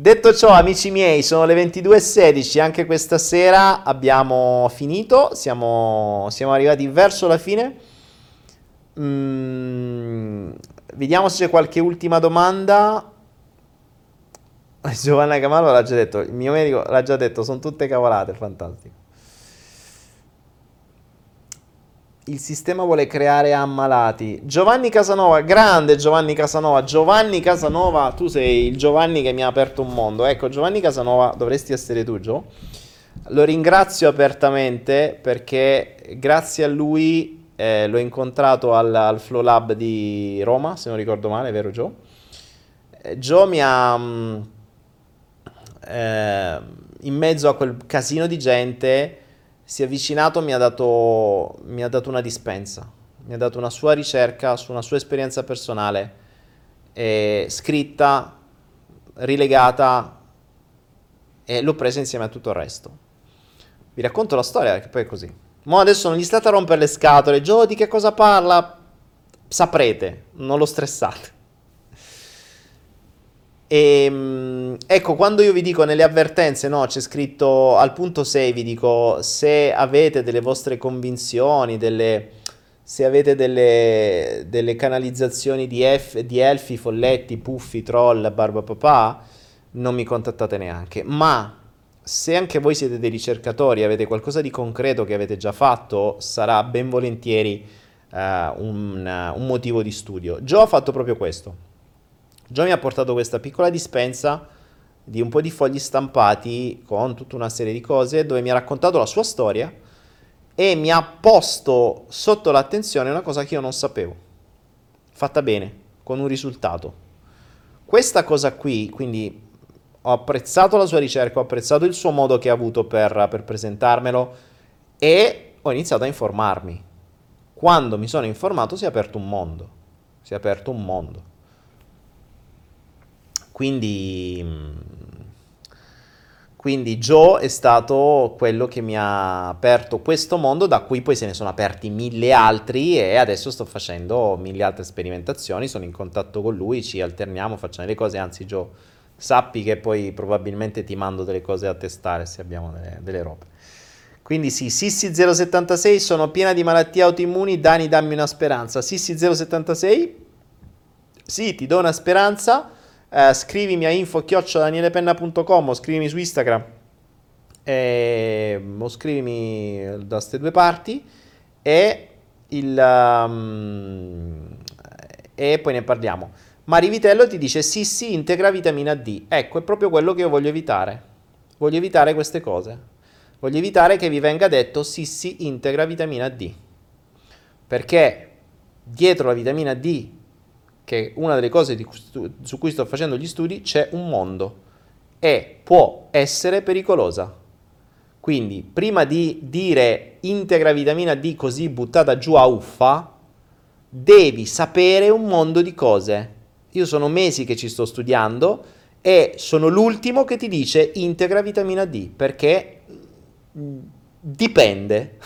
Detto ciò, amici miei, sono le 22.16, anche questa sera abbiamo finito, siamo, siamo arrivati verso la fine. Mm, vediamo se c'è qualche ultima domanda. Giovanna Camallo l'ha già detto, il mio medico l'ha già detto, sono tutte cavolate, fantastico. Il sistema vuole creare ammalati. Giovanni Casanova, grande Giovanni Casanova. Giovanni Casanova, tu sei il Giovanni che mi ha aperto un mondo. Ecco, Giovanni Casanova, dovresti essere tu, Gio. Lo ringrazio apertamente perché grazie a lui eh, l'ho incontrato al, al, Flow Lab di Roma, se non ricordo male, vero Gio? Eh, Gio mi ha... Mm, eh, in mezzo a quel casino di gente si è avvicinato, mi ha, dato, mi ha dato una dispensa, mi ha dato una sua ricerca su una sua esperienza personale, eh, scritta, rilegata e l'ho presa insieme a tutto il resto. Vi racconto la storia perché poi è così. Ma adesso non gli state a rompere le scatole, Gio di che cosa parla? Saprete, non lo stressate. E ehm, ecco, quando io vi dico nelle avvertenze, no, c'è scritto al punto 6, vi dico se avete delle vostre convinzioni, delle, se avete delle, delle canalizzazioni di, F, di elfi, folletti, puffi, troll, barba papà, non mi contattate neanche. Ma se anche voi siete dei ricercatori, avete qualcosa di concreto che avete già fatto, sarà ben volentieri uh, un, un motivo di studio. Joe ha fatto proprio questo Joe mi ha portato questa piccola dispensa di un po' di fogli stampati con tutta una serie di cose dove mi ha raccontato la sua storia e mi ha posto sotto l'attenzione una cosa che io non sapevo, fatta bene, con un risultato. Questa cosa qui, quindi ho apprezzato la sua ricerca, ho apprezzato il suo modo che ha avuto per, per presentarmelo e ho iniziato a informarmi. Quando mi sono informato si è aperto un mondo, si è aperto un mondo. Quindi quindi Joe è stato quello che mi ha aperto questo mondo, da cui poi se ne sono aperti mille altri e adesso sto facendo mille altre sperimentazioni, sono in contatto con lui, ci alterniamo, facciamo le cose, anzi Joe, sappi che poi probabilmente ti mando delle cose a testare se abbiamo delle, delle robe. Quindi sì, Sissi076 sono piena di malattie autoimmuni, Dani dammi una speranza. Sissi076, sì, ti do una speranza eh, scrivimi a info-danielepenna.com o scrivimi su Instagram eh, o scrivimi da queste due parti e, il, um, e poi ne parliamo. Mari Vitello ti dice sì sì integra vitamina D. Ecco, è proprio quello che io voglio evitare. Voglio evitare queste cose. Voglio evitare che vi venga detto sì sì integra vitamina D. Perché dietro la vitamina D che una delle cose stu- su cui sto facendo gli studi c'è un mondo e può essere pericolosa. Quindi, prima di dire integra vitamina D così buttata giù a uffa, devi sapere un mondo di cose. Io sono mesi che ci sto studiando e sono l'ultimo che ti dice integra vitamina D perché dipende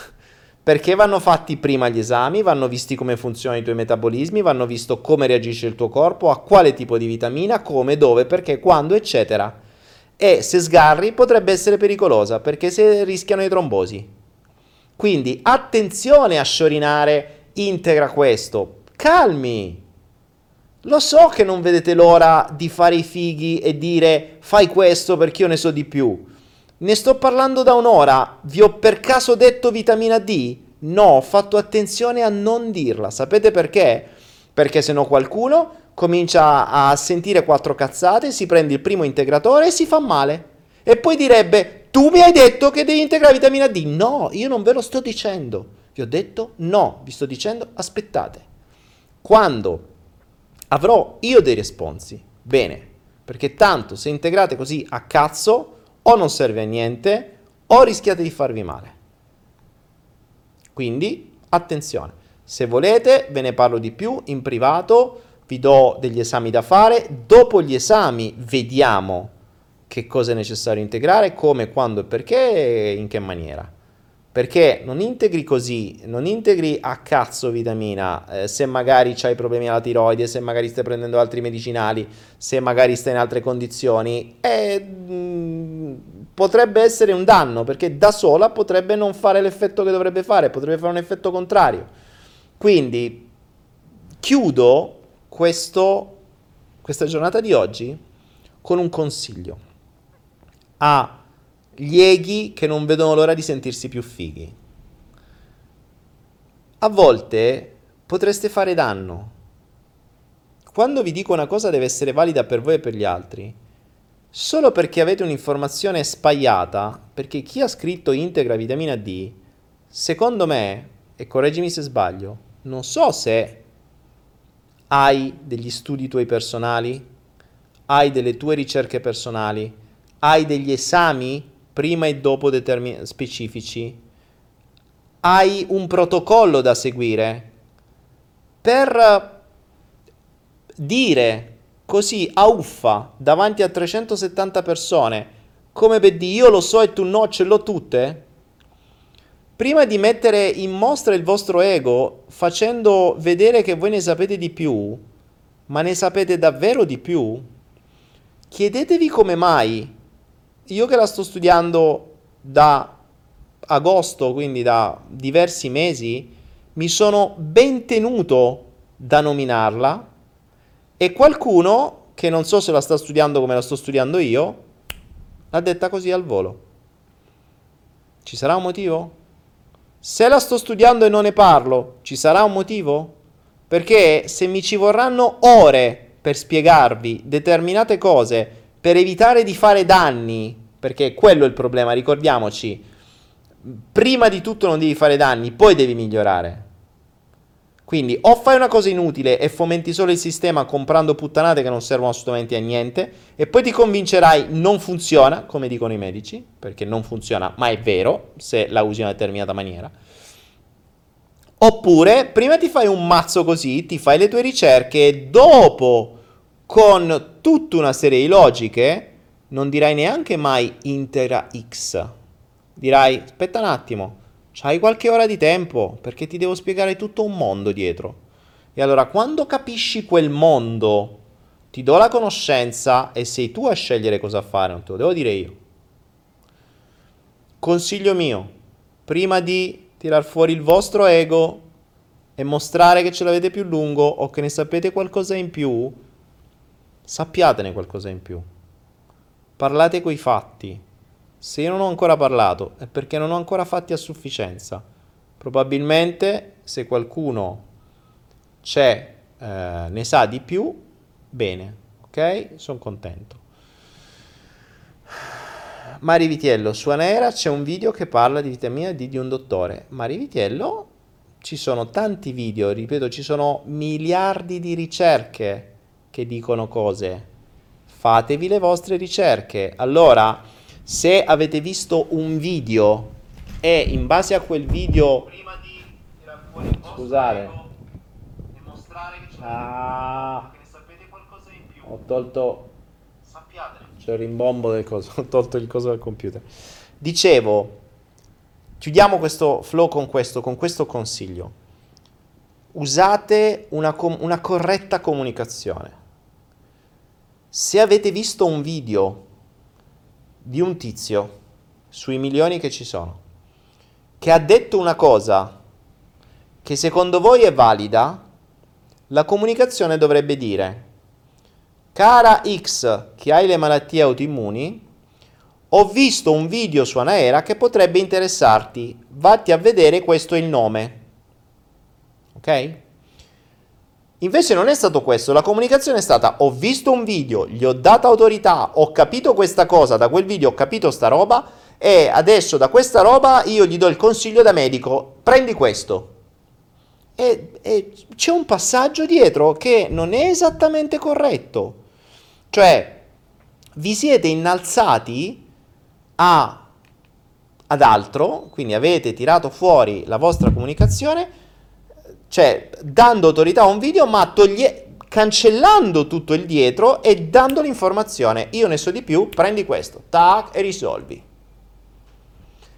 perché vanno fatti prima gli esami, vanno visti come funzionano i tuoi metabolismi, vanno visto come reagisce il tuo corpo, a quale tipo di vitamina, come, dove, perché, quando, eccetera. E se sgarri potrebbe essere pericolosa perché se rischiano i trombosi. Quindi attenzione a sciorinare integra questo. Calmi. Lo so che non vedete l'ora di fare i fighi e dire fai questo perché io ne so di più. Ne sto parlando da un'ora. Vi ho per caso detto vitamina D? No, ho fatto attenzione a non dirla. Sapete perché? Perché se no qualcuno comincia a sentire quattro cazzate, si prende il primo integratore e si fa male. E poi direbbe, tu mi hai detto che devi integrare vitamina D. No, io non ve lo sto dicendo. Vi ho detto no, vi sto dicendo aspettate. Quando avrò io dei responsi, bene, perché tanto se integrate così a cazzo o non serve a niente o rischiate di farvi male. Quindi attenzione, se volete ve ne parlo di più in privato, vi do degli esami da fare, dopo gli esami vediamo che cosa è necessario integrare, come, quando e perché e in che maniera. Perché non integri così, non integri a cazzo vitamina, eh, se magari hai problemi alla tiroide, se magari stai prendendo altri medicinali, se magari stai in altre condizioni, e, mh, mm, potrebbe essere un danno, perché da sola potrebbe non fare l'effetto che dovrebbe fare, potrebbe fare un effetto contrario. Quindi chiudo questo, questa giornata di oggi con un consiglio. A gli eghi che non vedono l'ora di sentirsi più fighi. A volte potreste fare danno. Quando vi dico una cosa deve essere valida per voi e per gli altri, solo perché avete un'informazione spagliata, perché chi ha scritto integra vitamina D, secondo me, e correggimi se sbaglio, non so se hai degli studi tuoi personali, hai delle tue ricerche personali, hai degli esami prima e dopo determin- specifici, hai un protocollo da seguire per dire così a uffa davanti a 370 persone come per dire io lo so e tu no, ce l'ho tutte? Prima di mettere in mostra il vostro ego facendo vedere che voi ne sapete di più, ma ne sapete davvero di più, chiedetevi come mai io che la sto studiando da agosto, quindi da diversi mesi, mi sono ben tenuto da nominarla e qualcuno che non so se la sta studiando come la sto studiando io, l'ha detta così al volo. Ci sarà un motivo? Se la sto studiando e non ne parlo, ci sarà un motivo? Perché se mi ci vorranno ore per spiegarvi determinate cose, per evitare di fare danni, perché quello è il problema, ricordiamoci, prima di tutto non devi fare danni, poi devi migliorare. Quindi o fai una cosa inutile e fomenti solo il sistema comprando puttanate che non servono assolutamente a niente e poi ti convincerai non funziona, come dicono i medici, perché non funziona, ma è vero se la usi in una determinata maniera. Oppure prima ti fai un mazzo così, ti fai le tue ricerche e dopo con tutta una serie di logiche non dirai neanche mai intera x. Dirai aspetta un attimo C'hai qualche ora di tempo perché ti devo spiegare tutto un mondo dietro. E allora quando capisci quel mondo, ti do la conoscenza e sei tu a scegliere cosa fare, non te lo devo dire io. Consiglio mio, prima di tirar fuori il vostro ego e mostrare che ce l'avete più lungo o che ne sapete qualcosa in più, sappiatene qualcosa in più. Parlate coi fatti se io non ho ancora parlato è perché non ho ancora fatti a sufficienza. Probabilmente se qualcuno c'è, eh, ne sa di più, bene, ok? Sono contento. Mari Vitiello, su Anera c'è un video che parla di vitamina D di un dottore. Mari Vitiello, ci sono tanti video, ripeto, ci sono miliardi di ricerche che dicono cose. Fatevi le vostre ricerche. Allora, se avete visto un video e in base a quel video prima di tirare fuori il scusate. e mostrare che, ah, che ne sapete qualcosa in più ho tolto sappiate c'è il rimbombo del coso ho tolto il coso del computer. Dicevo chiudiamo questo flow con questo con questo consiglio. Usate una, com- una corretta comunicazione se avete visto un video di un tizio sui milioni che ci sono che ha detto una cosa che secondo voi è valida, la comunicazione dovrebbe dire cara X che hai le malattie autoimmuni, ho visto un video su Anaera che potrebbe interessarti, vatti a vedere questo è il nome. Ok? Invece non è stato questo, la comunicazione è stata ho visto un video, gli ho dato autorità, ho capito questa cosa, da quel video ho capito sta roba e adesso da questa roba io gli do il consiglio da medico, prendi questo. E, e c'è un passaggio dietro che non è esattamente corretto. Cioè, vi siete innalzati a, ad altro, quindi avete tirato fuori la vostra comunicazione cioè, dando autorità a un video, ma toglie- cancellando tutto il dietro e dando l'informazione. Io ne so di più, prendi questo, tac, e risolvi.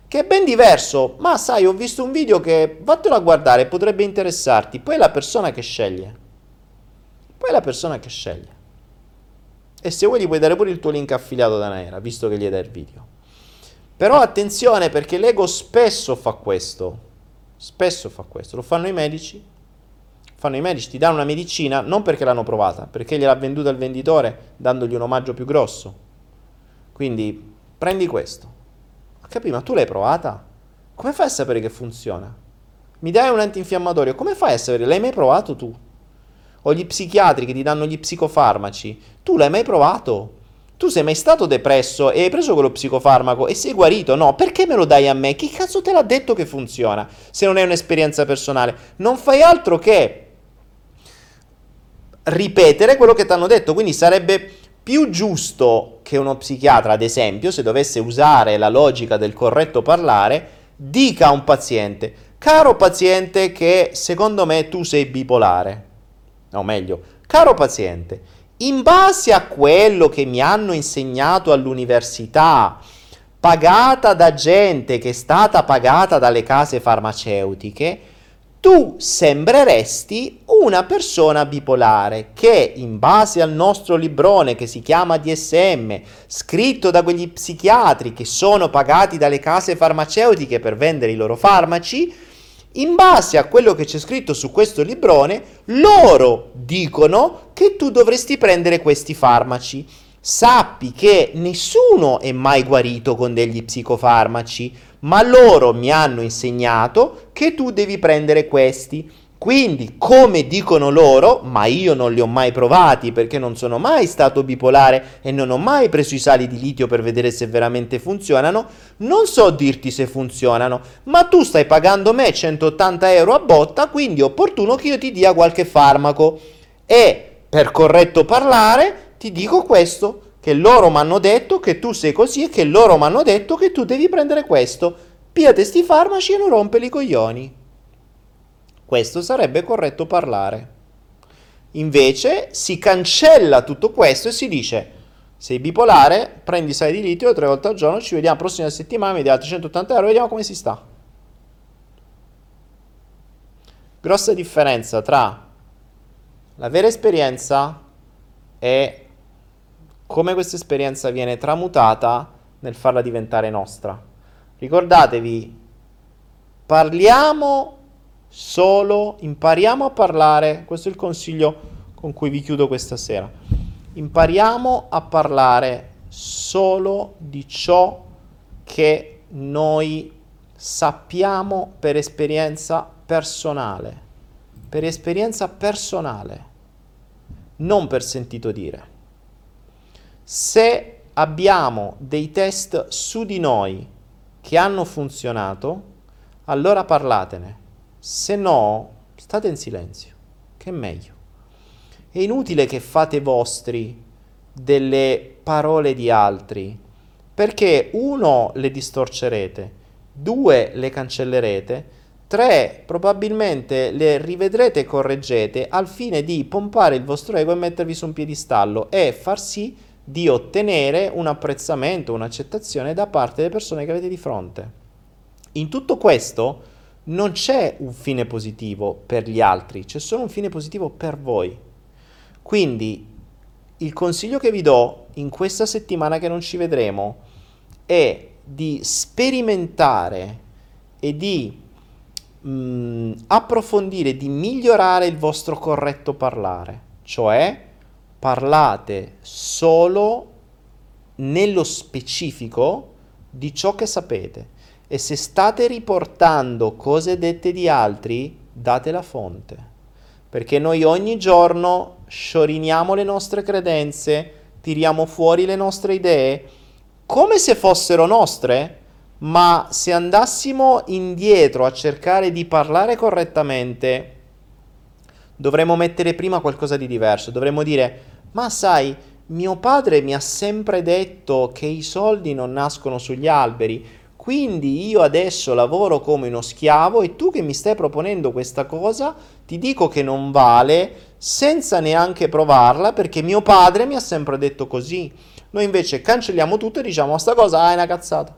Che è ben diverso, ma sai, ho visto un video che vattelo a guardare, potrebbe interessarti. Poi è la persona che sceglie. Poi è la persona che sceglie. E se vuoi gli puoi dare pure il tuo link affiliato da Naira, visto che gli dai il video. Però attenzione perché l'ego spesso fa questo. Spesso fa questo, lo fanno i medici. Fanno i medici, ti danno una medicina non perché l'hanno provata, perché gliel'ha venduta il venditore dandogli un omaggio più grosso. Quindi prendi questo. Ma capì, ma tu l'hai provata? Come fai a sapere che funziona? Mi dai un antinfiammatorio, come fai a sapere? L'hai mai provato tu? O gli psichiatri che ti danno gli psicofarmaci, tu l'hai mai provato? Tu sei mai stato depresso e hai preso quello psicofarmaco e sei guarito? No, perché me lo dai a me? Chi cazzo te l'ha detto che funziona? Se non è un'esperienza personale, non fai altro che ripetere quello che ti hanno detto. Quindi sarebbe più giusto che uno psichiatra, ad esempio, se dovesse usare la logica del corretto parlare, dica a un paziente: Caro paziente, che secondo me tu sei bipolare. O meglio, caro paziente in base a quello che mi hanno insegnato all'università, pagata da gente che è stata pagata dalle case farmaceutiche, tu sembreresti una persona bipolare che in base al nostro librone che si chiama DSM, scritto da quegli psichiatri che sono pagati dalle case farmaceutiche per vendere i loro farmaci, in base a quello che c'è scritto su questo librone, loro dicono che tu dovresti prendere questi farmaci. Sappi che nessuno è mai guarito con degli psicofarmaci, ma loro mi hanno insegnato che tu devi prendere questi. Quindi, come dicono loro, ma io non li ho mai provati perché non sono mai stato bipolare e non ho mai preso i sali di litio per vedere se veramente funzionano, non so dirti se funzionano, ma tu stai pagando me 180 euro a botta, quindi è opportuno che io ti dia qualche farmaco. E per corretto parlare, ti dico questo, che loro mi hanno detto che tu sei così e che loro mi hanno detto che tu devi prendere questo. Piate sti farmaci e non rompe i coglioni. Questo sarebbe corretto parlare. Invece si cancella tutto questo e si dice sei bipolare, prendi sai di litio tre volte al giorno, ci vediamo la prossima settimana, mi dai altri 180 euro, vediamo come si sta. Grossa differenza tra la vera esperienza e come questa esperienza viene tramutata nel farla diventare nostra. Ricordatevi, parliamo solo, impariamo a parlare, questo è il consiglio con cui vi chiudo questa sera, impariamo a parlare solo di ciò che noi sappiamo per esperienza personale, per esperienza personale, non per sentito dire. Se abbiamo dei test su di noi che hanno funzionato, allora parlatene se no, state in silenzio, che è meglio. È inutile che fate vostri delle parole di altri, perché uno le distorcerete, due le cancellerete, tre probabilmente le rivedrete e correggete al fine di pompare il vostro ego e mettervi su un piedistallo e far sì di ottenere un apprezzamento, un'accettazione da parte delle persone che avete di fronte. In tutto questo non c'è un fine positivo per gli altri, c'è solo un fine positivo per voi. Quindi il consiglio che vi do in questa settimana che non ci vedremo è di sperimentare e di mh, mm, approfondire, di migliorare il vostro corretto parlare, cioè parlate solo nello specifico di ciò che sapete e se state riportando cose dette di altri, date la fonte. Perché noi ogni giorno scioriniamo le nostre credenze, tiriamo fuori le nostre idee, come se fossero nostre, ma se andassimo indietro a cercare di parlare correttamente, dovremmo mettere prima qualcosa di diverso, dovremmo dire, ma sai, mio padre mi ha sempre detto che i soldi non nascono sugli alberi, quindi io adesso lavoro come uno schiavo e tu che mi stai proponendo questa cosa ti dico che non vale senza neanche provarla perché mio padre mi ha sempre detto così. Noi invece cancelliamo tutto e diciamo sta cosa ah, è una cazzata.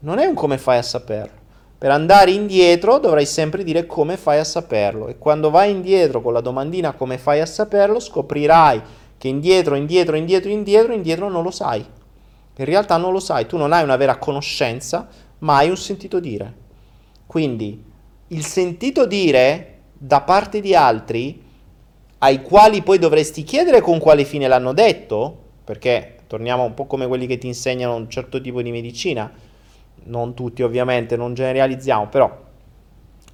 Non è un come fai a saperlo. Per andare indietro dovrai sempre dire come fai a saperlo e quando vai indietro con la domandina come fai a saperlo scoprirai che indietro, indietro, indietro, indietro, indietro non lo sai. In realtà non lo sai, tu non hai una vera conoscenza, ma hai un sentito dire. Quindi il sentito dire da parte di altri, ai quali poi dovresti chiedere con quale fine l'hanno detto, perché torniamo un po' come quelli che ti insegnano un certo tipo di medicina, non tutti ovviamente, non generalizziamo, però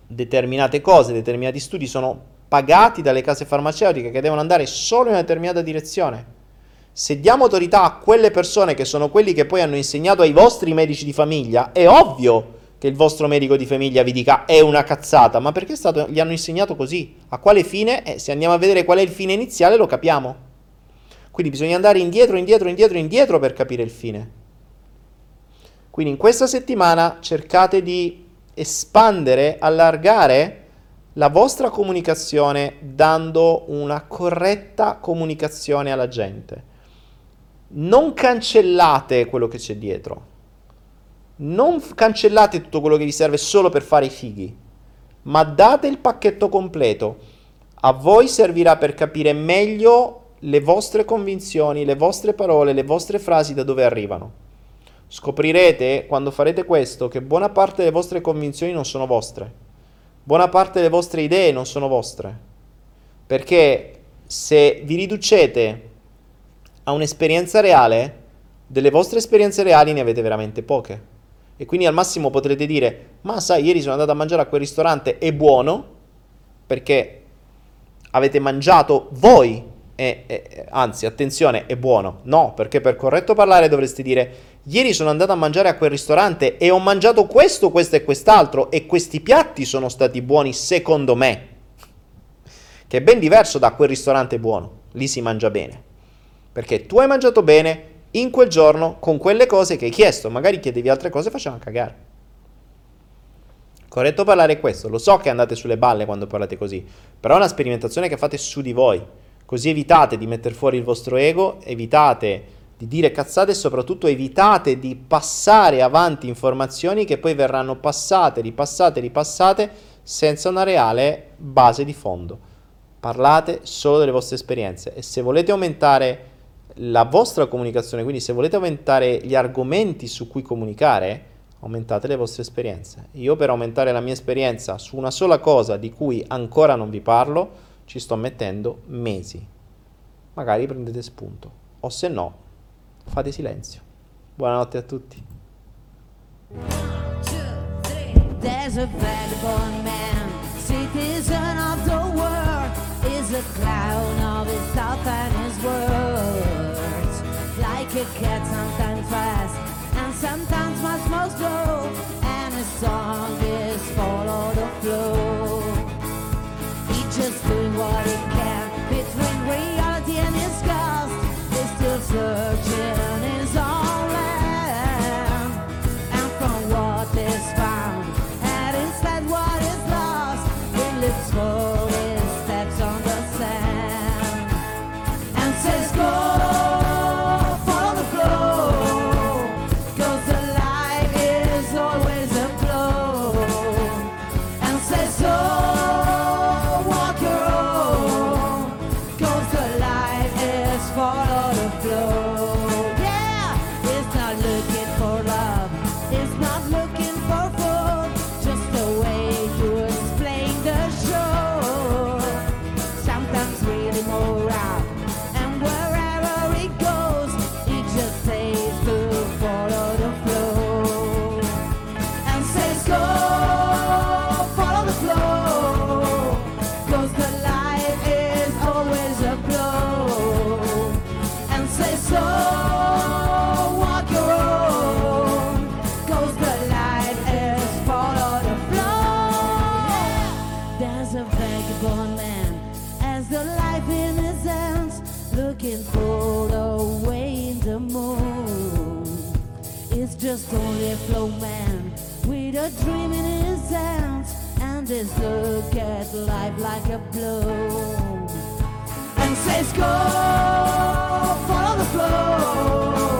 determinate cose, determinati studi sono pagati dalle case farmaceutiche che devono andare solo in una determinata direzione se diamo autorità a quelle persone che sono quelli che poi hanno insegnato ai vostri medici di famiglia, è ovvio che il vostro medico di famiglia vi dica è una cazzata, ma perché stato, gli hanno insegnato così? A quale fine? Eh, se andiamo a vedere qual è il fine iniziale lo capiamo. Quindi bisogna andare indietro, indietro, indietro, indietro per capire il fine. Quindi in questa settimana cercate di espandere, allargare la vostra comunicazione dando una corretta comunicazione alla gente non cancellate quello che c'è dietro. Non f- cancellate tutto quello che vi serve solo per fare i fighi, ma date il pacchetto completo. A voi servirà per capire meglio le vostre convinzioni, le vostre parole, le vostre frasi da dove arrivano. Scoprirete quando farete questo che buona parte delle vostre convinzioni non sono vostre. Buona parte delle vostre idee non sono vostre. Perché se vi riducete a un'esperienza reale, delle vostre esperienze reali ne avete veramente poche. E quindi al massimo potrete dire, ma sai, ieri sono andato a mangiare a quel ristorante, è buono, perché avete mangiato voi, e, e, anzi, attenzione, è buono. No, perché per corretto parlare dovreste dire, ieri sono andato a mangiare a quel ristorante e ho mangiato questo, questo e quest'altro, e questi piatti sono stati buoni secondo me. Che è ben diverso da quel ristorante buono, lì si mangia bene. Perché tu hai mangiato bene in quel giorno con quelle cose che hai chiesto, magari chiedevi altre cose e facevano cagare. Corretto parlare questo, lo so che andate sulle balle quando parlate così, però è una sperimentazione che fate su di voi, così evitate di mettere fuori il vostro ego, evitate di dire cazzate e soprattutto evitate di passare avanti informazioni che poi verranno passate, ripassate, ripassate senza una reale base di fondo. Parlate solo delle vostre esperienze e se volete aumentare la vostra comunicazione, quindi se volete aumentare gli argomenti su cui comunicare, aumentate le vostre esperienze. Io per aumentare la mia esperienza su una sola cosa di cui ancora non vi parlo, ci sto mettendo mesi. Magari prendete spunto, o se no, fate silenzio. Buonanotte a tutti. There's a vagabond A cat, sometimes fast, and sometimes much more slow, and his song is follow the flow. He just doing what he can between reality and his ghost. He's still searching with a dream in his hands and his look at life like a blow. And says go follow the flow,